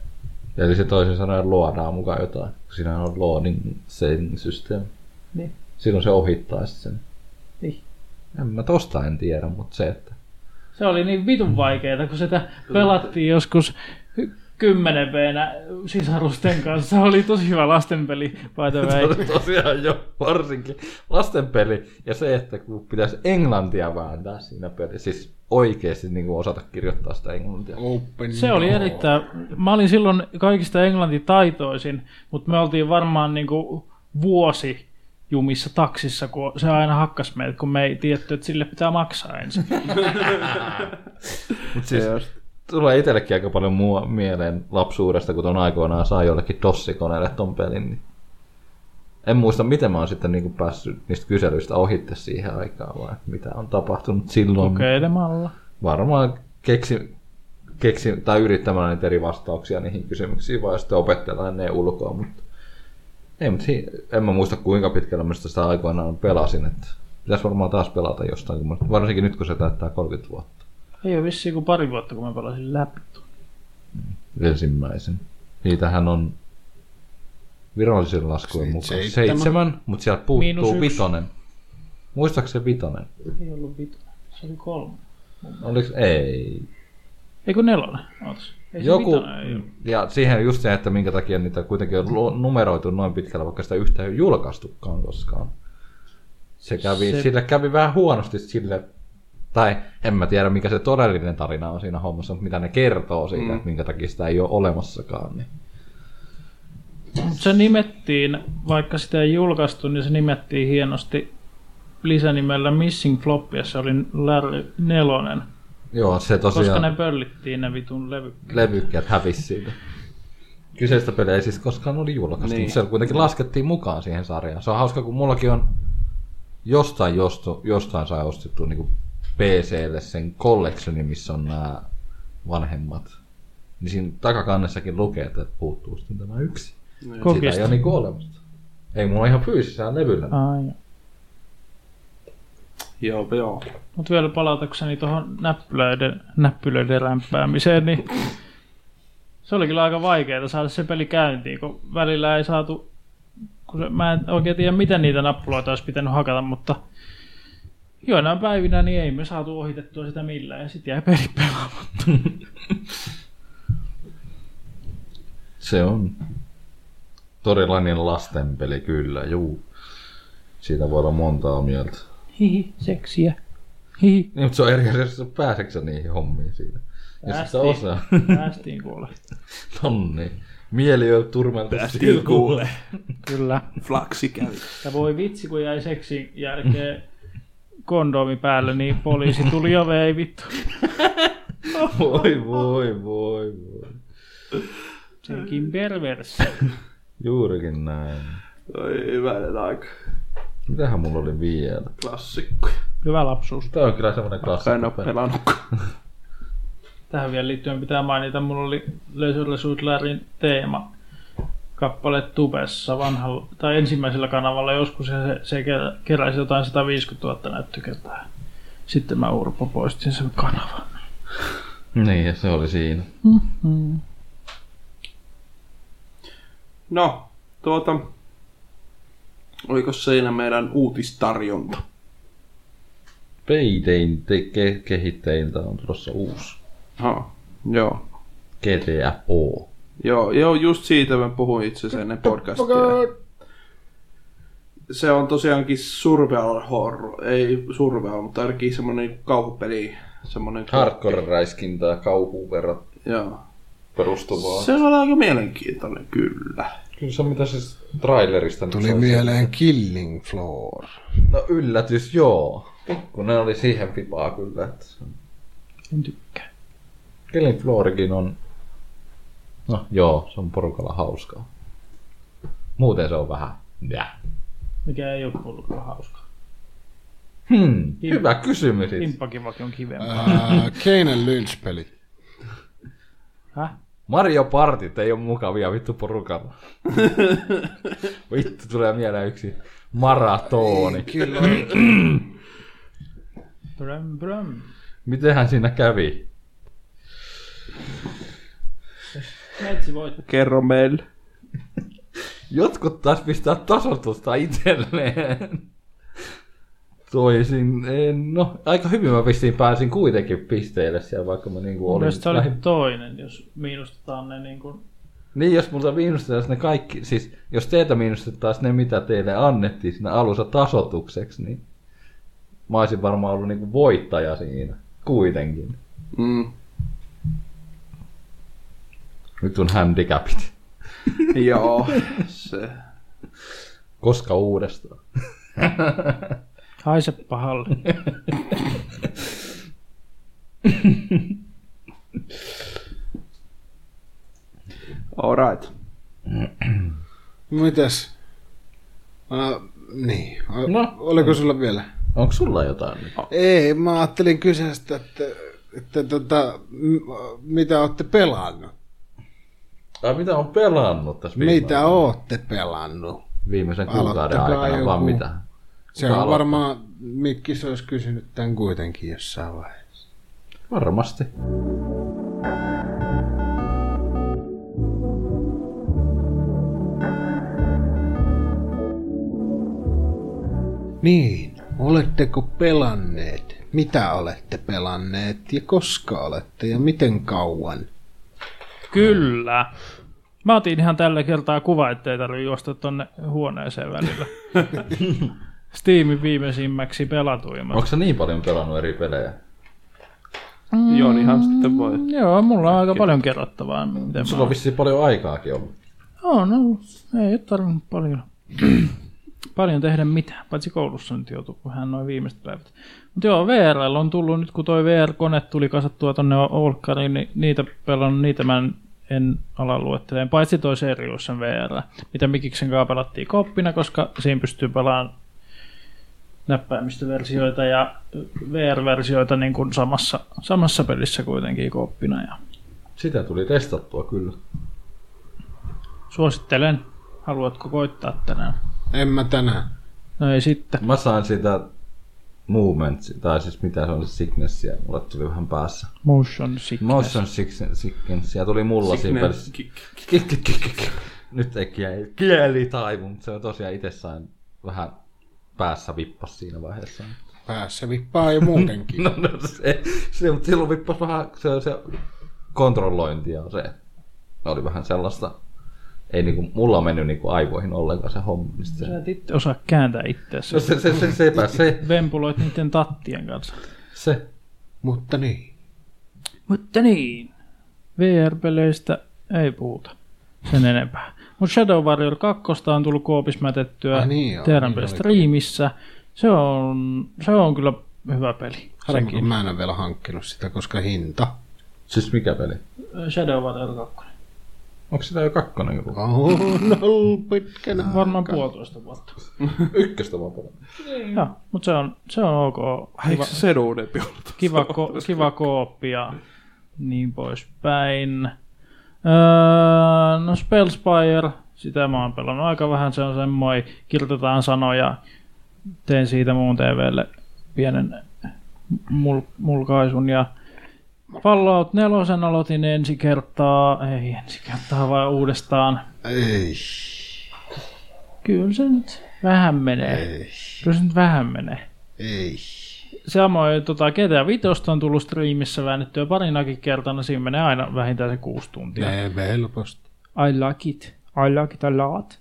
Eli se toisin sanoen luodaan mukaan jotain. Siinä on loading saving system. Niin. Silloin se ohittaa sitten sen. Niin. En mä tosta en tiedä, mutta se, että Se oli niin vitun vaikeeta, kun sitä pelattiin joskus 10 v sisarusten kanssa. Oli tosi hyvä lastenpeli, by tosiaan jo varsinkin lastenpeli. Ja se, että kun pitäisi englantia vääntää siinä pelissä, siis oikeasti niin kuin osata kirjoittaa sitä englantia. Open Se oli erittäin... Mä olin silloin kaikista englantitaitoisin, mutta me oltiin varmaan niinku vuosi jumissa taksissa, kun se aina hakkas meitä, kun me ei tiedetty, että sille pitää maksaa ensin. (laughs) Mutta siis tulee itsellekin aika paljon mua mieleen lapsuudesta, kun ton aikoinaan sai jollekin tossikoneelle ton pelin. Niin en muista, miten mä oon sitten niinku päässyt niistä kyselyistä ohitte siihen aikaan, vai mitä on tapahtunut silloin. Kokeilemalla. Varmaan keksi, keksi tai yrittämällä niitä eri vastauksia niihin kysymyksiin, vai sitten opetella ne ulkoa, mutta ei, mutta si- en mä muista kuinka pitkällä mä sitä aikoinaan pelasin, että pitäisi varmaan taas pelata jostain, kun varsinkin nyt kun se täyttää 30 vuotta. Ei ole vissiin kuin pari vuotta, kun mä pelasin läpi. tuon. ensimmäisen. Niitähän on virallisen laskujen mukaan Seitsemän. seitsemän, mutta sieltä puuttuu vitonen. Muistaaks se vitonen? Ei ollut vitu. Se oli kolme. Oliks? Ei. Ei kun nelonen. Ootas. Ei Joku, ollut. ja siihen just se, että minkä takia niitä kuitenkin on numeroitu noin pitkällä, vaikka sitä yhtä ei julkaistukaan koskaan. Se kävi, Se- sille kävi vähän huonosti sille, tai en mä tiedä mikä se todellinen tarina on siinä hommassa, mutta mitä ne kertoo siitä, mm. että minkä takia sitä ei ole olemassakaan. Niin. Se nimettiin, vaikka sitä ei julkaistu, niin se nimettiin hienosti lisänimellä Missing Flop, ja se oli Larry nelonen. Joo, se Koska tosiaan... ne pöllittiin ne vitun levy. levykkeet hävisi siitä. Kyseistä peliä ei siis koskaan oli julkaistu, Niin. mutta se kuitenkin laskettiin mukaan siihen sarjaan. Se on hauska, kun mullakin on jostain, jostu, jostain sai ostettu niin PClle sen collectioni, missä on nämä vanhemmat. Niin siinä takakannessakin lukee, että puuttuu sitten tämä yksi. Sitä ei ole niin olemassa. Ei mulla ihan fyysisellä levyllä. Ai, Joo, joo. Mutta vielä palatakseni tuohon näppylöiden, näppylöiden rämpäämiseen, niin se oli kyllä aika vaikeaa saada se peli käyntiin, kun välillä ei saatu, kun se, mä en oikein tiedä miten niitä nappuloita olisi pitänyt hakata, mutta joinain päivinä niin ei me saatu ohitettua sitä millään ja sitten jäi peli pelaamatta. (laughs) Se on todellinen lastenpeli, kyllä, juu. Siitä voi olla montaa mieltä. Hihi, seksiä. Hi. Niin, mutta se on eri asia, jos sä pääseekö sä niihin hommiin siinä. Jos et sä Päästiin. osaa. (laughs) Päästiin kuule. Tonni. (laughs) Mieli on turmeltu Päästiin kuule. Kyllä. Flaksi kävi. Ja voi vitsi, kun jäi seksin jälkeen kondomi päälle, niin poliisi tuli ja vei vittu. (laughs) Voi, voi, voi, voi. Senkin perversi. Juurikin näin. Oi hyvänen aika. Mitähän mulla oli vielä? Klassikko. Hyvä lapsuus. Tää on kyllä semmonen En klassikko. oo pelannut. (laughs) Tähän vielä liittyen pitää mainita, mulla oli Leisure Suit Larryn teema kappale Tubessa vanhalla, tai ensimmäisellä kanavalla joskus ja se, se kerä- keräsi jotain 150 000 näyttökertaa. Sitten mä Urpo poistin sen kanavan. Niin, ja se oli siinä. No, tuota... Oliko siinä meidän uutistarjonta? Paydayn te- ke- kehittäjiltä on tulossa uusi Ha, joo. GTFO. Joo, joo, just siitä mä puhuin itse asiassa ennen podcastia. Se on tosiaankin survival horror, ei survival, mutta ainakin semmonen kauhupeli, semmonen... Hardcore-räiskintä ja kauhuun Joo. perustuvaa. Se on aika mielenkiintoinen, kyllä. Kyllä se on mitä siis trailerista Tuli mieleen Killing Floor. No yllätys, joo. Kun ne oli siihen pipaa kyllä. Että... En tykkää. Killing Floorikin on... No joo, se on porukalla hauskaa. Muuten se on vähän... Ja. Mikä ei ole ollut kyllä hauskaa. Hmm, hyvä kysymys. Himppakivakin on kivempaa. Ää, Keinen Lynch-peli. Häh? Mario Partit ei ole mukavia vittu porukalla. (laughs) vittu tulee mieleen yksi maratoni. Kyllä. (clears throat) Brum, brum. Mitenhän siinä kävi? Metsi voit. Kerro meille. (laughs) Jotkut taas pistää tasotusta itselleen. Toisin, en, no aika hyvin mä pistin pääsin kuitenkin pisteille siellä, vaikka mä niinku Mun olin mielestä se oli lähin- toinen, jos miinustetaan ne niin kuin... Niin, jos multa miinustetaan ne kaikki, siis jos teiltä miinustetaan ne, mitä teille annettiin siinä alussa tasotukseksi, niin mä olisin varmaan ollut niinku voittaja siinä, kuitenkin. Mm. Nyt on handicapit. (laughs) Joo, se. Koska uudestaan. (laughs) Haise pahalle. Alright. Mitäs? Uh, niin. O- No. Oliko sulla vielä? Onko sulla jotain nyt? Ei, mä ajattelin kyseistä, että, että tota, m- mitä olette pelannut? Tai mitä on pelannut tässä viime Mitä ootte pelannut? viimeisen kuukauden Aloittakaa aikana, vaan joku. mitä? Se on varmaan, Mikki se olisi kysynyt tämän kuitenkin jossain vaiheessa. Varmasti. Niin, oletteko pelanneet? Mitä olette pelanneet ja koska olette ja miten kauan? Kyllä. Mä otin ihan tällä kertaa kuva, ettei tarvitse juosta tonne huoneeseen välillä. (laughs) Steamin viimeisimmäksi pelatuimmat. Onko sä niin paljon pelannut eri pelejä? Jonihan sitten voi. Joo, mulla on aika paljon kerrottavaa. Miten Sulla on vissiin paljon aikaakin ollut. On ollut. Ei ole tarvinnut paljon, (clears throat) paljon tehdä mitään, paitsi koulussa nyt joutuu vähän noin viimeiset päivät. Mutta joo, VRL on tullut nyt, kun toi VR-kone tuli kasattua tonne Olkkariin, niin niitä pelannut, niitä mä en, en ala luetteleen, paitsi toi Seriusen VR, mitä Mikiksen kanssa pelattiin koppina, koska siinä pystyy pelaamaan näppäimistöversioita ja VR-versioita niin kuin samassa, samassa pelissä kuitenkin koppina. Ja Sitä tuli testattua kyllä. suosittelen. Haluatko koittaa tänään? En mä tänään. No ei sitten. Mä sain sitä movements, tai siis mitä se on se sicknessia, mulle tuli vähän päässä. Motion sickness. Motion sick- sicknessia tuli mulla siinä kik, kik. Nyt ei kieli, kieli taivu, mutta se on tosiaan itse sain vähän päässä vippas siinä vaiheessa. Päässä vippaa jo muutenkin. (laughs) No, no se, se, mutta silloin vippas vähän se, se kontrollointi ja se oli vähän sellaista, ei niinku, mulla on mennyt niinku aivoihin ollenkaan se homma. Niin sit Sä se, et itse osaa kääntää itseäsi. no se, se, se, sepä se, Vempuloit niiden tattien kanssa. Se. Mutta niin. Mutta niin, VR-peleistä ei puhuta sen enempää. Mutta Shadow Warrior 2 on tullut koopis mätettyä Ai niin niin Streamissä. Se on, se on kyllä hyvä peli. Harmi, mä en ole vielä hankkinut sitä, koska hinta. Siis mikä peli? Shadow Warrior 2. Onko sitä jo kakkonen joku? (laughs) On ollut pitkänä. Varmaan puolitoista vuotta. (laughs) Ykköstä vaan pelaa. Joo, mutta se on, se on ok. Eikö Kiva, se ollut? kiva, ko- (laughs) kiva kooppi ja niin poispäin. Öö, no Spellspire, sitä mä oon pelannut aika vähän, se on semmoinen, kirjoitetaan sanoja, teen siitä muun TVlle pienen mul- mulkaisun ja Fallout 4 aloitin ensi kertaa, ei ensi kertaa vaan uudestaan. Ei. Kyllä se nyt vähän menee. Ei. Kyllä se nyt vähän menee. Ei. Samoin tota, GTA 5 on tullut striimissä väännettyä parinakin kertana. Siinä menee aina vähintään se kuusi tuntia. Ne helposti. I like it. I like it a lot.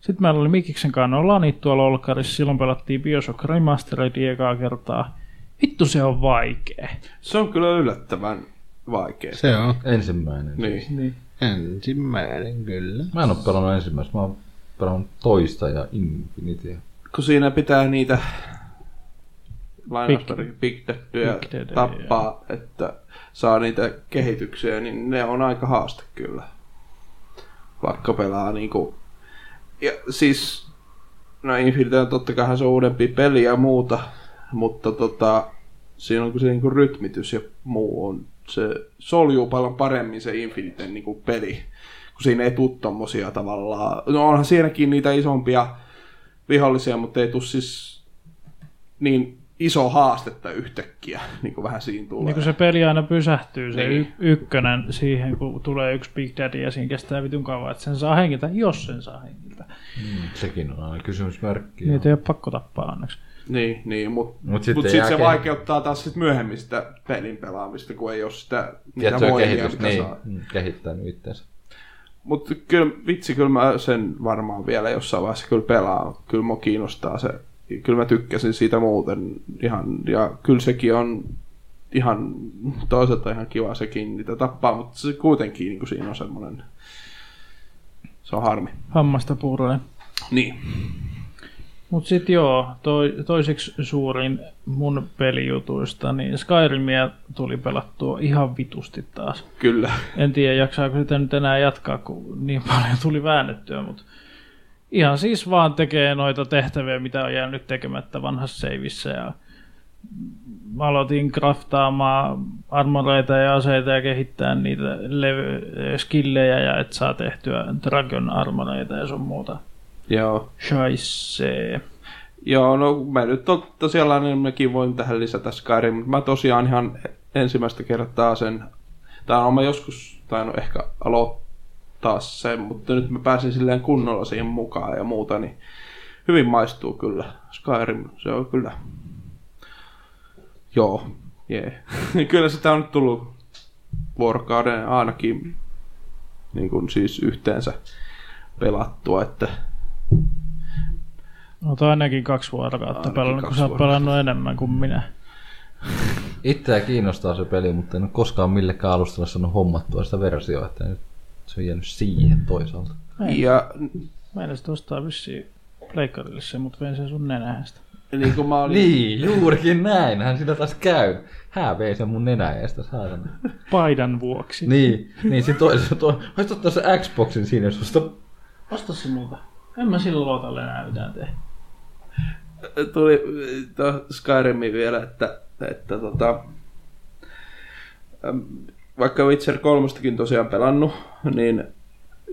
Sitten meillä oli Mikiksen kanssa lanit tuolla Olkarissa. Silloin pelattiin Bioshock Remastered ekaa kertaa. Vittu se on vaikea. Se on kyllä yllättävän vaikea. Se on Ensimmäinen. Niin. Niin. ensimmäinen kyllä. Mä en oo pelannut ensimmäistä, mä oon pelannut toista ja Infinityä. Kun siinä pitää niitä lainausmerkki Big Deadia, tappaa, että saa niitä kehityksiä, niin ne on aika haaste kyllä. Vaikka pelaa niinku... Ja siis... No Infinity on totta kai se on uudempi peli ja muuta, mutta tota... Siinä on kun se niinku rytmitys ja muu on... Se soljuu paljon paremmin se Infiniten niinku peli, kun siinä ei tule tommosia tavallaan... No onhan siinäkin niitä isompia vihollisia, mutta ei tule siis niin iso haastetta yhtäkkiä, (laughs) niin kuin vähän siinä tulee. Niin kun se peli aina pysähtyy, se Niin. y- ykkönen siihen, kun tulee yksi Big Daddy ja siinä kestää vitun kauan, että sen saa hengiltä, jos sen saa hengiltä. Mm, sekin on aina kysymysmerkki. Niitä ei ole pakko tappaa onneksi. Niin, niin mutta Mut mut sitten sitten sit se jälkeen- vaikeuttaa taas sit myöhemmin sitä pelin pelaamista, kun ei ole sitä niitä voimia, kehitystä, mitä niin, saa. mm, kehittänyt itseensä. Mutta kyllä, vitsi, kyllä mä sen varmaan vielä jossain vaiheessa kyllä pelaan. Kyllä mua kiinnostaa se. Kyllä mä tykkäsin siitä muuten ihan, ja kyllä sekin on ihan toisaalta ihan kiva sekin niitä tappaa, mutta se kuitenkin niin kuin siinä on semmoinen, se on harmi. Hammasta puuroinen. Niin. Mut sit joo, toi, toiseksi suurin mun pelijutuista, niin Skyrimia tuli pelattua ihan vitusti taas. Kyllä. En tiedä jaksaako sitä nyt enää jatkaa, kun niin paljon tuli väännettyä, mutta ihan siis vaan tekee noita tehtäviä, mitä on jäänyt tekemättä vanhassa seivissä ja mä aloitin kraftaamaan armoreita ja aseita ja kehittää niitä levy- skillejä ja et saa tehtyä dragon armoreita ja sun muuta. Joo. Scheisse. Joo, no mä nyt on tosiaan, niin mäkin voin tähän lisätä Skyrim, mutta mä tosiaan ihan ensimmäistä kertaa sen, tai on mä joskus tainnut ehkä aloittaa sen, mutta nyt mä pääsin silleen kunnolla siihen mukaan ja muuta, niin hyvin maistuu kyllä. Skyrim, se on kyllä. Joo, jee. (laughs) kyllä sitä on nyt tullut vuorokauden ainakin niin kuin siis yhteensä pelattua, että Oot ainakin kaksi vuorokautta Ainakin pelannut, kun sä oot pelannut enemmän kuin minä. Itseä kiinnostaa se peli, mutta en ole koskaan millekään alustalle saanut hommattua sitä versiota, että nyt se on jäänyt siihen toisaalta. ja Mä en edes ostaa vissiin pleikkarille se, mutta vein sen sun nenästä. niin kuin mä olin, Niin, juurikin näin. Hän sitä taas käy. Hän vei sen mun nenäjästä, saatana. Paidan vuoksi. Niin, niin sit toisessa, to, voisit ottaa se Xboxin siinä, jos susta... Osta se multa. En mä sillä luotalle enää mitään tee. tuli tuo Skyrimin vielä, että, että tota, vaikka Witcher 3 tosiaan pelannut, niin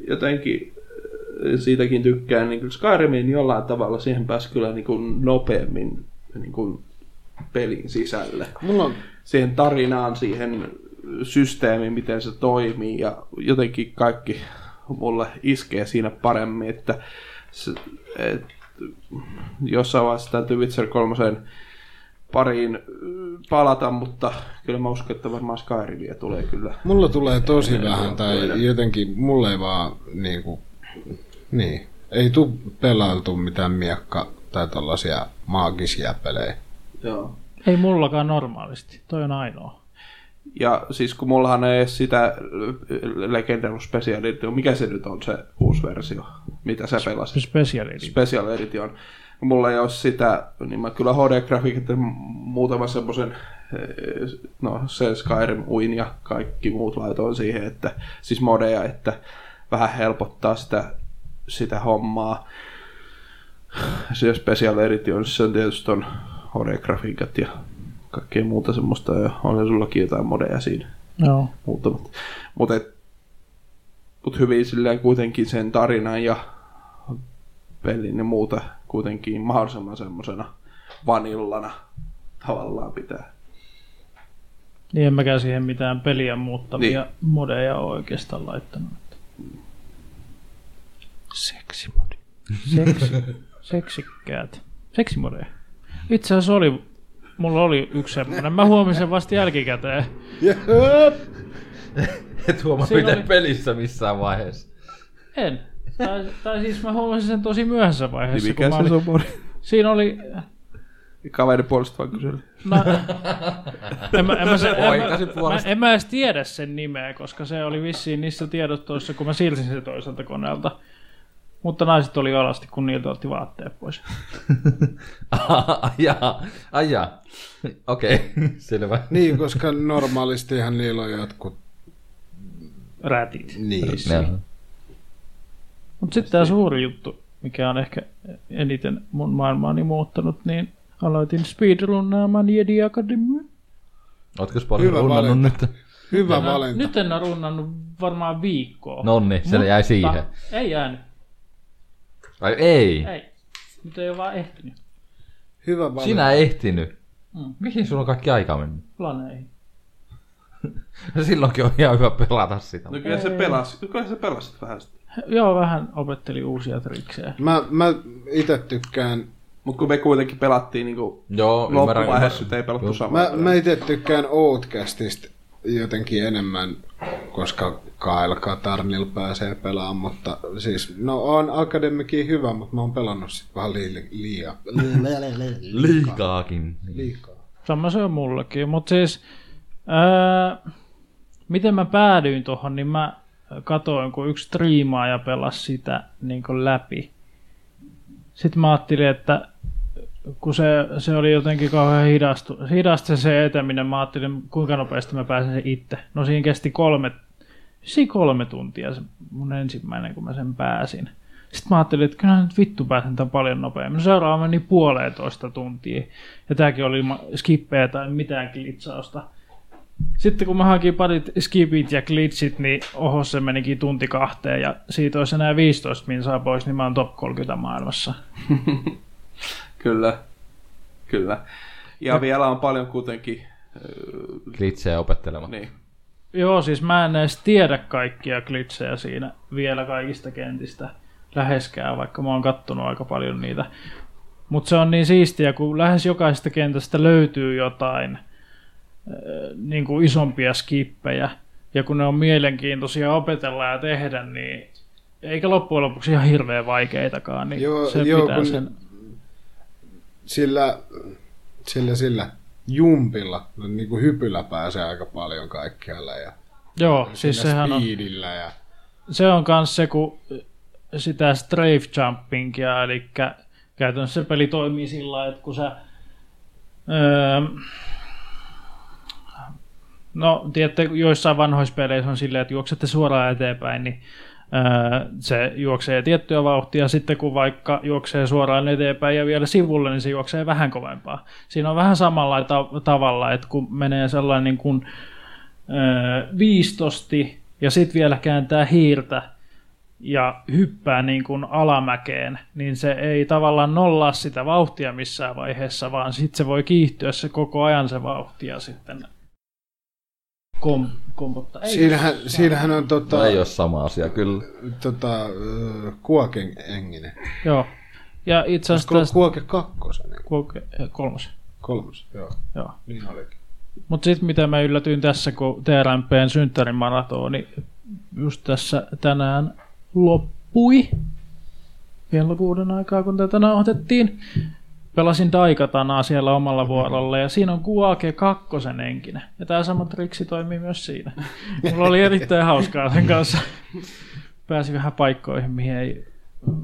jotenkin äh, siitäkin tykkään niin Skyrimin jollain tavalla siihen pääsi kyllä niin kuin nopeammin niin kuin pelin sisälle. Mulla on Siihen tarinaan, siihen systeemiin, miten se toimii ja jotenkin kaikki mulle iskee siinä paremmin, että se, et, jossain vaiheessa täytyy Witcher 3 pariin palata, mutta kyllä mä uskon, että varmaan Skyrimia tulee kyllä. Mulla tulee tosi vähän, tai jotenkin mulle ei vaan niinku, niin, ei tuu pelailtu mitään miekka tai tällaisia maagisia pelejä. Joo. Ei mullakaan normaalisti. Toi on ainoa. Ja siis kun mullahan ei edes sitä Legendary Special Edition, mikä se nyt on se uusi versio, mitä sä pelasit? Special Edition. Special Edition. Mulla ei ole sitä, niin mä kyllä HD-grafiikit ja muutaman semmoisen, eh, no se Skyrim uin ja kaikki muut laitoin siihen, että siis modeja, että vähän helpottaa sitä, sitä hommaa. Se Special Edition, se on tietysti on HD-grafiikat ja kaikkea muuta semmoista, ja on sullakin jotain modeja siinä Joo. muutamat. Mutta mut hyvin silleen kuitenkin sen tarinan ja pelin ja muuta kuitenkin mahdollisimman semmosena vanillana tavallaan pitää. Niin en mäkään siihen mitään peliä muuttavia Niin. modeja ole oikeastaan laittanut. Seksimodi. Seksi, seksikkäät. Seksimodeja. Itse asiassa oli, mulla oli yksi semmoinen. Mä huomasin sen vasta jälkikäteen. (laughs) Et huomaa Siinä miten oli- pelissä missään vaiheessa. En. Tai, tai siis mä huomasin sen tosi myöhässä Niin vaiheessa. mikä kun mä se olin, on modi? siinä oli... Kaverin puolesta vaan kysely. No, en, mä, en, mä se, en, mä, mä, en mä edes tiedä sen nimeä, koska se oli vissiin niissä tiedostoissa, kun mä siirsin sen toiselta koneelta. Mutta naiset oli alasti, kun niiltä otti vaatteet pois. (laughs) Ajaa, ajaa. Okei, (laughs) selvä. Niin, koska normaalistihan niillä on jotkut Rätit. niin. Mutta sitten tämä suuri juttu, mikä on ehkä eniten mun maailmaani muuttanut, niin aloitin speedrunnaamaan Jedi Academy. Ootko paljon Hyvä runnannut valinta. nyt? Hyvä Mä- valinta. Nyt en ole runnannut varmaan viikkoa. Nonni, se jäi siihen. Ei jäänyt. Ai ei, Ei. Nyt ei ole vaan ehtinyt. Hyvä valinta. sinä ehtinyt. Mm. Mihin sulla on kaikki aika mennyt? Planeihin. (laughs) Silloinkin on ihan hyvä pelata sitä. No kyllä se pelasi, kyllä se pelasit vähän sitä. Joo, vähän opetteli uusia triksejä. Mä, mä itse tykkään, Mutta kun me kuitenkin pelattiin niinku Joo, ymmärrän. loppuvaiheessa, ei pelattu samaa. mä, mä itse tykkään Outcastista jotenkin enemmän, koska Kyle Katarnil pääsee pelaamaan, mutta siis, no on Akademikin hyvä, mutta mä oon pelannut sit vähän li- liian, Liikaakin. Niin. liikaa. Sama se on mullakin, mutta siis ää, miten mä päädyin tuohon, niin mä katoin, kun yksi striimaaja pelasi sitä niin läpi. Sitten mä ajattelin, että kun se, se oli jotenkin kauhean hidastu, hidasta se eteminen, mä ajattelin, kuinka nopeasti mä pääsen sen itse. No siinä kesti kolme, siinä kolme tuntia se mun ensimmäinen, kun mä sen pääsin. Sitten mä ajattelin, että kyllä nyt vittu pääsen tämän paljon nopeammin. No seuraava meni puoleentoista tuntia. Ja tääkin oli ilman skippejä tai mitään glitsausta. Sitten kun mä hankin parit skipit ja glitchit, niin oho se menikin tunti kahteen ja siitä olisi enää 15 minsaa pois, niin mä oon top 30 maailmassa. (laughs) Kyllä, kyllä. Ja vielä on paljon kuitenkin, Glitsejä opettelemaan. niin, Joo, siis mä en edes tiedä kaikkia glitchejä siinä vielä kaikista kentistä läheskään, vaikka mä oon kattonut aika paljon niitä. Mutta se on niin siistiä, kun lähes jokaisesta kentästä löytyy jotain niin kuin isompia skippejä, ja kun ne on mielenkiintoisia opetella ja tehdä, niin eikä loppujen lopuksi ihan hirveän vaikeitakaan, niin Joo, se joo, pitää kun- sen... Sillä, sillä, sillä jumpilla, niin kuin hypyllä pääsee aika paljon kaikkialla ja Joo, siis sehän on... ja se on myös se, kun sitä strafe jumpingia, eli käytännössä se peli toimii sillä lailla, että kun sä öö, no tiedätte, joissain vanhoissa peleissä on silleen, että juoksette suoraan eteenpäin, niin se juoksee tiettyä vauhtia, sitten kun vaikka juoksee suoraan eteenpäin ja vielä sivulle, niin se juoksee vähän kovempaa. Siinä on vähän samalla ta- tavalla, että kun menee sellainen niin kuin, viistosti ja sitten vielä kääntää hiirtä ja hyppää niin kuin alamäkeen, niin se ei tavallaan nollaa sitä vauhtia missään vaiheessa, vaan sitten se voi kiihtyä se koko ajan se vauhti ja sitten kom, kompottaa. Ei, siinähän, siinähän on tota, No ei ole sama asia, kyllä. tota, Kuoken enginen. Joo. Ja itse asiassa tästä Kuoke kakkosen, Kuoke- kolmas. kolmas, joo. Joo. Niin olikin. Mutta sitten mitä mä yllätyin tässä, kun TRMPn synttärin maratoni just tässä tänään loppui kello kuuden aikaa, kun tätä nauhoitettiin. Pelasin Daikatanaa siellä omalla vuorolla ja siinä on Kuake kakkosen enkinen. Ja tämä sama triksi toimii myös siinä. Mulla oli erittäin hauskaa sen kanssa. Pääsi vähän paikkoihin, mihin ei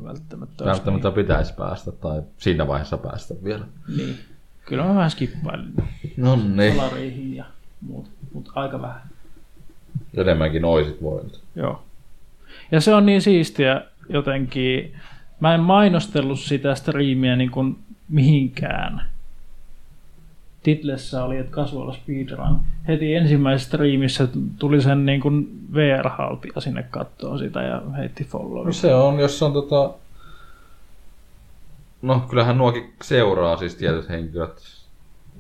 välttämättä olisi Välttämättä pitäisi päästä tai siinä vaiheessa päästä vielä. Niin. niin. Kyllä mä vähän skippailin No niin. salariihin ja muut, mutta aika vähän. Enemmänkin oisit voinut. Joo. Ja se on niin siistiä jotenkin. Mä en mainostellut sitä striimiä niin kuin mihinkään. Titlessä oli, että kasvoilla speedrun. Heti ensimmäisessä striimissä tuli sen niin kuin VR-haltija sinne kattoon sitä ja heitti follow. No se on, jos on tota... No kyllähän nuokin seuraa siis tietyt henkilöt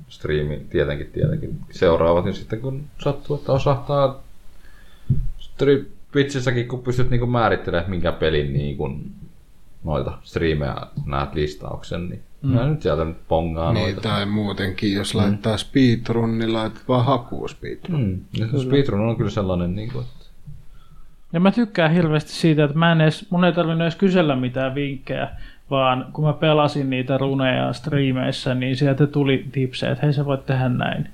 striimi tietenkin tietenkin seuraavat, niin sitten kun sattuu, että osahtaa Twitchissäkin, kun pystyt niinku määrittelemään, minkä pelin niinku noita striimejä näet listauksen, niin mm. mä nyt sieltä nyt pongaa Niin, noita. tai muutenkin, jos laittaa speedrun, niin laitat vaan hakuun speedrun. Mm. Ja se speedrun on kyllä sellainen, niin kuin, että Ja mä tykkään hirveästi siitä, että mä en edes, mun ei tarvinnut edes kysellä mitään vinkkejä, vaan kun mä pelasin niitä runeja striimeissä, niin sieltä tuli tipsejä, että hei sä voit tehdä näin.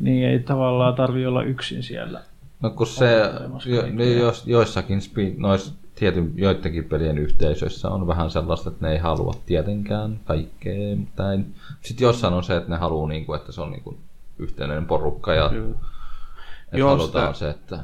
Niin ei tavallaan tarvi olla yksin siellä. No kun se, jo, kaikkea. niin jos, joissakin speed, nois, tietyn, joidenkin pelien yhteisöissä on vähän sellaista, että ne ei halua tietenkään kaikkea, ei. Sitten jossain on se, että ne haluaa, niin kuin, että se on niin kuin, yhteinen porukka ja Kyllä. että Joo, halutaan sitä- se, että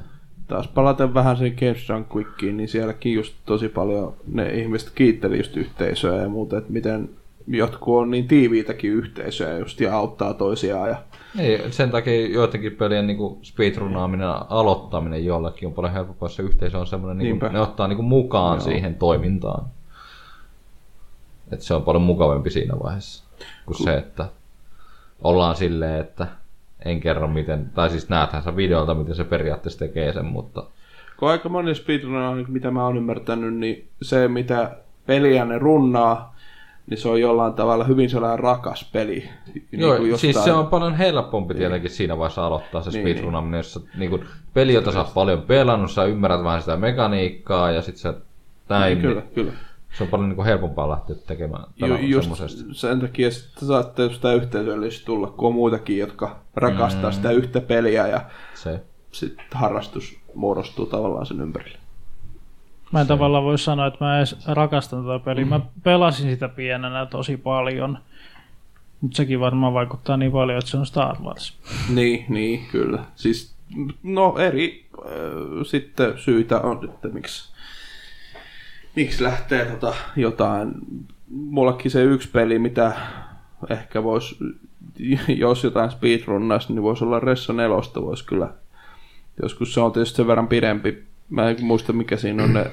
Taas palaten vähän sen Games Run Quickiin, niin sielläkin just tosi paljon ne ihmiset kiitteli just yhteisöä ja muuta, että miten jotkut on niin tiiviitäkin yhteisöjä just ja auttaa toisiaan ja ei, sen takia joidenkin pelien niin speedrunaaminen aloittaminen jollakin on paljon helpompaa, jos se yhteisö on semmoinen, niin kuin, ne ottaa niin kuin mukaan Joo. siihen toimintaan. Että se on paljon mukavampi siinä vaiheessa kuin se, että ollaan silleen, että en kerro miten, tai siis näethän sä videolta, miten se periaatteessa tekee sen, mutta kun aika moni speedrunner, niin mitä mä oon ymmärtänyt, niin se mitä peliä ne runnaa, niin se on jollain tavalla hyvin sellainen rakas peli. Niin Joo, siis jostain- se on paljon helpompi tietenkin siinä vaiheessa aloittaa se Niin, speedrunaaminen, jossa niin kuin, peli, jota sä oot paljon pelannut, sä ymmärrät vähän sitä mekaniikkaa ja sit sä näin, Kyllä, niin kyllä. se on paljon niin kuin helpompaa lähteä tekemään Ju, just semmosesta. sen takia sitten saatte sitä yhteisöllistä tulla, kun on muitakin, jotka rakastaa mm. sitä yhtä peliä ja Se. sitten harrastus muodostuu tavallaan sen ympärille. Mä en tavallaan voi sanoa, että mä edes rakastan tätä peliä. Mä pelasin sitä pienenä tosi paljon. Mutta sekin varmaan vaikuttaa niin paljon, että se on Star Wars. Niin, niin, kyllä. Siis, no eri äh, sitten syitä on, että miksi, miksi lähtee tota jotain. Mullakin se yksi peli, mitä ehkä voisi, jos jotain speedrunnaisi, niin voisi olla Ressa 4, voisi kyllä. Joskus se on tietysti sen verran pidempi. Mä en muista, mikä siinä on (clears throat) ne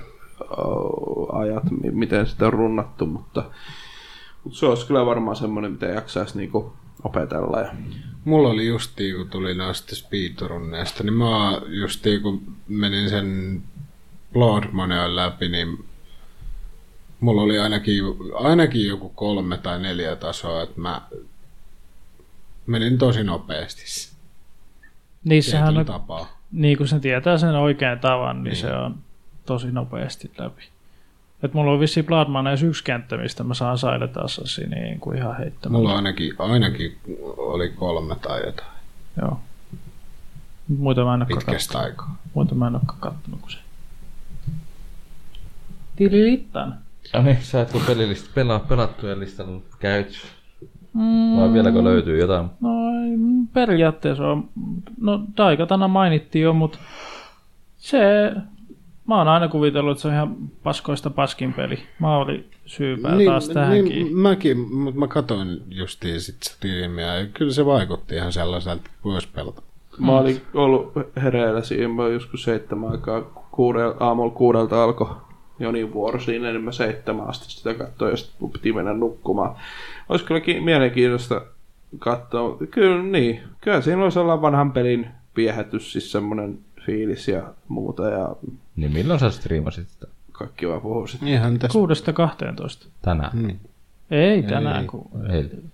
ajat, mi- miten sitä on runnattu, mutta, mutta se olisi kyllä varmaan semmoinen, mitä jaksaisi niinku opetella. Ja, Mulla oli justiin, kun tuli noista speedrunneista, niin mä justiin, kun menin sen Blood Moneon läpi, niin mulla oli ainakin, ainakin joku kolme tai neljä tasoa, että mä menin tosi nopeasti Niissähän on, tapaa. niin kun se tietää sen oikean tavan, niin, se on tosi nopeasti läpi. Et mulla on vissiin Bloodmaneissa yksi kenttä, mistä mä saan Silent Assassinin niin kuin ihan heittämällä. Mulla ainakin, ainakin oli kolme tai jotain Joo. Muita mä en olekaan pitkästä kattonut. aikaa. Muita mä en olekaan kattonut kuin se. Tililittan. Ja niin, sä et kun pelilist, pelaa, pelattujen listalla käyt. Mm, Vai vieläkö löytyy jotain? No periaatteessa on. No Daikatana mainittiin jo, mutta se... Mä oon aina kuvitellut, että se on ihan paskoista paskin peli. Mauri syypää niin, taas tähänkin. Niin, mäkin, mutta mä katsoin justiin sit striimiä ja kyllä se vaikutti ihan sellaiselta, että voisi pelata. Mä olin ollut hereillä siinä mä joskus seitsemän aikaa, kuudel, aamulla kuudelta alkoi Jonin vuoro siinä, niin mä seitsemän asti sitä katsoin ja sitten mun piti mennä nukkumaan. Olisi kyllä ki- mielenkiintoista katsoa. Kyllä niin, kyllä siinä olisi olla vanhan pelin viehätys, siis semmoinen fiilis ja muuta ja Niin milloin sä striimasit sitä? kaikki vaan puhuu sitten. Ihan tässä. Kuudesta 12. Tänään. Niin. Ei tänään, Ei. kun Eilen.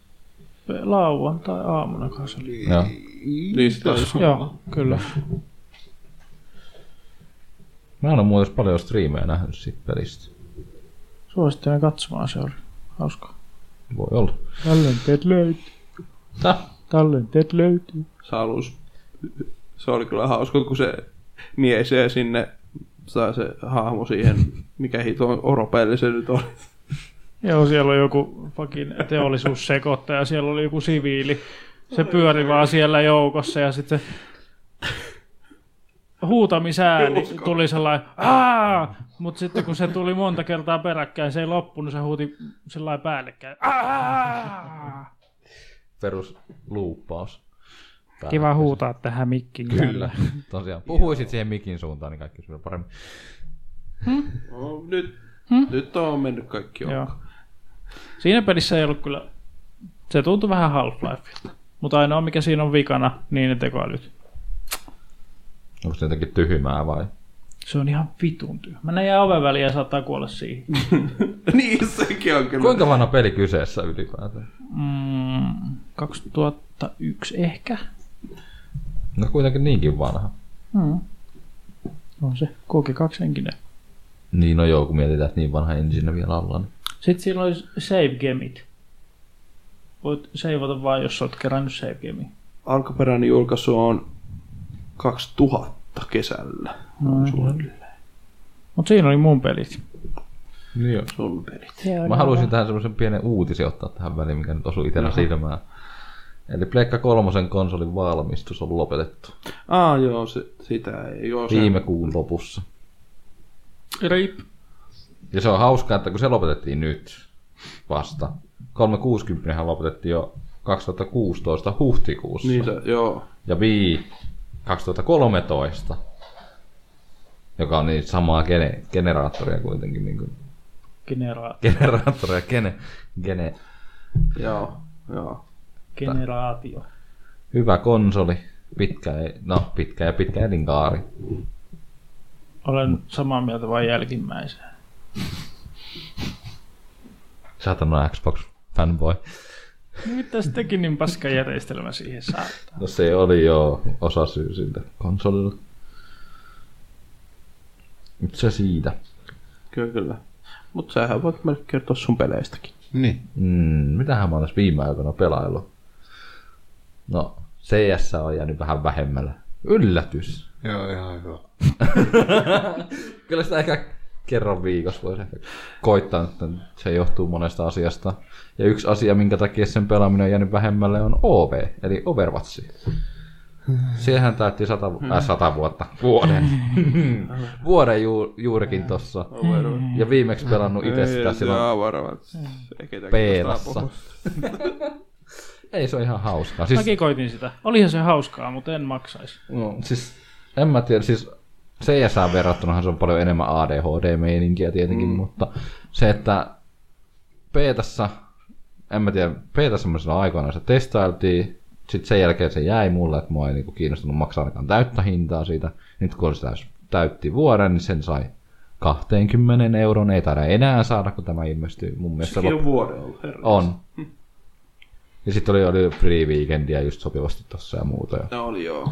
lauantai aamuna kanssa oli. Joo. Niin sitä olisi. Joo, kyllä. Mä en ole muuten paljon striimejä nähnyt siitä pelistä. Suosittelen katsomaan, se oli hauska. Voi olla. Tallenteet löytyy. Täh? Tallenteet löytyy. Salus. Se oli kyllä hauska, kun se mies ja sinne saa se hahmo siihen, mikä hito oropelli se nyt oli. Joo, siellä on joku fucking teollisuussekoittaja, siellä oli joku siviili. Se pyöri vaan siellä joukossa ja sitten huutamisääni tuli sellainen Aa! Mutta sitten kun se tuli monta kertaa peräkkäin, se ei loppunut, se huuti sellainen päällekkäin. Aa! Perus luuppaus. Kiva huutaa tähän mikkiin. Kyllä. (laughs) Tosiaan. Puhuisit siihen mikin suuntaan, niin kaikki olisi paremmin. No, nyt, hmm? nyt on mennyt kaikki Joo. Joo. Siinä pelissä ei ollut kyllä, se tuntui vähän Half-Lifeilta. Mutta ainoa mikä siinä on vikana, niin ne tekoälyt. Onko se jotenkin tyhmää vai? Se on ihan vitun tyhmä. Ne jää oven väliin ja saattaa kuolla siihen. (laughs) niin, sekin on kyllä. Kuinka vanha peli kyseessä ylipäätään? Mm, 2001 ehkä. No kuitenkin niinkin vanha. Mm. On se kaksi henkinen. Niin no joo, kun mietitään, että niin vanha ensin vielä ollaan. niin- Sitten siinä olisi save gameit. Voit seivata vaan, jos olet kerännyt save gamea. Alkuperäinen julkaisu on 2000 kesällä. No, Mutta siinä oli mun pelit. Niin joo. sun pelit. Mä haluaisin tähän semmoisen pienen uutisen ottaa tähän väliin, mikä nyt osui itsellä silmään. Eli Pleikka kolmosen konsolin valmistus on lopetettu Ah joo, se, sitä ei ole. viime kuun lopussa. Rip. Ja se on hauskaa, että kun se lopetettiin nyt vasta. 360 lopetettiin jo 2016 huhtikuussa. Niin se, joo. Ja Wii 2013, joka on niin samaa gene, generaattoria kuitenkin. Niin kuin, Genera- (laughs) generaattoria, gene, gene. Joo, joo. Generaatio. Hyvä konsoli, pitkä, no pitkä ja pitkä elinkaari. Olen samaa mieltä vain jälkimmäiseen. Saatana Xbox fanboy. No Mitä se teki niin paska järjestelmä siihen saattaa? No se oli jo osa syy siltä konsolilla. Nyt se siitä. Kyllä, kyllä. Mutta sähän voit meille kertoa sun peleistäkin. Niin. Mm, mitähän mä oon tässä viime aikoina pelaillut? No, CS on jäänyt vähän vähemmällä. Yllätys. Joo, ihan hyvä. (laughs) Kyllä sitä ehkä kerran viikossa voisi ehkä koittaa, että se johtuu monesta asiasta. Ja yksi asia, minkä takia sen pelaaminen on jäänyt vähemmälle, on OV, eli Overwatch. Siihen täytti sata, äh, sata vuotta, vuoden. (laughs) vuoden ju, juurikin tossa. Ja viimeksi pelannut itse sitä silloin Joo, (laughs) Ei, se on ihan hauskaa. Siis, Mäkin koitin sitä. Olihan se hauskaa, mutta en maksaisi. no, siis en mä tiedä, siis CSA verrattunahan se on paljon enemmän ADHD-meininkiä tietenkin, mm. mutta se, että Peetassa, en mä tiedä, Peetassa semmoisena aikoina se testailtiin, sitten sen jälkeen se jäi mulle, että mua ei niinku kiinnostunut maksaa ainakaan täyttä hintaa siitä. Nyt kun se täys- täytti vuoden, niin sen sai 20 euron, ei taida enää saada, kun tämä ilmestyy mun mielestä. Sekin lop- on vuoden ollut. On. Ja sitten oli, oli free weekendia just sopivasti tossa ja muuta. Ja. No oli joo.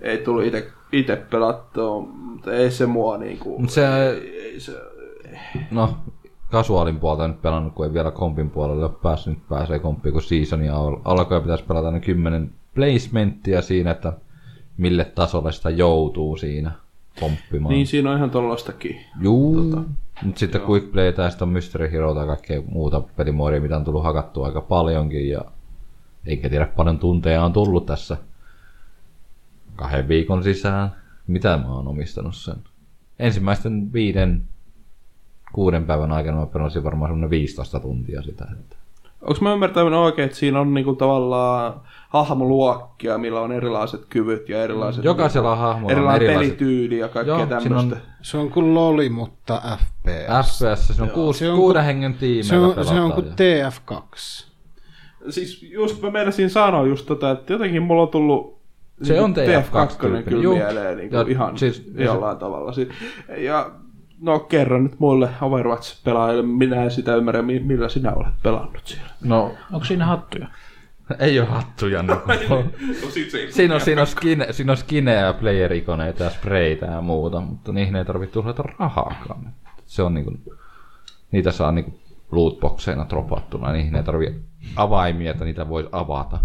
Ei tullut ite, ite pelattua, mutta ei se mua niinku... Mut se- Ei, ei se... No, kasuaalin puolta nyt pelannut, kun ei vielä kompin puolelle ole päässyt. Nyt pääsee komppiin, kun seasonia al- alkoi ja pitäisi pelata ne kymmenen placementtia siinä, että mille tasolle sitä joutuu siinä pomppimaan. Niin siinä on ihan tollastakin. Juu. Tota, Mutta sitten Quick Playtä ja sitten on Mystery Hero ja kaikkea muuta pelimuodia, mitä on tullut hakattua aika paljonkin. Ja eikä tiedä paljon tunteja on tullut tässä kahden viikon sisään. Mitä mä oon omistanut sen? Ensimmäisten viiden, kuuden päivän aikana mä pelasin varmaan semmoinen 15 tuntia sitä. Että. Onko mä ymmärtänyt oikein, että siinä on niinku tavallaan hahmoluokkia, millä on erilaiset kyvyt ja erilaiset... Jokaisella niinku, hahmolla on erilainen erilaiset... pelityyli ja kaikkea Joo, siinä on tämmöistä. Se on kuin loli, mutta FPS. FPS, se on, kuusi, Se on kuuden ku- hengen tiimeillä Se on, se on kuin ja- TF2. Siis just mä meinasin sanoa just tota, että jotenkin mulla on tullut Se niinku on TF2 kyllä. Juu. mieleen niin Ja ihan siis- siis, jollain tavalla. Si- Ja no kerran nyt muille Overwatch-pelaajille, minä en sitä ymmärrä, mi- millä sinä olet pelannut siellä. No, Onko siinä hattuja? Ei ole hattuja. (laughs) No. Siinä on, siinä on, skine, siinä on skinejä ja player-ikoneita ja spreitä ja muuta, mutta niihin ei tarvitse tuhlata rahaakaan. Se on niinku, niitä saa niinku lootboxeina dropattuna, niihin ei tarvi avaimia, että niitä voi avata.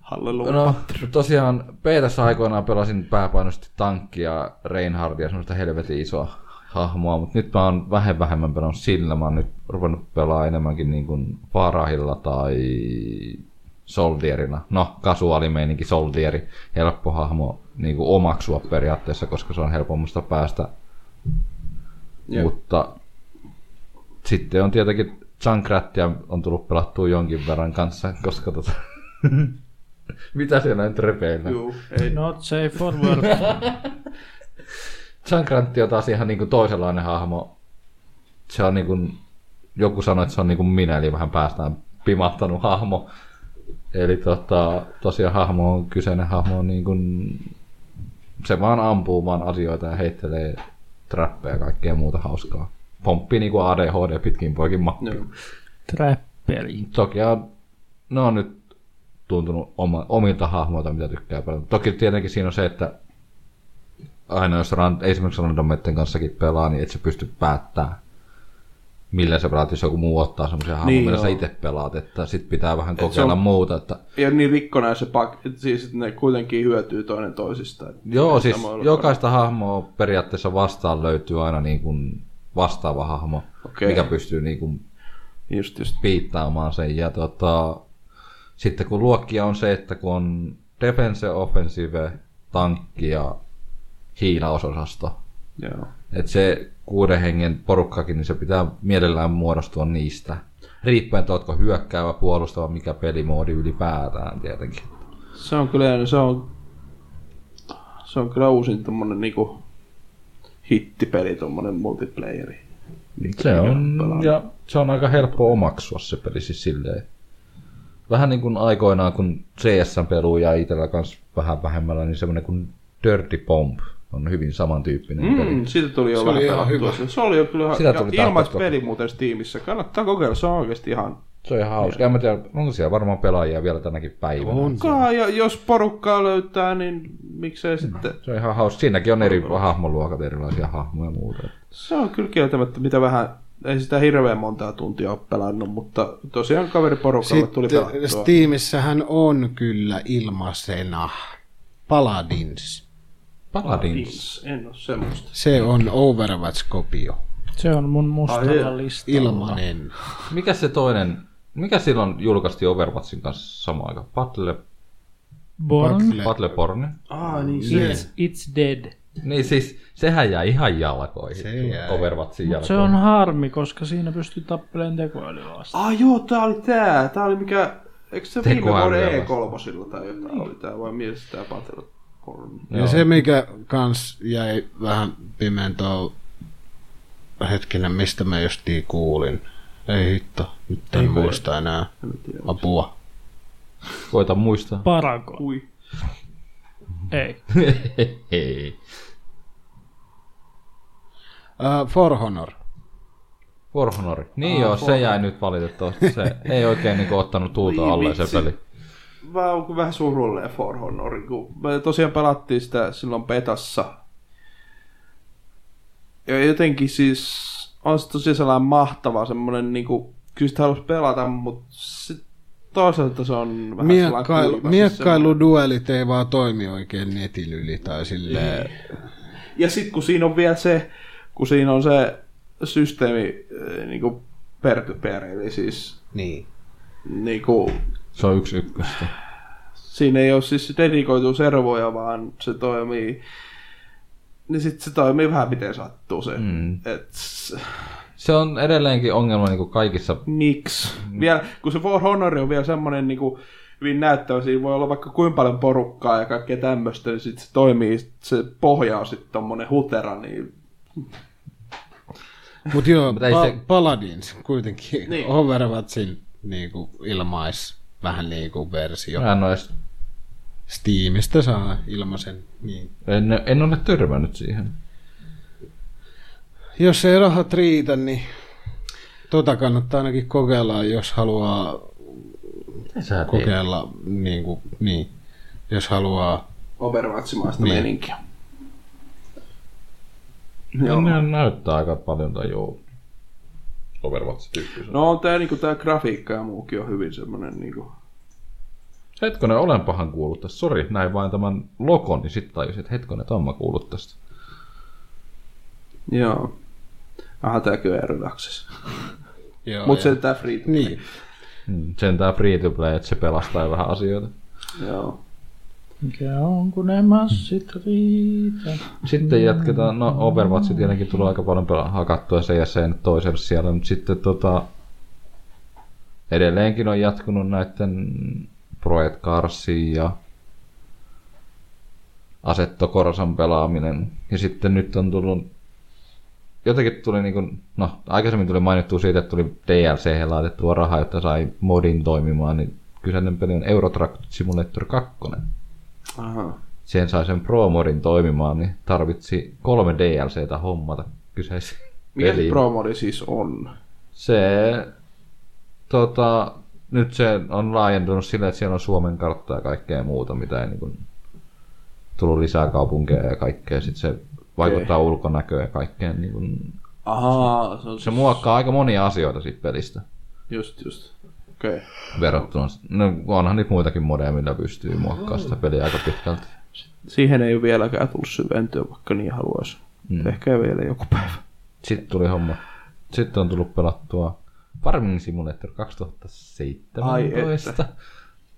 Halleluja. No tosiaan beta aikoinaan pelasin pääpainoisesti tankkia, Reinhardia, semmoista helvetin isoa hahmoa, mutta nyt mä oon vähän vähemmän pelannut sillä, mä oon nyt ruvennut pelaa enemmänkin niin kuin Farahilla tai Soldierina. No, kasuaalimeininki Soldieri, helppo hahmo niin kuin omaksua periaatteessa, koska se on helpommasta päästä. Jep. Mutta sitten on tietenkin Junkrattia on tullut pelattua jonkin verran kanssa, koska tota... (laughs) Mitä siellä nyt repeillä? Juu, ei. Not safe for work. (laughs) Junkratti on taas ihan niinku toisenlainen hahmo. Se on niinku, joku sanoi, että se on niinku minä, eli vähän päästään pimahtanut hahmo. Eli tota, tosiaan hahmo on, kyseinen hahmo on niinku, se vaan ampuu vaan asioita ja heittelee trappeja ja kaikkea muuta hauskaa. Pomppii niinku ADHD pitkin poikin mappi. Joo. Trapperi. Toki on, ne on nyt tuntunut oma, omilta hahmoilta, mitä tykkää paljon. Toki tietenkin siinä on se, että aina jos ran, esimerkiksi randometten kanssakin pelaa, niin et sä pysty päättämään, millä sä pelaat, jos joku muu ottaa semmoisia hahmoja, Niin, millä sä joo. itse pelaat, että sit pitää vähän kokeilla on- muuta. Että, Ja niin rikkonainen se pak, että siis että ne kuitenkin hyötyy toinen toisistaan. joo, siis jokaista hahmoa periaatteessa vastaan löytyy aina niin kuin vastaava hahmo, Okei. mikä pystyy niin kuin Just, just. piittaamaan sen. Ja tota, sitten kun luokkia on se, että kun on defense, offensive, tankki ja hiilausosasto, Joo. että se kuuden hengen porukkakin, niin se pitää mielellään muodostua niistä. Riippuen, että ootko hyökkäävä, puolustava, mikä pelimoodi ylipäätään tietenkin. Se on kyllä, se on, se on kyllä uusin tommonen niinku hittipeli, tommonen multiplayeri. Se on, ja se on aika helppo omaksua se peli siis silleen. Vähän niin kuin aikoinaan, kun CS-pelu ja itsellä kanssa vähän vähemmällä, niin semmoinen kuin Dirty Bomb on hyvin samantyyppinen mm. peli. Mm, siitä tuli jo Se vähän oli ihan hyvä. Se oli jo kyllä Sitä tuli ilmais tarpeeksi peli muuten Steamissa. Kannattaa kokeilla, se on oikeasti ihan... Se on ihan hauska. En mä tiedä, onko siellä varmaan pelaajia vielä tänäkin päivänä. On. Kaa, ja jos porukkaa löytää, niin miksei sitten... Se on ihan hauska. Siinäkin on eri hahmoluokat, erilaisia hahmoja ja muuta. Se on kyllä kieltämättä, mitä vähän... Ei sitä hirveän montaa tuntia ole pelannut, mutta tosiaan kaveriporukalle tuli Sitten pelattua. Steamissähän on kyllä ilmaisena Paladins. Paladins. En oo semmoista. Se on Overwatch-kopio. Se on mun Ai, mustalla listalla. Ilmanen. Mikä se toinen, mikä silloin julkaistiin Overwatchin kanssa samaan aikaan? Battle, Born. Battle- Battleborn? Ah, niin se. It's, it's dead. Niin siis, sehän jäi ihan jalkoihin. Se jäi. Overwatchin Mut jalkoihin. se on harmi, koska siinä pystyy tappelemaan tekoälyä vastaan. Ah joo, tää oli tää. Tää oli mikä... Eikö se viime vuoden E3 tai jotain oli tää, vai mielestä tää Battleborn? Ja se, mikä kans jäi vähän pimentoon hetkinen, mistä mä justiin kuulin. Ei hitto, nyt en Eikö- muista enää. En tiedä. Apua. Koita muistaa. Paragon. Ui. Ei. (laughs) Hei. Uh, For Honor. For Honor. Niin joo, se jäi nyt valitettavasti. Se ei oikein niinku ottanut tuulta alle se peli. Mä oon vähän surullinen For Honor, kun me tosiaan pelattiin sitä silloin petassa. Ja jotenkin siis on se tosiaan sellainen mahtava semmonen niinku, kyllä sitä haluaisi pelata, mutta sit toisaalta se on vähän Miekkailu, siis miekkailuduelit ei vaan toimi oikein netin yli tai silleen. semmoinen- Ja sit kun siinä on vielä se, kun siinä on se systeemi eh, niinku per to per, eli siis Niin. niinku Se on yksi ykköstä. siinä ei ole siis dedikoitu servoja, vaan se toimii, niin sitten se toimii vähän miten sattuu se. Mm. Et, Se on edelleenkin ongelma niinku kaikissa miksi? Vielä, kun se For Honor on vielä semmoinen niin kuin, hyvin näyttävä, siinä voi olla vaikka kuinka paljon porukkaa ja kaikkea tämmöistä, niin sitten se toimii, se pohja on sitten tommonen hutera, niin Mut joo, pa- se- Paladins kuitenkin Niin. niin. Overwatchin niinku ilmais vähän niinku versio. Mä en, edes, Steamista saa ilmaisen. Niin. en, en ole törmännyt siihen. Jos ei rahat riitä, niin tota kannattaa ainakin kokeilla, jos haluaa Sä kokeilla niin, kuin, niin jos haluaa. Overwatchimaista Niin. meininkiä. Joo. Nehän näyttää aika paljon tai joo. Overwatch 1. No on tää, niinku, tää grafiikka ja muukin on hyvin semmonen niinku... Hetkonen, olenpahan kuullut tästä. Sori, näin vain tämän logon, niin sitten tajusin, että hetkonen, että mä kuullut tästä. Joo. Aha, Early Access. Joo, Mut ja- se tää free to Niin. Mm, Sen tää free to play, että se pelastaa vähän asioita. Joo. Mikä on, kun ne massit riitä. Sitten jatketaan, no Overwatch tietenkin tulee aika paljon hakattua se ja sen toiselle siellä, mutta sitten tota, edelleenkin on jatkunut näiden Project Carsin ja Assetto Corsan pelaaminen. Ja sitten nyt on tullut, jotenkin tuli niin kuin, no aikaisemmin tuli mainittu siitä, että tuli DLC laitettua rahaa, jotta sai modin toimimaan, niin kyseinen peli on Euro Truck Simulator 2 Aha. sen sai sen Pro-modin toimimaan, niin tarvitsi kolme DLCtä hommata kyseiseen Mikä se promodi siis on? Se, tota, nyt se on laajentunut silleen, että siellä on Suomen kartta ja kaikkea muuta, mitä ei niin kuin, tullut lisää kaupunkeja ja kaikkea. Sitten se vaikuttaa okay. ulkonäköön ja kaikkeen. Niin kuin, Ahaa, se on se muokkaa aika monia asioita siitä pelistä Just, just. Okay. verrattuna. No onhan niitä muitakin modeja, millä pystyy muokkaamaan sitä peliä aika pitkälti. Siihen ei ole vieläkään tullut syventyä, vaikka niin haluaisi. Mm. Ehkä vielä joku päivä. Sitten tuli homma. Sitten on tullut pelattua Farming Simulator 2017. Ai.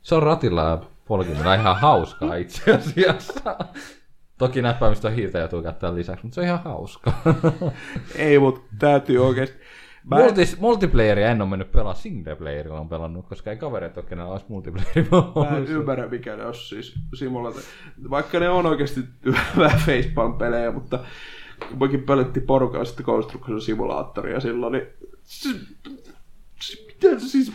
Se on ratilla ja polkimella ihan hauskaa itse asiassa. Toki näppäimistä on hiirtä joutuu käyttämään lisäksi, mutta se on ihan hauskaa. Ei, mutta täytyy oikeesti... Mä en- Multi, multiplayeria en ole mennyt pelaa, singleplayerilla on pelannut, koska ei kavereita ole kenellä olisi multiplayeria. (laughs) Mä en ymmärrä, mikä ne on siis simulaattori. Vaikka ne on oikeasti vähän (laughs) facepalm-pelejä, mutta kun mekin pelattiin porukalla sitten Construction Simulaattoria silloin, niin... Miten se siis...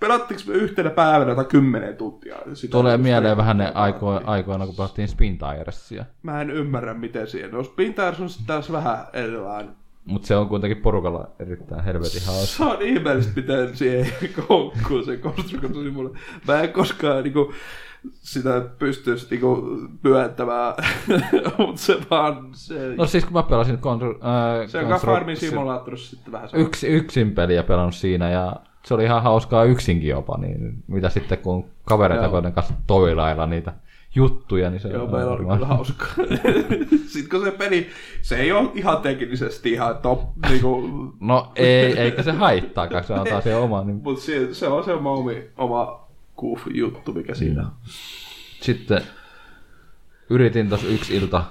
Pelattiinko me yhtenä päivänä tai kymmenen tuntia? Sitä Tulee mieleen vähän ne aiko, aikoina, kun pelattiin Spin Tiresia. Mä en ymmärrä, miten siihen on. Spin Tires on taas vähän erilainen. Mutta se on kuitenkin porukalla erittäin helvetin hauska. Se on ihmeellistä, miten siihen koukkuu se Construction Simulaattori. Mä en koskaan niinku, sitä pystyisi niinku pyöttämään, (laughs) mutta se vaan... Se, No siis kun mä pelasin Contr- äh, se on Farmin simulaattorissa sitten vähän sama. yksi, yksin peliä pelannut siinä ja se oli ihan hauskaa yksinkin jopa, niin mitä sitten kun kavereita, kanssa toilailla niitä juttuja, niin se Joo, on meillä oli kyllä hauska. (laughs) Sitten kun se peli, se ei ole ihan teknisesti ihan top, niinku, No ei, eikä se haittaakaan, se antaa siihen oman. Niin... mutta se, se on se oma, omi- oma goof juttu, mikä siinä on. Sitten yritin tuossa yksi ilta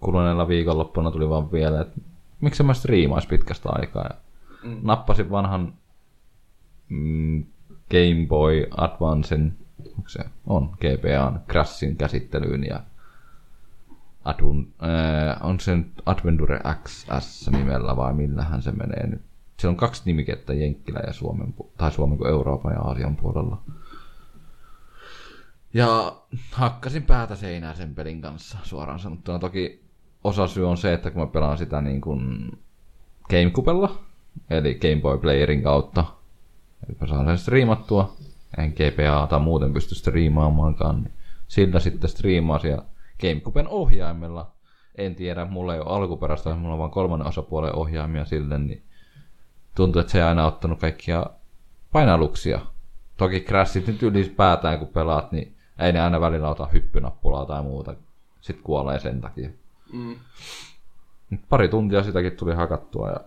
kuluneella viikonloppuna tuli vaan vielä, että miksi mä striimais pitkästä aikaa. Ja mm. Nappasin vanhan mm, Game Boy Advancen, se on, GBAn Crashin käsittelyyn ja Adun, äh, on se nyt Adventure XS nimellä vai millähän se menee nyt. Se on kaksi nimikettä Jenkkilä ja Suomen, tai Suomen kuin Euroopan ja Aasian puolella. Ja hakkasin päätä seinää sen pelin kanssa suoraan sanottuna. Toki osa syy on se, että kun mä pelaan sitä niin kuin Gamecubella, eli Game Boy Playerin kautta, eli mä saan sen striimattua, en GPA tai muuten pysty striimaamaankaan, niin sillä sitten striimasin ja Gamecuben ohjaimella, en tiedä, mulla ei ole alkuperäistä, mulla on vain kolmannen osapuolen ohjaimia sille, niin tuntuu, että se ei aina ottanut kaikkia painalluksia. Toki crashit nyt ylipäätään, kun pelaat, niin ei ne aina välillä ota hyppynappulaa tai muuta. Sitten kuolee sen takia. Mm. Pari tuntia sitäkin tuli hakattua ja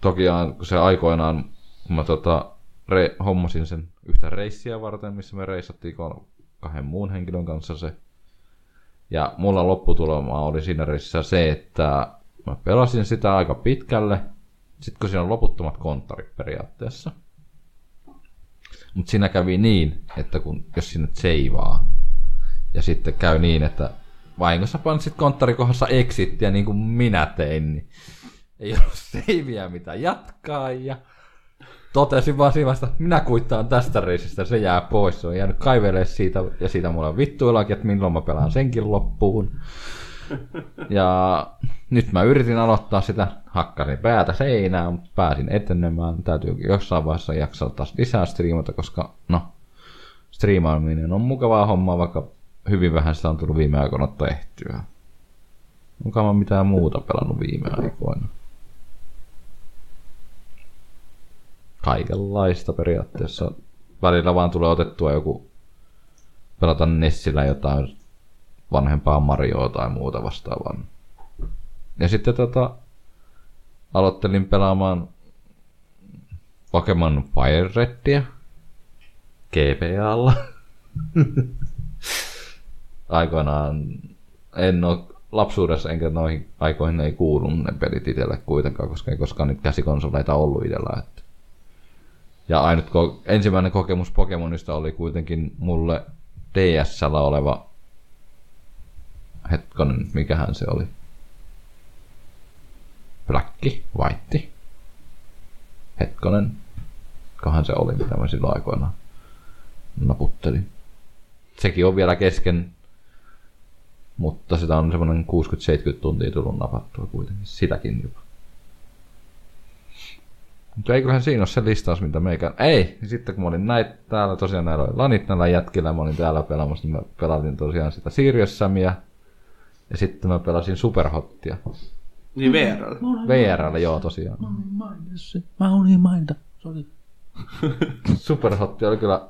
toki kun se aikoinaan, kun mä tota, re, hommasin sen yhtä reissiä varten, missä me reissattiin kahden muun henkilön kanssa se. Ja mulla lopputulema oli siinä reississä se, että mä pelasin sitä aika pitkälle. Sitten kun siinä on loputtomat konttorit periaatteessa. Mutta siinä kävi niin, että kun, jos sinne seivaa, ja sitten käy niin, että vahingossa painat konttorikohdassa exittiä niin kuin minä tein, niin ei ollut seiviä mitä jatkaa, ja totesin vaan siinä että minä kuittaan tästä reisistä, se jää pois, se on jäänyt kaivelee siitä, ja siitä mulla on vittuillakin, että milloin mä pelaan senkin loppuun. Ja nyt mä yritin aloittaa sitä, hakkasin päätä seinään, mutta pääsin etenemään. Täytyy jossain vaiheessa jaksaa taas lisää striimata, koska no, striimaaminen on mukavaa hommaa, vaikka hyvin vähän sitä on tullut viime aikoina tehtyä. Onko mä mitään muuta pelannut viime aikoina? Kaikenlaista periaatteessa. Välillä vaan tulee otettua joku, pelata Nessillä jotain vanhempaa Marioa tai muuta vastaavaa. Ja sitten tota, aloittelin pelaamaan Pokemon Fire Redia GPAlla. (laughs) Aikoinaan en ole lapsuudessa enkä noihin aikoihin ei kuulu ne pelit itselle kuitenkaan, koska ei koskaan niitä käsikonsoleita ollut itsellä. Ja ainut ko- ensimmäinen kokemus Pokemonista oli kuitenkin mulle DSllä oleva hetkonen, mikähän se oli? Black, White. Hetkonen. Kohan se oli, mitä mä silloin aikoinaan naputtelin. Sekin on vielä kesken, mutta sitä on semmoinen 60-70 tuntia tullut napattua kuitenkin. Sitäkin jopa. Mutta eiköhän siinä ole se listaus, mitä meikä... Ei! Ja sitten kun mä olin näitä täällä, tosiaan näillä oli lanit näillä jätkillä, mä olin täällä pelaamassa, niin mä pelasin tosiaan sitä Sirius Samia. Ja sitten mä pelasin Superhottia. Niin VRllä. VRllä, joo tosiaan. Mä olin mainita. Sori. (laughs) Superhotti oli kyllä...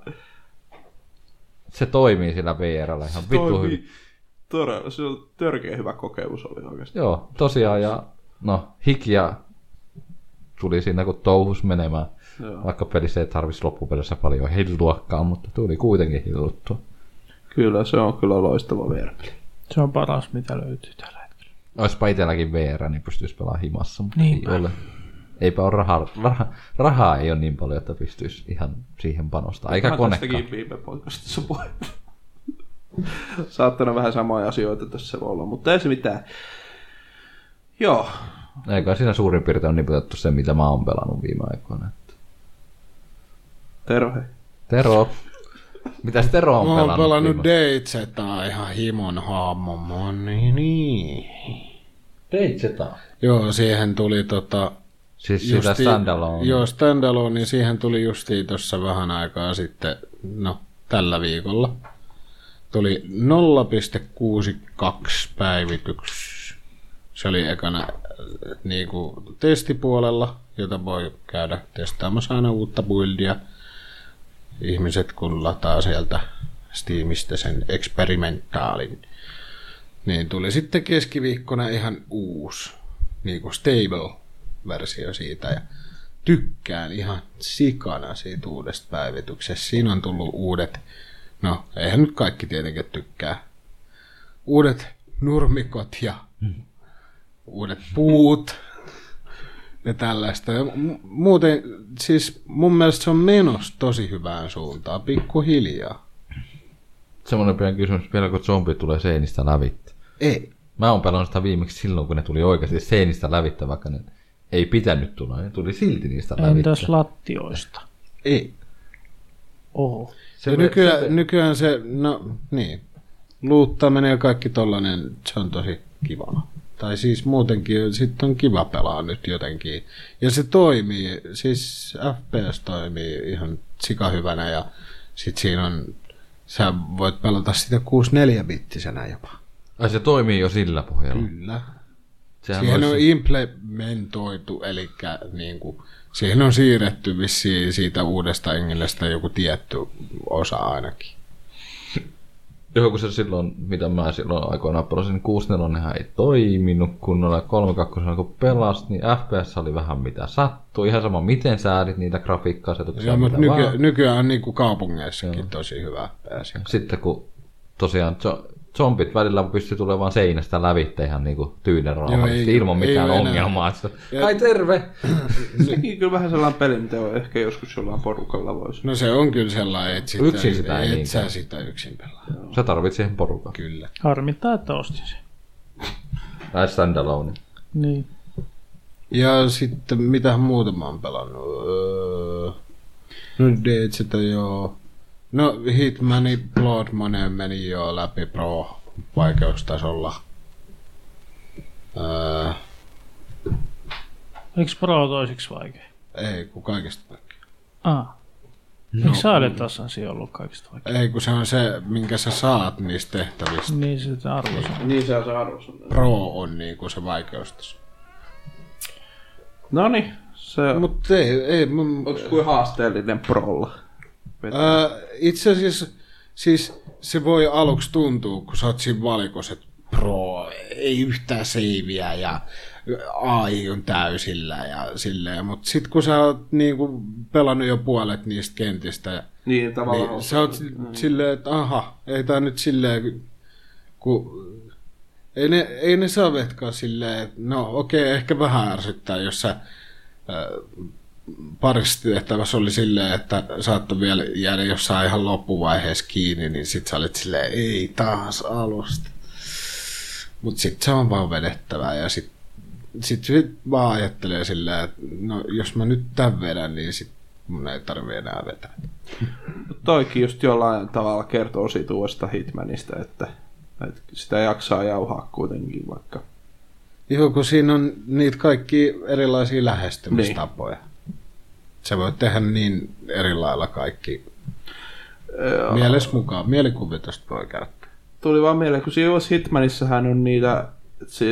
Se toimii sillä VRllä ihan vittu hyvin. Todella, se on törkeä hyvä kokemus oli oikeasti. Joo, tosiaan ja no hikiä tuli siinä kun touhus menemään. Joo. Vaikka pelissä ei tarvitsisi loppupelissä paljon hilluakaan, mutta tuli kuitenkin hilluttua. Kyllä, se on kyllä loistava VR. Se on paras, mitä löytyy tällä hetkellä. Olisipa itselläkin VR, niin pystyisi pelaamaan himassa, mutta Niinpä. ei ole. Eipä ole rahaa, rahaa, rahaa ei ole niin paljon, että pystyisi ihan siihen panostaa. Eikä konekaan. Tästäkin viime podcastissa puhetta. Saattanut vähän samoja asioita tässä voi olla, mutta ei se mitään. Joo, Eikä siinä suurin piirtein ole niputettu se, mitä mä oon pelannut viime aikoina. Tero hei. Tero, mitäs Tero on Mä oon pelannut? pelannut viime- Deitsetaa ihan himon hahmo, niin, niin. Deitseta. Joo, siihen tuli tota... Siis sitä standalone. Joo, standalone, niin siihen tuli justiin tuossa vähän aikaa sitten, no tällä viikolla. Tuli 0.62 päivityks. Se oli ekana äh, niinku testipuolella, jota voi käydä testaamassa aina uutta buildia. Ihmiset kun lataa sieltä Steamista sen experimentaalin, niin tuli sitten keskiviikkona ihan uusi, niinku stable versio siitä ja tykkään ihan sikana siitä uudesta päivityksestä. Siinä on tullut uudet, no eihän nyt kaikki tietenkin tykkää, uudet nurmikot ja uudet puut ja tällaista. Ja mu- muuten, siis mun mielestä se on menossa tosi hyvään suuntaan, pikkuhiljaa. Semmoinen pieni kysymys, vielä kun zombi tulee seinistä lävittä. Ei. Mä oon pelannut sitä viimeksi silloin, kun ne tuli oikeasti seinistä lävittä, vaikka ne ei pitänyt tulla. Ne tuli silti niistä lävittä. Entäs lattioista? Ei. Oho. Se ja nykyään, se, nykyään se, no niin, luuttaminen ja kaikki tollanen, se on tosi kiva. Tai siis muutenkin, sitten on kiva pelaa nyt jotenkin. Ja se toimii, siis FPS toimii ihan sikahyvänä ja sit siinä on, sä voit pelata sitä 64-bittisenä jopa. Ai se toimii jo sillä pohjalla. Kyllä. Sehän Siihen on olisi- implementoitu, eli niin kuin, siihen on siirretty vissiin siitä uudesta Englanista joku tietty osa ainakin. Joo, kun se silloin, mitä mä silloin aikoinaan pelasin, niin 64 ei toiminut kunnolla. 32 kun pelasit, niin FPS oli vähän mitä sattui. Ihan sama, miten säädit niitä grafiikka-asetuksia. Joo, mutta nyky, vaan. nykyään on niin kuin kaupungeissakin tosi hyvä pääsi. Sitten kun tosiaan zombit välillä pystyy tulemaan seinästä lävitte ihan niinku tyynen rauhallisesti ei- ilman ei mitään enää. ongelmaa. Että, Ai terve! (clears throat) Sekin kyllä vähän sellainen peli, mitä on ehkä joskus jollain porukalla voisi. No se on kyllä sellainen, että sitä, Yksin sitä ei et sä sitä yksin pelaa. Sä tarvit siihen porukan. Kyllä. Harmittaa, että ostin sen. Tai standalone. Niin. Ja sitten mitä muuta mä oon pelannut? Öö, no Deitsitä joo. No Hitmani Blood Money meni jo läpi Pro vaikeustasolla. Öö, Eikö Pro toisiksi vaikea? ei kun kaikista vaikea. Ah. No. Eikö Saadet tasaisi ollut kaikista vaikea? Ei kun se on se, minkä sä saat niistä tehtävistä. Niin se arvoisa. Niin se on se arvos. Pro on niinku se vaikeustaso. No niin, Se, Mutta ei, ei mun, onko kuin haasteellinen prolla? Ää, itse asiassa siis se voi aluksi tuntua, kun sä oot siinä valikossa, että pro, ei yhtään seiviä ja AI on täysillä ja silleen, mutta sitten kun sä oot niinku pelannut jo puolet niistä kentistä, Niin, tavallaan. niin sä oot si- silleen, että aha, ei tää nyt silleen, kun ei ne, ei ne savetkaan silleen, että no okei, okay, ehkä vähän ärsyttää, jos sä ää, parissa tehtävässä oli silleen, että saattoi vielä jäädä jossain ihan loppuvaiheessa kiinni, niin sit sä olit silleen, ei taas alusta. Mut sit se on vaan vedettävää ja sit, sit, sit vaan ajattelee silleen, että no jos mä nyt tän vedän, niin sit mun ei tarvi enää vetää. Toikin just jollain tavalla kertoo siitä uudesta Hitmanista, että, että sitä jaksaa jauhaa kuitenkin vaikka. Joo, kun siinä on niitä kaikki erilaisia lähestymistapoja. Sä voit tehdä niin eri lailla kaikki. Mieles mukaan, mielikuvitusta voi käyttää. Tuli vaan mieleen, kun uudessa Hitmanissahan on niitä, se,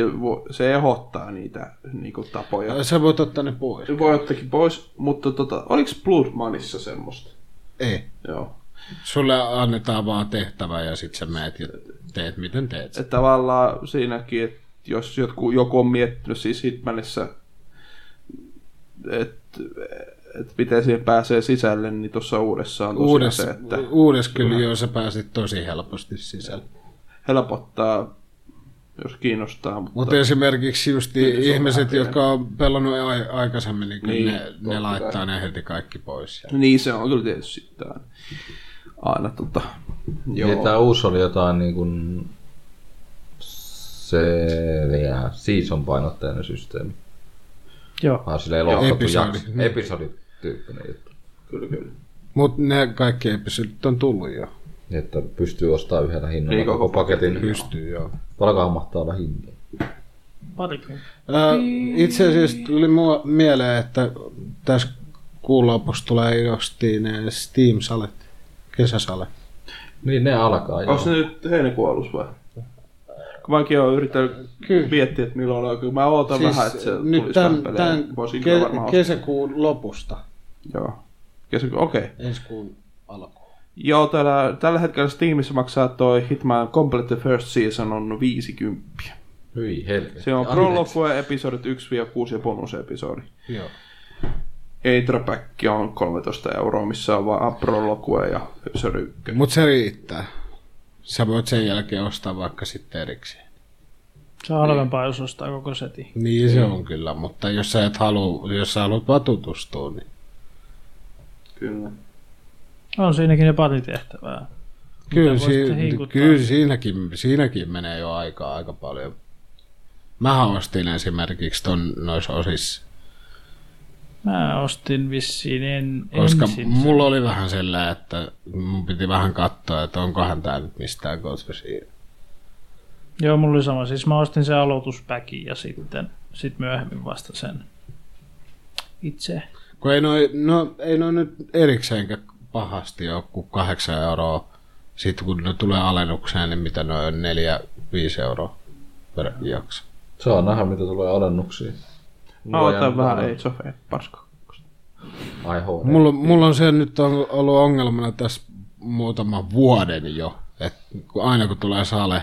se ehdottaa niitä niinku, tapoja. Sä voit ottaa ne pois. Voi ottaakin pois, mutta tota, oliko Blood Moneyssa semmoista? Ei. Joo. Sulle annetaan vaan tehtävä ja sit sä meet ja teet miten teet. Että tavallaan siinäkin, että jos joku, joku on miettinyt siis Hitmanissa, että et miten siihen pääsee sisälle, niin tuossa uudessa on tosiaan Uudes, se, että uudes kyllä joo, sä pääsit tosi helposti sisälle. helpottaa, jos kiinnostaa. Mutta, Mutta esimerkiksi just ihmiset, jotka on pelannut ai- aikaisemmin, niin, Niin, niin ne, ne laittaa ne heti kaikki pois. Niin se on kyllä tietysti sitten aina, aina tota, Joo. Ja tää uusi oli jotain niin kuin se season painotteinen systeemi. Joo. Vaan silleen lohkottu Episodi. Episodityyppinen juttu. kyllä, kyllä. Mutta ne kaikki episodit on tullut jo. Että pystyy ostamaan yhdellä hinnalla Niin, koko koko paketin. Pystyy joo. Paljonkohan mahtaa olla hintaa? Parikymmentä. Ää, itse asiassa tuli mua mieleen, että tässä kuun lopussa tulee justiin ne Steam-salet, kesäsalet. Niin ne alkaa joo. Onko se nyt heinäkuun alus vai? Kun mäkin olen yrittänyt Kyllä. miettiä, että milloin on. Kyllä mä ootan siis vähän, että se nyt tulisi tämän, tämän ke- kesäkuun lopusta, Joo. Kesäkuun, okei. Okay. ensi kuun alkuun. Joo, täällä, tällä hetkellä Steamissa maksaa toi Hitman Complete the First Season on 50. Hyi helvetti. Se on prologue episodit 1-6 ja bonusepisodi. Joo. Intro pack on 13 euroa, missä on vaan prologue ja episodi 1. Mutta se riittää. Sä voit sen jälkeen ostaa vaikka sitten erikseen. Se on halvempaa, jos ostaa koko setin. Niin se on kyllä, mutta jos sä et halua, jos sä haluat vaan tutustua, niin Kyllä. On siinäkin ne pari tehtävää. kyllä, si- kyllä siinäkin, siinäkin menee jo aikaa aika paljon. Mä ostin esimerkiksi ton noissa osissa, Mä ostin vissiin en, koska ensin. mulla oli vähän sellainen, että mun piti vähän katsoa, että onkohan tää nyt mistään kotoisin. Joo, mulla oli sama. Siis mä ostin sen aloituspäkin ja sitten sit myöhemmin vasta sen itse. Kun ei noi, no, ei noi nyt erikseenkään pahasti ole kuin kahdeksan euroa. Sitten kun ne tulee alennukseen, niin mitä noin on neljä, viisi euroa per jakso. Saa nähdä, mitä tulee alennuksia. Mä otan vähän Age of Empires. Mulla, mulla on se nyt on ollut ongelmana tässä muutaman vuoden jo, että kun aina kun tulee sale,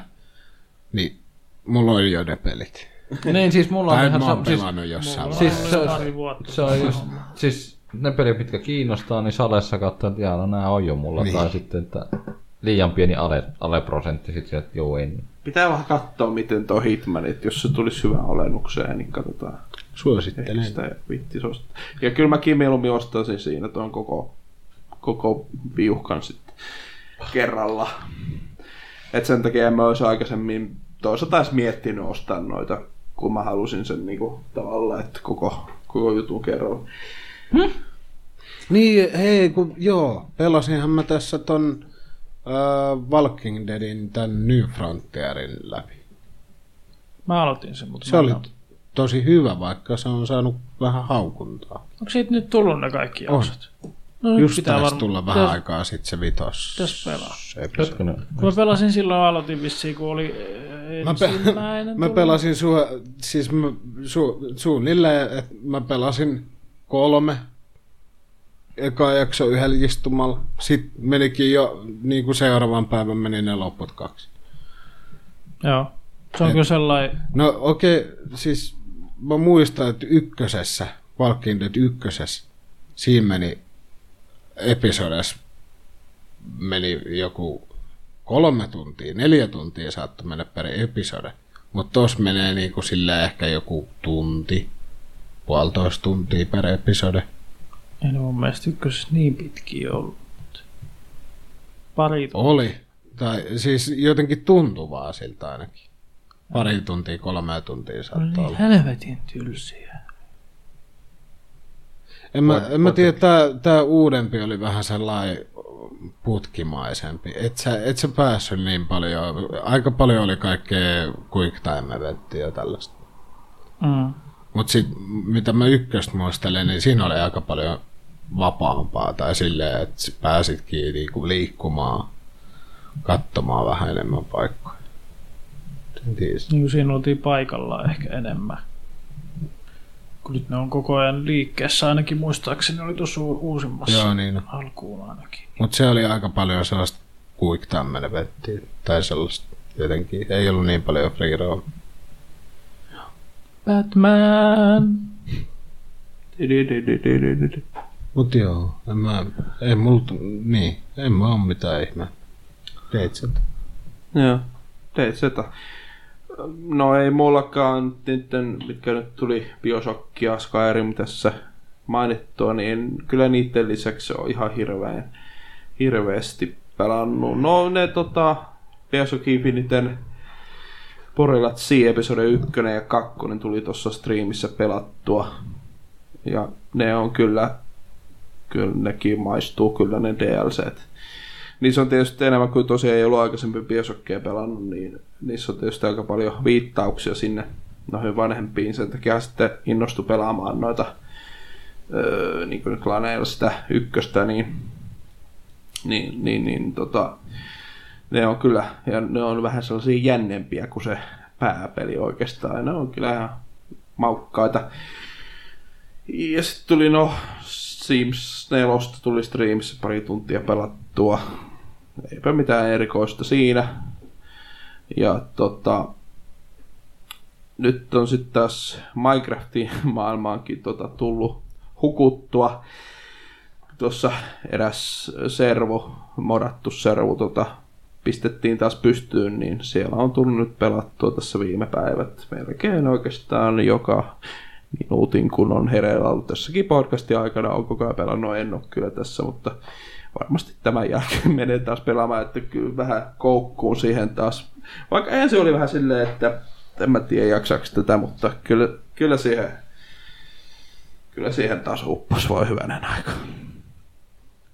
niin mulla on jo ne pelit. Niin, siis mulla on Tai ihan mä oon siis, pelannut jossain Mulla vaiheessa. siis se se on just, siis ne pelit, mitkä kiinnostaa, niin salessa katsoo, että jaa, no nää on jo mulla. Niin. Tai sitten, että liian pieni ale, aleprosentti sitten, että joo, en. Pitää vähän katsoa, miten tuo Hitman, että jos se tulisi hyvään alennukseen, niin katsotaan. Suosittelen. Sitä ostaa. Ja kyllä mäkin mieluummin ostaisin siinä tuon koko, koko viuhkan sitten kerralla. Et sen takia en mä olisi aikaisemmin toisaalta edes miettinyt ostaa noita, kun mä halusin sen niinku tavalla, että koko, koko jutun kerralla. Niin, hei, kun, joo, pelasinhan mä tässä ton äh, Walking Deadin tän New Frontierin läpi. Mä aloitin sen, mutta Se oli tosi hyvä, vaikka se on saanut vähän haukuntaa. Onko siitä nyt tullut ne kaikki On. No Just pitää taisi varmaan tulla vähän pitäis- aikaa sitten se vitos. pitäis pelaa. Kun mä pelasin silloin, aloitin vissiin, kun oli äh, Mä, pe- ensimmäinen mä pelasin sua, siis mä, su, suunnilleen, että mä pelasin kolme. Eka jakso yhdellä istumalla. Sitten menikin jo, niin kuin seuraavan päivän meni ne loput kaksi. Joo. Se on kyllä sellainen, No okei, okay, siis mä muistan, että ykkösessä, Walking Dead ykkösessä, siinä meni episodessa meni joku kolme tuntia, neljä tuntia saattoi mennä per episode. Mutta tos menee niinku sillä ehkä joku tunti, puolitoista tuntia per episode. ei ne mun mielestä ykkösessä niin pitkiä ollut. Pari Oli. Tai siis jotenkin tuntuvaa siltä ainakin. Pari tuntia, kolme tuntia saattoi olla. helvetin tylsiä. En mä, en mä tiedä, tää, tää uudempi oli vähän sellainen putkimaisempi. Et sä, et sä päässyt niin paljon. Aika paljon oli kaikkea quick time eventtiä ja tällaista. Mm. Mut sit, mitä mä ykköstä muistelen, niin siinä oli aika paljon vapaampaa. Tai silleen, että pääsitkin niinku liikkumaan, katsomaan vähän enemmän paikkoja. Niin siinä oltiin paikallaan ehkä enemmän. Kun nyt ne on koko ajan liikkeessä, ainakin muistaakseni oli tuossa uusimmassa Joo, niin alkuun ainakin. Mutta se oli aika paljon sellaista quick time eventtiä. Tai sellaista jotenkin. Ei ollut niin paljon free roam. Batman! Mut joo, en mä, ei multa, niin, en mä oo mitään ihme. Teit sitä. Joo, teit sitä. No ei mullakaan niiden, mitkä nyt tuli Bioshock ja Skyrim tässä mainittua, niin kyllä niiden lisäksi on ihan hirveän, hirveästi pelannut. No ne tota, Bioshock Infiniten Borderlands Sea episode 1 ja 2 tuli tuossa striimissä pelattua. Ja ne on kyllä, kyllä nekin maistuu kyllä ne DLCt. Niissä on tietysti enemmän kuin tosiaan ei ollut aikaisemmin Bioshockia pelannut, niin niissä on tietysti aika paljon viittauksia sinne noihin vanhempiin. Sen takia sitten innostui pelaamaan noita, öö, niin kuin nyt sitä ykköstä, niin, niin, niin, niin tota, ne on kyllä, ja ne on vähän sellaisia jännempiä kuin se pääpeli oikeastaan. Ne on kyllä ihan maukkaita. Ja sitten tuli no Sims 4 tuli striimissä pari tuntia pelattua. Eipä mitään erikoista siinä. Ja tota, nyt on sitten taas Minecraftin (laughs) maailmaankin tota, tullut hukuttua. Tuossa eräs servo, modattu servo, tota, pistettiin taas pystyyn, niin siellä on tullut nyt pelattua tässä viime päivät. Melkein oikeastaan joka minuutin, kun on hereillä ollut tässäkin podcastin aikana, on koko ajan pelannut, en ole kyllä tässä, mutta varmasti tämän jälkeen (laughs) menee taas pelaamaan, että kyllä vähän koukkuun siihen taas. Vaikka ensin oli vähän silleen, että en mä tiedä jaksaako tätä, mutta kyllä, kyllä siihen kyllä siihen taas uppas voi hyvänen aika.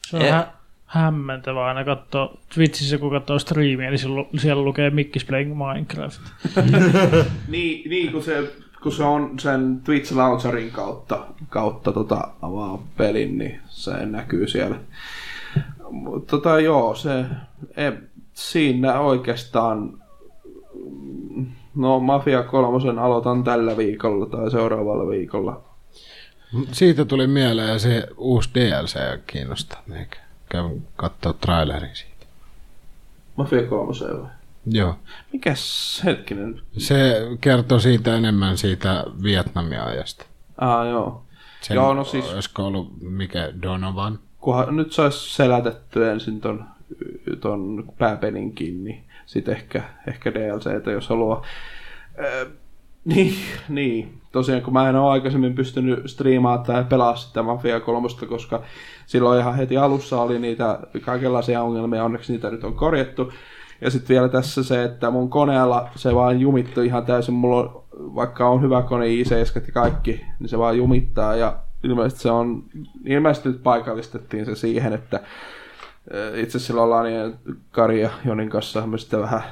Se on Eh. hä- hämmentävää aina katsoa Twitchissä, kun katsoo striimiä, niin siellä, siellä lukee Mikkis Playing Minecraft. (laughs) Niin, niin kun, se, kun se on sen Twitch Launcherin kautta, kautta tota, avaa pelin, niin se näkyy siellä. Tota, joo, se, e, siinä oikeastaan, no Mafia kolmosen aloitan tällä viikolla tai seuraavalla viikolla. Siitä tuli mieleen ja se uusi DLC kiinnostaa meikä. Käyn kattoo trailerin siitä. Mafia kolmosen vai? Joo. Mikäs hetkinen? Se kertoo siitä enemmän siitä Vietnamin ajasta. Ah, joo. Sen, Joo, no siis- Olisiko ollut mikä Donovan? Kunhan nyt saisi selätetty ensin ton, ton pääpelinkin, niin sitten ehkä, ehkä DLCtä, jos haluaa. Öö, niin, (laughs) niin, tosiaan kun mä en ole aikaisemmin pystynyt striimaamaan tai pelaa sitä Mafia 3, koska silloin ihan heti alussa oli niitä kaikenlaisia ongelmia, onneksi niitä nyt on korjattu. Ja sitten vielä tässä se, että mun koneella se vaan jumittu ihan täysin, mulla on, vaikka on hyvä kone, i7 ja kaikki, niin se vaan jumittaa. Ja ilmeisesti se on, ilmeisesti nyt paikallistettiin se siihen, että ö, itse silloin Lani ja Kari ja Jonin kanssa me sitten vähän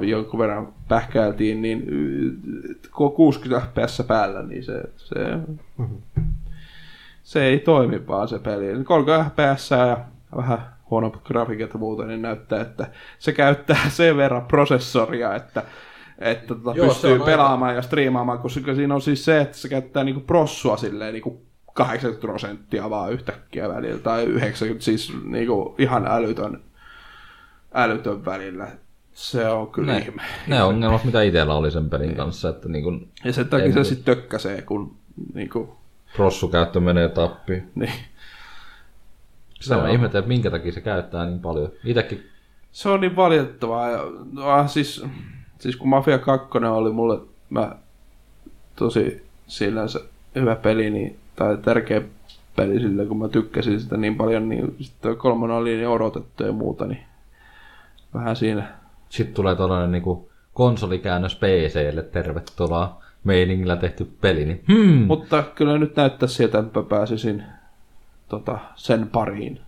jonkun verran pähkäiltiin, niin y, kun on 60 fps päällä, niin se, se, se ei toimi vaan se peli. 30 fps ja vähän huono grafiikat ja muuta, niin näyttää, että se käyttää sen verran prosessoria, että että tota Joo, se pystyy on aika- pelaamaan ja striimaamaan, koska siinä on siis se, että se käyttää niinku prossua silleen niinku 80 prosenttia vaan yhtäkkiä välillä, tai 90, siis niinku ihan älytön, älytön välillä. Se on kyllä Ne, ihme. ne ongelmat, mitä itsellä oli sen pelin kanssa, että niin kuin Ja sen takia se sitten tökkäsee, kun niinku, prossukäyttö menee tappiin. niin. Sitä mä ihmettelen, että minkä takia se käyttää niin paljon. Itekin Se on niin valitettavaa. Ja, ah, siis, siis kun Mafia 2 oli mulle mä, tosi sillänsä hyvä peli, niin, tai tärkeä peli sillä, kun mä tykkäsin sitä niin paljon, niin sitten kolmonen oli niin odotettu ja muuta, niin vähän siinä. sitten tulee tällainen niinku konsolikäännös PClle, tervetuloa meiningillä tehty peli, niin hmm, Mutta kyllä nyt näyttää siltä, että mä pääsisin tota, sen pariin.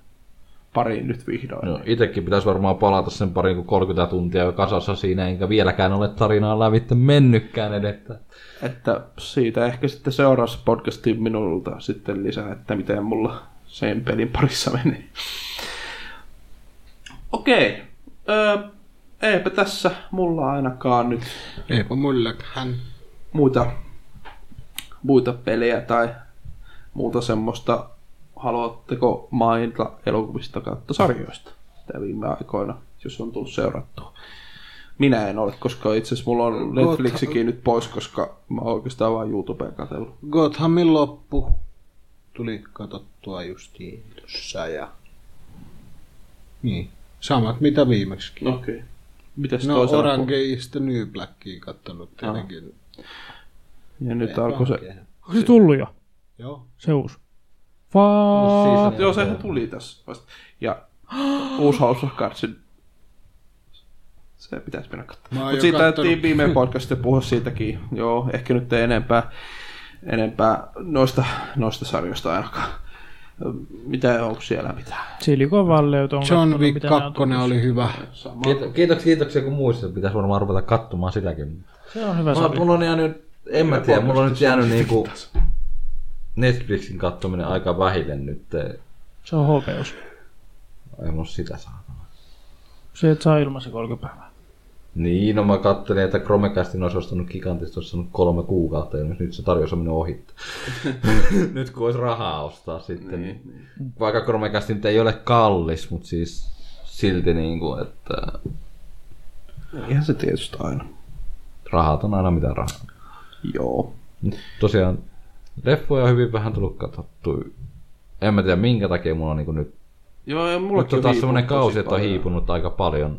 Pariin nyt vihdoin. No, itekin pitäisi varmaan palata sen parin kuin 30 tuntia jo kasassa siinä, enkä vieläkään ole tarinaa lävitte mennytkään edettä. Että siitä ehkä sitten seuraavassa podcastiin minulta sitten lisää, että miten mulla sen pelin parissa meni. Okei. Öö, eipä tässä mulla ainakaan nyt Eipä mullakaan. muita, muita pelejä tai muuta semmoista. Haluatteko mainita elokuvista kautta sarjoista? Tämä viime aikoina, jos on tullut seurattua. Minä en ole, koska itse asiassa mulla on Netflixikin nyt pois, koska mä oon oikeastaan vaan YouTubeen katsellut. Gothamin loppu tuli katsottua justiin tossa ja... Niin. Samat mitä viimeksikin. Okei. Okay. Mites No Orange is the New Blackia kattonut tietenkin. Ja nyt alkoi se... Onko se tullut jo? Joo. Se uusi. Vaa... Siis- Joo, sehän tuli tässä vasta. Ja (gasps) uusi House of Cardsin se pitäisi mennä katsomaan. Mutta siitä taidettiin viime (laughs) podcastissa puhua siitäkin. Joo, ehkä nyt ei enempää, enempää noista, noista sarjoista ainakaan. Mitä onko siellä mitään? Silikon Valley on John Wick mitä ne on 2 tullut. oli hyvä. Kiitoksia, kiitoksia kun muistat, pitäisi varmaan ruveta katsomaan sitäkin. Se on hyvä Mulla, sarja. mulla on jäänyt, en mä tiedä, mulla on nyt jäänyt niinku Netflixin kattominen aika vähille nyt. Se on hopeus. Ei mulla sitä saa. Se et saa ilmaisen 30 päivää. Niin, no mä kattelin, että Chromecastin olisi ostanut gigantista, olisi saanut kolme kuukautta, ja nyt se tarjous on mennyt ohi. (laughs) nyt kun olisi rahaa ostaa sitten. Niin, Vaikka Chromecast nyt ei ole kallis, mutta siis silti niin kuin, että Ihan se tietysti aina. rahat on aina mitä rahaa. Joo. Tosiaan, leffoja on hyvin vähän tullut katsottua. En mä tiedä minkä takia mulla on niin nyt, Joo, ja mulla on taas semmonen kausi, että on hiipunut aika paljon.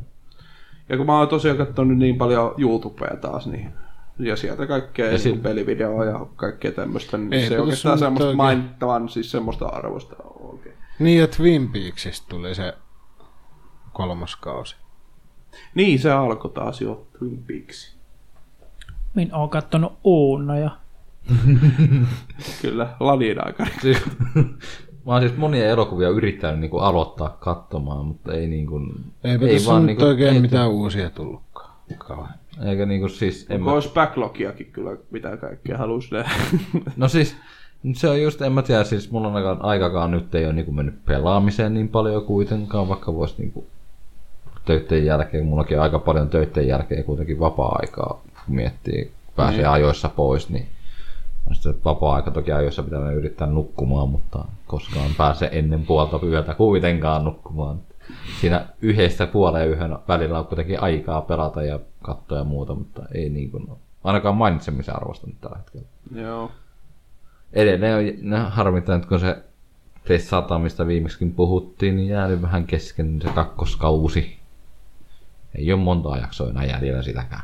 Ja kun mä oon tosiaan katsonut niin paljon YouTubea taas, niin ja sieltä kaikkea ja niin pelivideoa ja kaikkea tämmöistä, niin Ei se oikeastaan semmoista semmoista oikein- mainittavan, siis semmoista arvosta oikein. Niin, että Twin Peaksista tuli se kolmas kausi. Niin, se alkoi taas jo Twin Peaks. Minä oon kattonut Uuna ja (laughs) Kyllä, ladin aikana. Siis, mä oon siis monia elokuvia yrittänyt niin kuin aloittaa katsomaan, mutta ei niin kuin, Eipä ei tässä vaan, nyt niinku- oikein ei- mitään uusia tullutkaan. Kauan. Eikä niinku siis, en mä, olisi backlogiakin kyllä, mitä kaikkea halusi nähdä. (laughs) no siis, se on just, en mä tiedä, siis mulla on aika- aikakaan nyt ei ole niinku mennyt pelaamiseen niin paljon kuitenkaan, vaikka voisi niinku töiden jälkeen, mullakin on aika paljon töiden jälkeen kuitenkin vapaa-aikaa, kun miettii, pääsee Niin. ajoissa pois, niin on sitten vapaa-aika toki ajoissa pitää yrittää nukkumaan, mutta koskaan pääse ennen puolta yötä kuitenkaan nukkumaan. Siinä yhdestä puoleen yhden välillä on kuitenkin aikaa pelata ja katsoa ja muuta, mutta ei niin kuin, ainakaan mainitsemisen arvosta nyt tällä hetkellä. Joo. Edelleen on ne harmittanut, kun se T100, mistä viimeksikin puhuttiin, niin jäänyt vähän kesken se kakkoskausi. Ei ole monta jaksoa enää jäljellä sitäkään.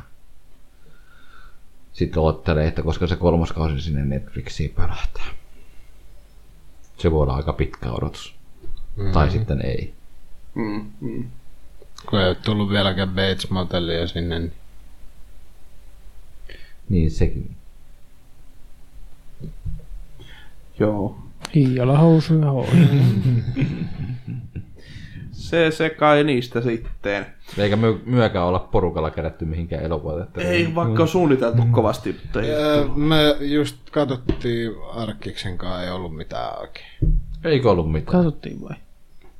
Sitten odottelee, että koska se kolmas kausi sinne Netflixiin pölähtää. Se voi olla aika pitkä odotus. Mm-hmm. Tai sitten ei. Mm, mm. Kun ei ole tullut vieläkään Bates Motelia sinne, niin Niin sekin. Joo. hiiala housuja hoi. (laughs) Se, se kai niistä sitten. Eikä my, myökään olla porukalla kerätty mihinkään elokuvaan. Ei, vaikka on suunniteltu kovasti, mutta ei. Öö, me just katsottiin Arkkiksen kanssa, ei ollut mitään oikein. Eikö ollut mitään? Katsottiin vai?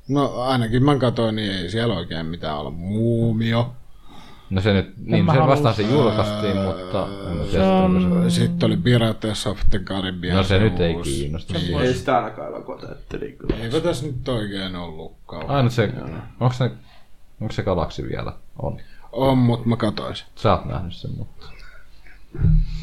No ainakin mä katsoin, niin ei siellä oikein mitään ollut. Muumio. No se nyt, niin mä se halua- vastaan se julkaistiin, mutta en Se on- se- Sitten oli Pirates of the Caribbean. No se nyt ei kiinnosta. Niin. Ei sitä ainakaan elokuvateatteri kyllä. Eikö tässä nyt oikein ollutkaan? Ainut se, onko se, onko se galaksi vielä? On. On, mutta mä katoisin. Sä oot nähnyt sen, mutta...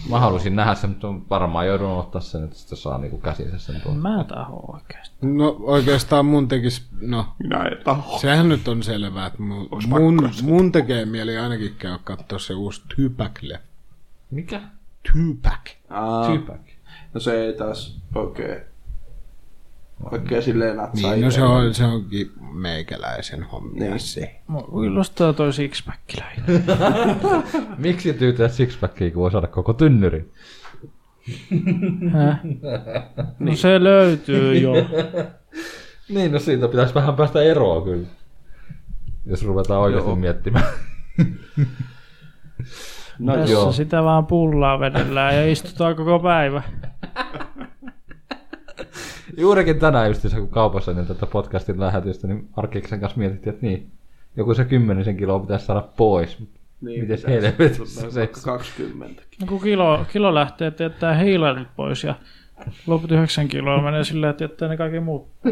Mä halusin nähdä sen, mutta varmaan joudun ottaa sen, että sitten saa niinku käsinsä sen tuon. Mä taho oikeesti. No oikeastaan mun tekis, no Minä en taho. sehän nyt on selvää, että mun, mun, mun tekee mieli ainakin käydä katsoa se uusi Tupac-leffa. Mikä? Tupac. Aa, Tupac. no se ei taas oikein, oikein silleen natsaa Niin, no se, on, se onkin meikäläisen hommia Niin. se. Mua kuulostaa toi sixpack (laughs) Miksi tyytää sixpackia, kun voi saada koko tynnyrin? Häh? No se löytyy jo. (laughs) Niin, no siitä pitäisi vähän päästä eroa kyllä. Jos ruvetaan oikeasti Joo. miettimään. No Tässä joo. sitä vaan pullaa vedellään ja istutaan koko päivä. (laughs) Juurikin tänään just kun kaupassa niin tätä podcastin lähetystä, niin Arkiksen kanssa mietittiin, että niin, joku se kymmenisen kiloa pitäisi saada pois. Niin, pitäisi helvetissä se? vaikka 20. No kun kilo, kilo lähtee, että jättää heilarit pois ja loput 9 kiloa menee sillä, että jättää ne kaikki muut. (laughs)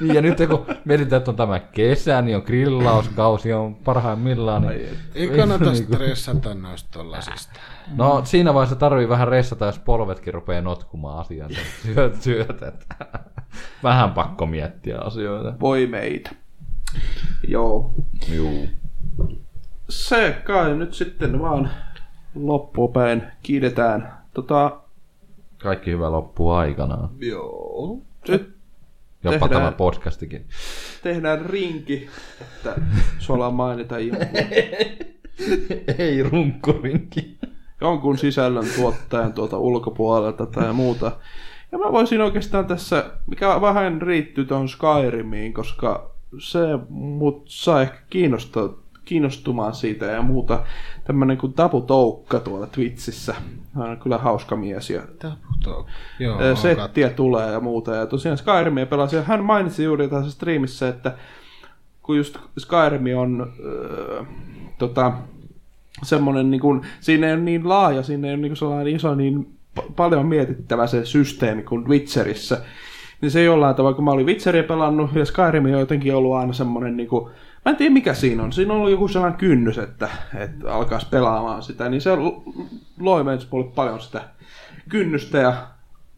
Niin, ja nyt kun mietitään, että on tämä kesä, niin on grillauskausi, on parhaimmillaan. Niin... Ei kannata Niinku- stressata noista tollasista. No siinä vaiheessa tarvii vähän ressata, jos polvetkin rupeaa notkumaan asiaan. Syöt, syöt, että (laughs) vähän pakko miettiä asioita. Voi meitä. Joo. Juu. Se kai nyt sitten vaan loppupäin kiidetään. Tota, Kaikki hyvä loppuu aikanaan. Joo. nyt Jopa Tehdään. tämä podcastikin. tehdään rinki, että suola mainita jonkun, (laughs) Ei runkkurinki. jonkun sisällön tuottajan tuolta ulkopuolelta tai muuta. Ja mä voisin oikeastaan tässä, mikä vähän riittyy tuohon Skyrimiin, koska se mut sai ehkä kiinnostaa, kiinnostumaan siitä ja muuta. Tämmönen kuin Tapu Toukka tuolla Twitchissä. Hän on kyllä hauska mies ja Taputo. Joo, Ö, oon settiä tulee ja muuta. Ja tosiaan Skyrimia pelasi. Ja hän mainitsi juuri tässä striimissä, että kun just Skyrim on öö, tota, semmoinen, niin kuin, siinä ei ole niin laaja, siinä ei ole niin kuin sellainen iso, niin pa- paljon mietittävä se systeemi kuin Witcherissä. Niin se jollain tavalla, kun mä olin Witcheria pelannut, ja Skyrim on jotenkin ollut aina semmoinen, niin kuin, mä en tiedä mikä siinä on, siinä on ollut joku sellainen kynnys, että, että alkaisi pelaamaan sitä, niin se lo- loi meitä mulle paljon sitä kynnystä, ja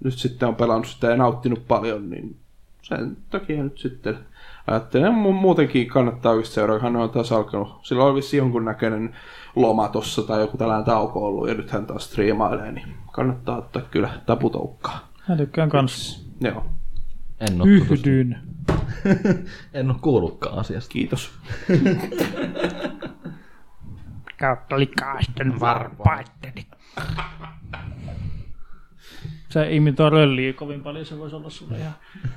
nyt sitten on pelannut sitä ja nauttinut paljon, niin sen takia nyt sitten ajattelen, mu- muutenkin kannattaa oikeasti seurata, hän on taas alkanut, sillä oli vissiin jonkunnäköinen loma tossa tai joku tällainen tauko ollut, ja nyt hän taas striimailee, niin kannattaa ottaa kyllä taputoukkaa. Mä tykkään kans. Joo, En tutustunut. Yhdyn. En ole kuullutkaan asiasta. kiitos. Kautta likaisten varpaitteni. Se imitoi rölliä kovin paljon, se voisi olla sulle ihan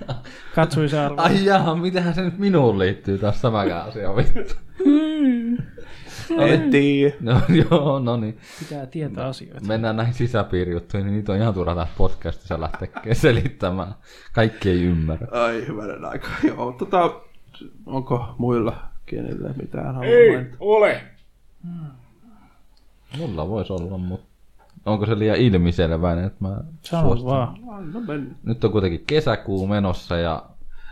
(laughs) katsuisa arvo. Ai jaha, mitähän se nyt minuun liittyy taas tämäkään asia vittu. En tiedä. No (laughs) joo, no niin. Pitää tietää asioita. Mennään näihin sisäpiirijuttuihin, niin niitä on ihan turha tässä podcastissa lähteä (laughs) selittämään. Kaikki ei ymmärrä. Ai hyvänen aika. (laughs) Joo, tota, onko muilla kenelle mitään haluaa Ei mainita? ole. Mulla voisi olla, mutta onko se liian ilmiselväinen, että mä Sano suostun? vaan. No. Nyt on kuitenkin kesäkuu menossa ja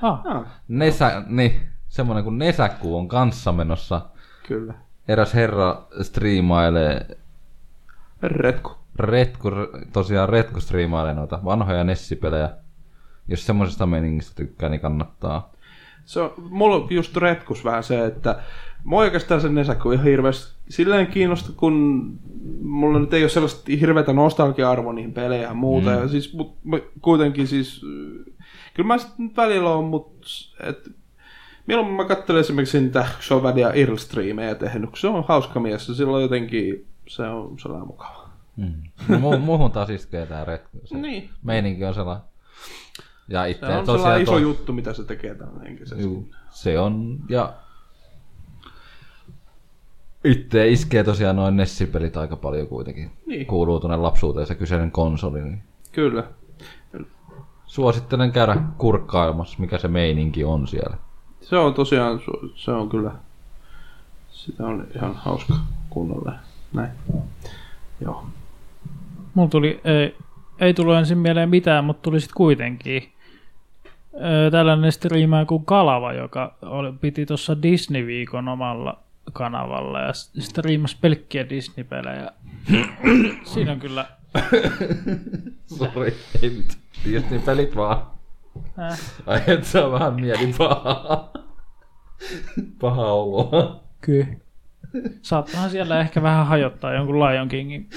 Ah, Ah, nesä, niin, semmoinen kuin nesäkuu on kanssa menossa. kyllä. Eräs herra striimailee, Retku. Retku, tosiaan Retku striimailee noita vanhoja Nessipelejä. Jos semmosesta meningistä tykkää, niin kannattaa. Se on, mulla on just retkus vähän se, että mua oikeastaan sen nesäkko ihan hirveästi silleen kiinnosta, kun mulla nyt ei ole sellaista hirveätä nostalgia-arvoa niihin peleihin ja muuta. Mm. Ja siis, mut, kuitenkin siis, kyllä mä sitten nyt välillä on, mutta et, milloin mä katselen esimerkiksi niitä Xovadia Irl-striimejä tehnyt, kun se on hauska mies ja silloin jotenkin se on sellainen mukava. Mm. No, mu- muuhun taas iskee tää Retku. Se Niin. meininki on sellainen. Ja Se itse on tosiaan sellainen iso toi- juttu, mitä se tekee tällä henkisesti. Juu, se on, ja itse iskee tosiaan noin Nessipelit aika paljon kuitenkin. Niin. Kuuluu tuonne lapsuuteen se kyseinen konsoli. Niin Kyllä. suosittelen käydä kurkkailemassa, mikä se meininki on siellä. Se on tosiaan, se on kyllä, Sitä on ihan hauska kunnolla. Näin. Joo. Mulla tuli, ei, ei tullut ensin mieleen mitään, mutta tuli sitten kuitenkin. Tällainen striimaa kuin Kalava, joka oli, piti tuossa Disney-viikon omalla kanavalla ja striimasi pelkkiä Disney-pelejä. Siinä on kyllä... (coughs) Sori, ei mitään. Disney-pelit vaan. Äh, Ai et saa vähän mieli pahaa. Paha oloa. kyllä. Saattahan siellä ehkä vähän hajottaa jonkun Lion Kingin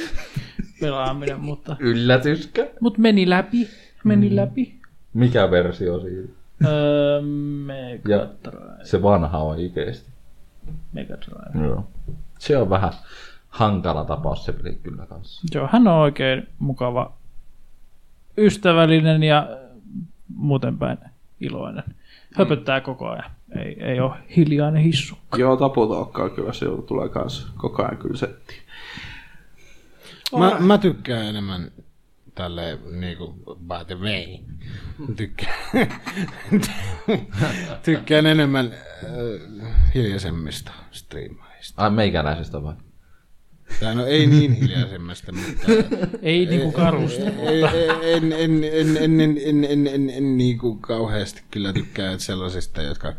pelaaminen, mutta, Yllätyskä. mutta meni läpi. Meni läpi. Mikä versio siinä? Öö, Ja Mega Drive. se vanha oikeesti. Mega Drive. Joo. Se on vähän hankala tapaus se peli kyllä kanssa. Joo, hän on oikein mukava, ystävällinen ja muuten päin iloinen. Höpöttää koko ajan. Ei, ei ole hiljainen hissu. Joo, taputookkaa kyllä se tulee kans koko ajan kyllä settiin. Mä, mä tykkään enemmän tälle niinku by the way. Tykkään, tykkään enemmän äh, hiljaisemmista striimaista. Ai meikäläisestä vai? Tai no ei niin hiljaisemmasta, mutta Ei niinku karusta. ei- ei- en, en, en, en, en, en, en, en, en niinku kauheasti kyllä tykkää sellaisista, jotka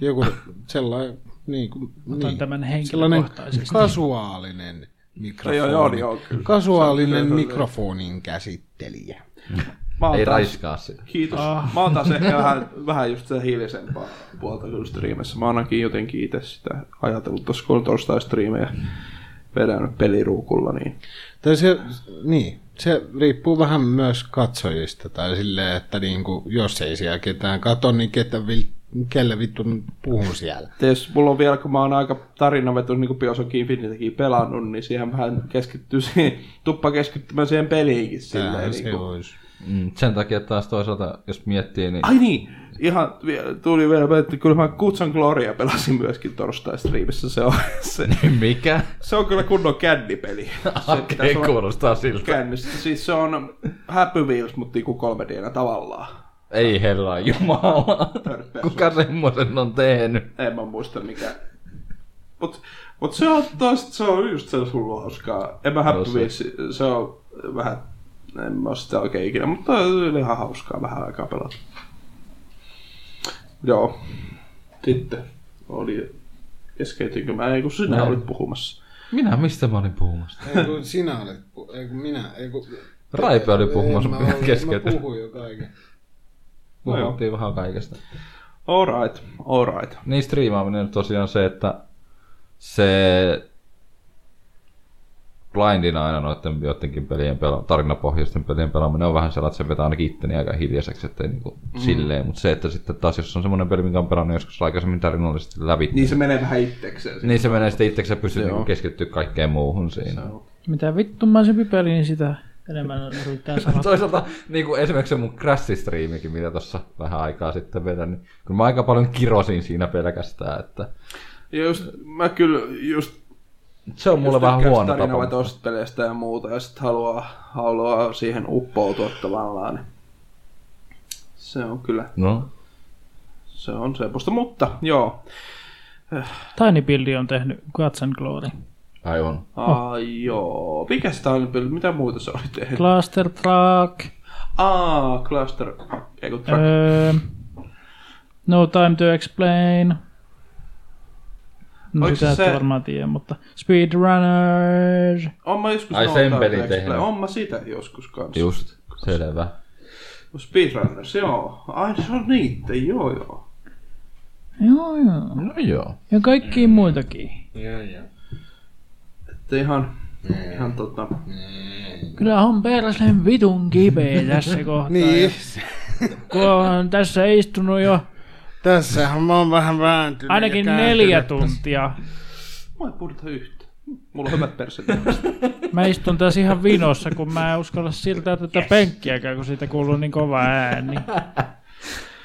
joku sellainen niin kuin, Otan niin, tämän sellainen henkilökohtaisesti. kasuaalinen mikrofoni. Joo, joo, joo, kyllä. Kasuaalinen mikrofonin käsittelijä. (laughs) Mä Ei taas- raiskaa sitä. Kiitos. Ah. Mä oon taas ehkä vähän, vähän just sitä hiljaisempaa puolta kyllä striimissä. Mä oon ainakin jotenkin itse sitä ajatellut tuossa, kun on torstai-striimejä vedänyt peliruukulla, niin Tai se, niin, se riippuu vähän myös katsojista. Tai silleen, että niinku, jos ei siellä ketään kato, niin ketä vil, kelle vittu puhun siellä. Jos mulla on vielä, kun mä oon aika tarinavetus, niin kuin Bioshock Infinitykin pelannut, niin siihen vähän keskittyy siihen, tuppa keskittymään siihen peliinkin silleen. Tämähän Niin se kuin. olisi. Mm, sen takia taas toisaalta, jos miettii, niin Ai niin, ihan tuli vielä, että kyllä mä Kutsan Gloria pelasin myöskin torstai-striimissä. Se on, se, (laughs) mikä? se on kyllä kunnon kännipeli. (laughs) Se Okei, olla kuulostaa siltä. Kännissä. Siis se on Happy Wheels, mutta niinku 3 d tavallaan. Ei herra jumala. Kuka semmoisen on tehnyt? En mä muista mikä. Mut, mut se on tosta, se on just se hullu hauskaa. En mä Happy No se- Wheels, se on vähän, en mä sitä oikein ikinä, mutta oli ihan hauskaa vähän aikaa pelata. Joo. Sitten oli, keskeytinkö mä, ei kun sinä Näin. olit puhumassa. Minä, mistä mä olin puhumassa? Ei kun sinä olet, pu- ei kun minä, ei kun... Raipe oli puhumassa, Ei, mä, olin- keskeytin. Mä puhuin jo kaiken. Puhuttiin vähän kaikesta. Alright, alright. Niin striimaaminen on tosiaan se, että se blindina aina noiden joidenkin pelien pela, tarinapohjaisten pelien pelaaminen on vähän sellainen, että se vetää ainakin itteni aika hiljaiseksi, ettei niinku mm. silleen, mutta se, että sitten taas jos on semmoinen peli, minkä on pelannut joskus aikaisemmin tarinallisesti läpi, Niin se menee vähän itsekseen. niin se menee sitten itseksi ja pystyy niinku keskittyä kaikkeen muuhun siinä. Mitä vittumaisempi peli, niin sitä enemmän yrittää (laughs) sanoa. Toisaalta niin kuin esimerkiksi se mun Crash-striimikin, mitä tuossa vähän aikaa sitten vedän, niin kyllä mä aika paljon kirosin siinä pelkästään, että Ja just, mä kyllä just se on mulle Just vähän huono tapa. tarinavetoisista peleistä ja muuta, ja sitten haluaa, haluaa siihen uppoutua tavallaan. niin Se on kyllä, No, se on semmoista, mutta joo. Tiny Build on tehnyt Guts and Glory. aivan. Ai joo. Mikä sitä oli, mitä muuta se oli tehnyt? Cluster Truck. Aa, Cluster, ei kun Track. Öö, no Time to Explain. No Oliko sitä se- et varmaan tiedä, mutta Speedrunner. On mä joskus Ai, sen pelin tehnyt. On mä sitä joskus kanssa. Just, selvä. Speedrunners, joo. Ai se on niitä, joo joo. Joo, joo. No joo. Ja kaikkia muitakin. Joo, joo. Että ihan, ihan tota... Kyllä on persen vitun kipeä tässä (laughs) kohtaa. Niin, Kun on tässä istunut jo tässähän mä oon vähän vääntynyt. ainakin ja neljä tuntia. Mä en puhuta yhtä. Mulla on hyvät perset. (laughs) Mä istun tässä ihan vinossa, kun mä en uskalla siltä tätä penkkiäkään, kun siitä kuuluu niin kova ääni.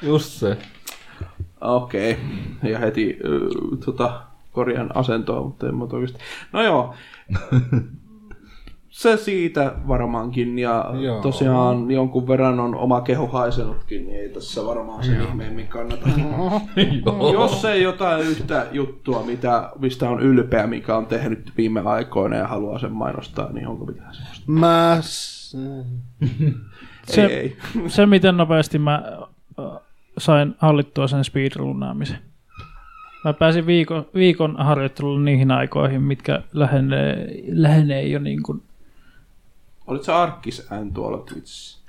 Just se. Okei. Okay. Ja heti äh, tota, korjaan asentoa, mutta en mä oikeasti. No joo. (laughs) Se siitä varmaankin, ja Joo. tosiaan jonkun verran on oma keho haisenutkin, niin ei tässä varmaan sen ihmeemmin kannata. (laughs) Joo. Jos ei jotain yhtä juttua, mitä, mistä on ylpeä, mikä on tehnyt viime aikoina ja haluaa sen mainostaa, niin onko mitään sellaista? Mä... (laughs) Se- ei, ei. (laughs) Se, miten nopeasti mä sain hallittua sen speedrunaamisen. Mä pääsin viikon, viikon harjoittelulla niihin aikoihin, mitkä lähenee, lähenee jo niin kuin, Olit sä Arkkis ään tuolla Twitchissä?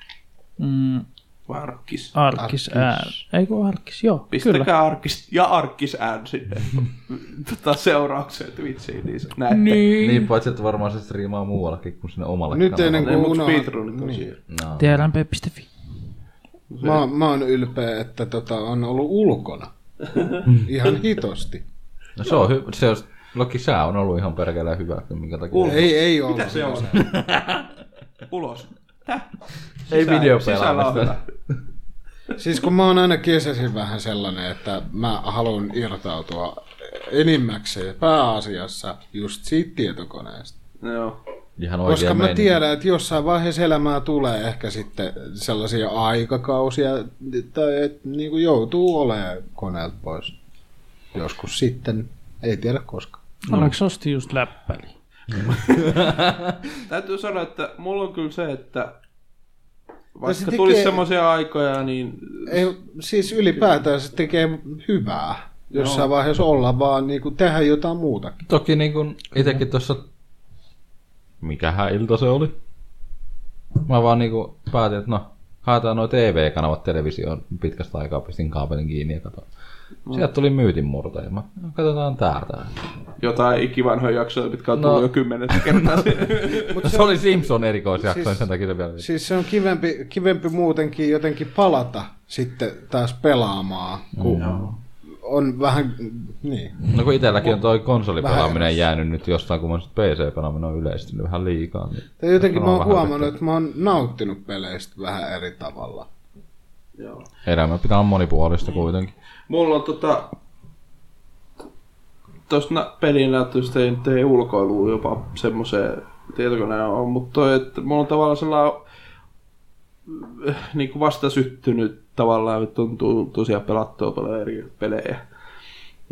mm, Vai Arkkis? Arkkis ään. Ei kun Arkkis, joo. Kyllä. Pistäkää Arkkis ja Arkkis ään sinne tota, seuraukseen Twitchiin, niin se näette. Niin. Niin, paitsi että varmaan se striimaa muuallakin kuin sinne omalle Nyt kanavalle. ennen kuin mutta unohdan- speedrunit on niin. No. trmp.fi. Mä, mä oon ylpeä, että tota, on ollut ulkona. Ihan hitosti. no se on hyvä. Se on, Loki sää on ollut ihan perkeleen hyvä, minkä takia. Ulkona. Ei, ei ollut. Mitä se on? (laughs) Ulos. Täh? Ei videopelaamista. Siis kun mä oon aina kesäisin vähän sellainen, että mä haluan irtautua enimmäkseen pääasiassa just siitä tietokoneesta. Joo. Ihan Koska mä meininki. tiedän, että jossain vaiheessa elämää tulee ehkä sitten sellaisia aikakausia, tai että niin kuin joutuu olemaan koneelta pois. Joskus sitten, ei tiedä koska. Onneksi osti just läppäli. (laughs) Täytyy sanoa, että mulla on kyllä se, että se vaikka tekee- tulisi semmoisia aikoja, niin Ei, siis ylipäätään se tekee hyvää. Jossain vaiheessa olla vaan niin kuin tehdä jotain muutakin. Toki niin kuin itekin tuossa, mikähän ilta se oli? Mä vaan niinku päätin, että no, haetaan nuo TV-kanavat televisioon pitkästä aikaa, pistin kaapelin kiinni ja katsoin. Sieltä tuli myytinmurto ja mä, no, katsotaan täältä. jotain ikivanhoja jaksoja, mitkä on No. tullut jo kymmenes kertaa. (laughs) Mutta se oli Simpson erikoisjakso, Siis- sen takia se vielä... Siis se on kivempi, kivempi muutenkin jotenkin palata sitten taas pelaamaan, kun on vähän, niin. No kun itselläkin on toi konsolipelaaminen jäänyt nyt jostain, kun PC-pelaaminen on yleistynyt vähän liikaa. Niin Tai jotenkin mä on oon huomannut, että mä oon nauttinut peleistä vähän eri tavalla. Joo. Elämä pitää olla monipuolista kuitenkin. Mulla on tota... Tuosta ei, nyt ei ulkoilu jopa semmoiseen tietokoneen on, mutta toi, että mulla on tavallaan sellainen äh, niin kuin vasta syttynyt tavallaan, että on tu- tosiaan pelattua paljon eri pelejä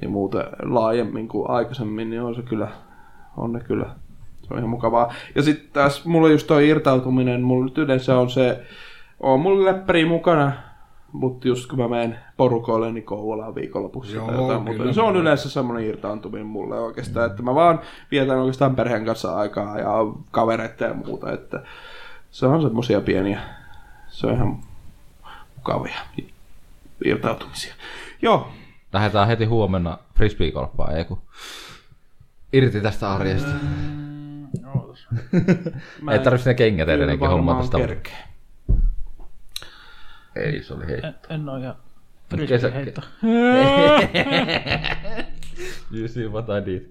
ja muuta laajemmin kuin aikaisemmin, niin on se kyllä, on ne kyllä, se on ihan mukavaa. Ja sitten taas mulla just toi irtautuminen, mulla nyt yleensä on se, on mulla läppäri mukana, mutta just kun mä menen porukoille, niin Kouvolaan viikonlopuksi Joo, tai jotain muuta, kyllä. niin se on yleensä semmoinen irtaantuminen mulle oikeastaan, että mä vaan vietän oikeastaan perheen kanssa aikaa ja kavereita ja muuta, että se on semmoisia pieniä, se on ihan mukavia irtautumisia. Joo, Lähdetään heti huomenna frisbeegolfaan, ei kun irti tästä arjesta. (laughs) ei tarvitse ne kengät edelleenkin hommata sitä. kerkeä. Ei, se oli hei. En, en ole ihan Kesä- heitto. You see what I did.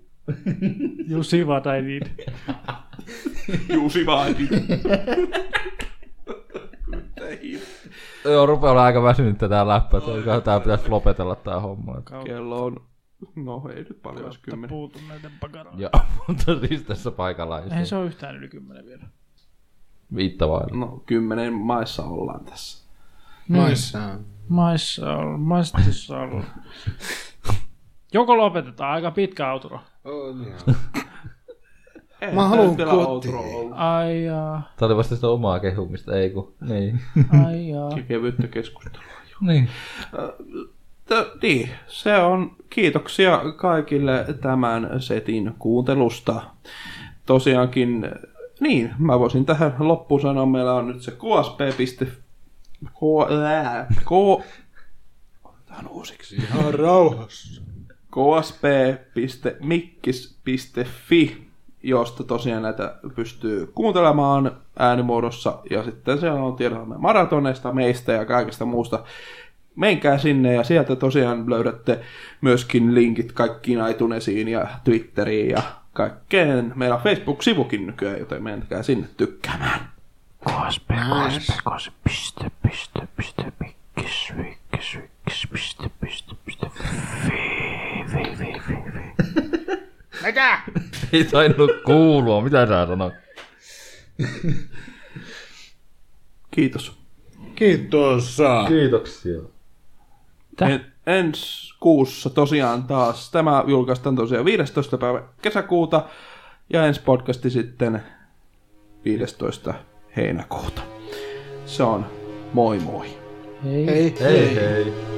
You see what I did. Juusi vaati. Joo, rupeaa olla aika väsynyt tää läppä. että Tää pitäisi lopetella tää homma. Kello on, no ei nyt paljon, olisi kymmenen. Puutun näiden pakaroihin. Joo, (laughs) mutta siis tässä paikalla ei se se ole yhtään yli kymmenen vielä. viitta vailla. No kymmenen maissa ollaan tässä. Maissa. Maissa on, maistissa on. (laughs) Joko lopetetaan aika pitkä outro. Joo. Ei, Mä vielä kotiin. Ai jaa, Tää oli vasta sitä omaa kehumista, ei kun. Niin. ai jaa. (laughs) Kevyttä keskustelua. niin. T- niin, se on kiitoksia kaikille tämän setin kuuntelusta. Tosiaankin, niin, mä voisin tähän loppuun sanoa, meillä on nyt se ksp. K, ää, K, otetaan uusiksi. Ihan rauhassa. ksp.mikkis.fi, josta tosiaan näitä pystyy kuuntelemaan äänimuodossa. Ja sitten siellä on tiedotamme maratoneista, meistä ja kaikesta muusta. Menkää sinne ja sieltä tosiaan löydätte myöskin linkit kaikkiin iTunesiin ja Twitteriin ja kaikkeen. Meillä on Facebook-sivukin nykyään, joten menkää sinne tykkäämään. Kospe, kospe, kospe, piste, piste, piste, mikkis, mikkis, mikkis, piste, piste, piste, fi, fi, fi, fi, fi. Ei tainnut kuulua, mitä sä sanoit? Kiitos. Kiitos. Kiitoksia. Tä- En, ensi kuussa tosiaan taas. Tämä julkaistaan tosiaan 15. päivä kesäkuuta ja ensi podcasti sitten 15. heinäkuuta. Se on moi moi. Hei. Hei. Hei hei.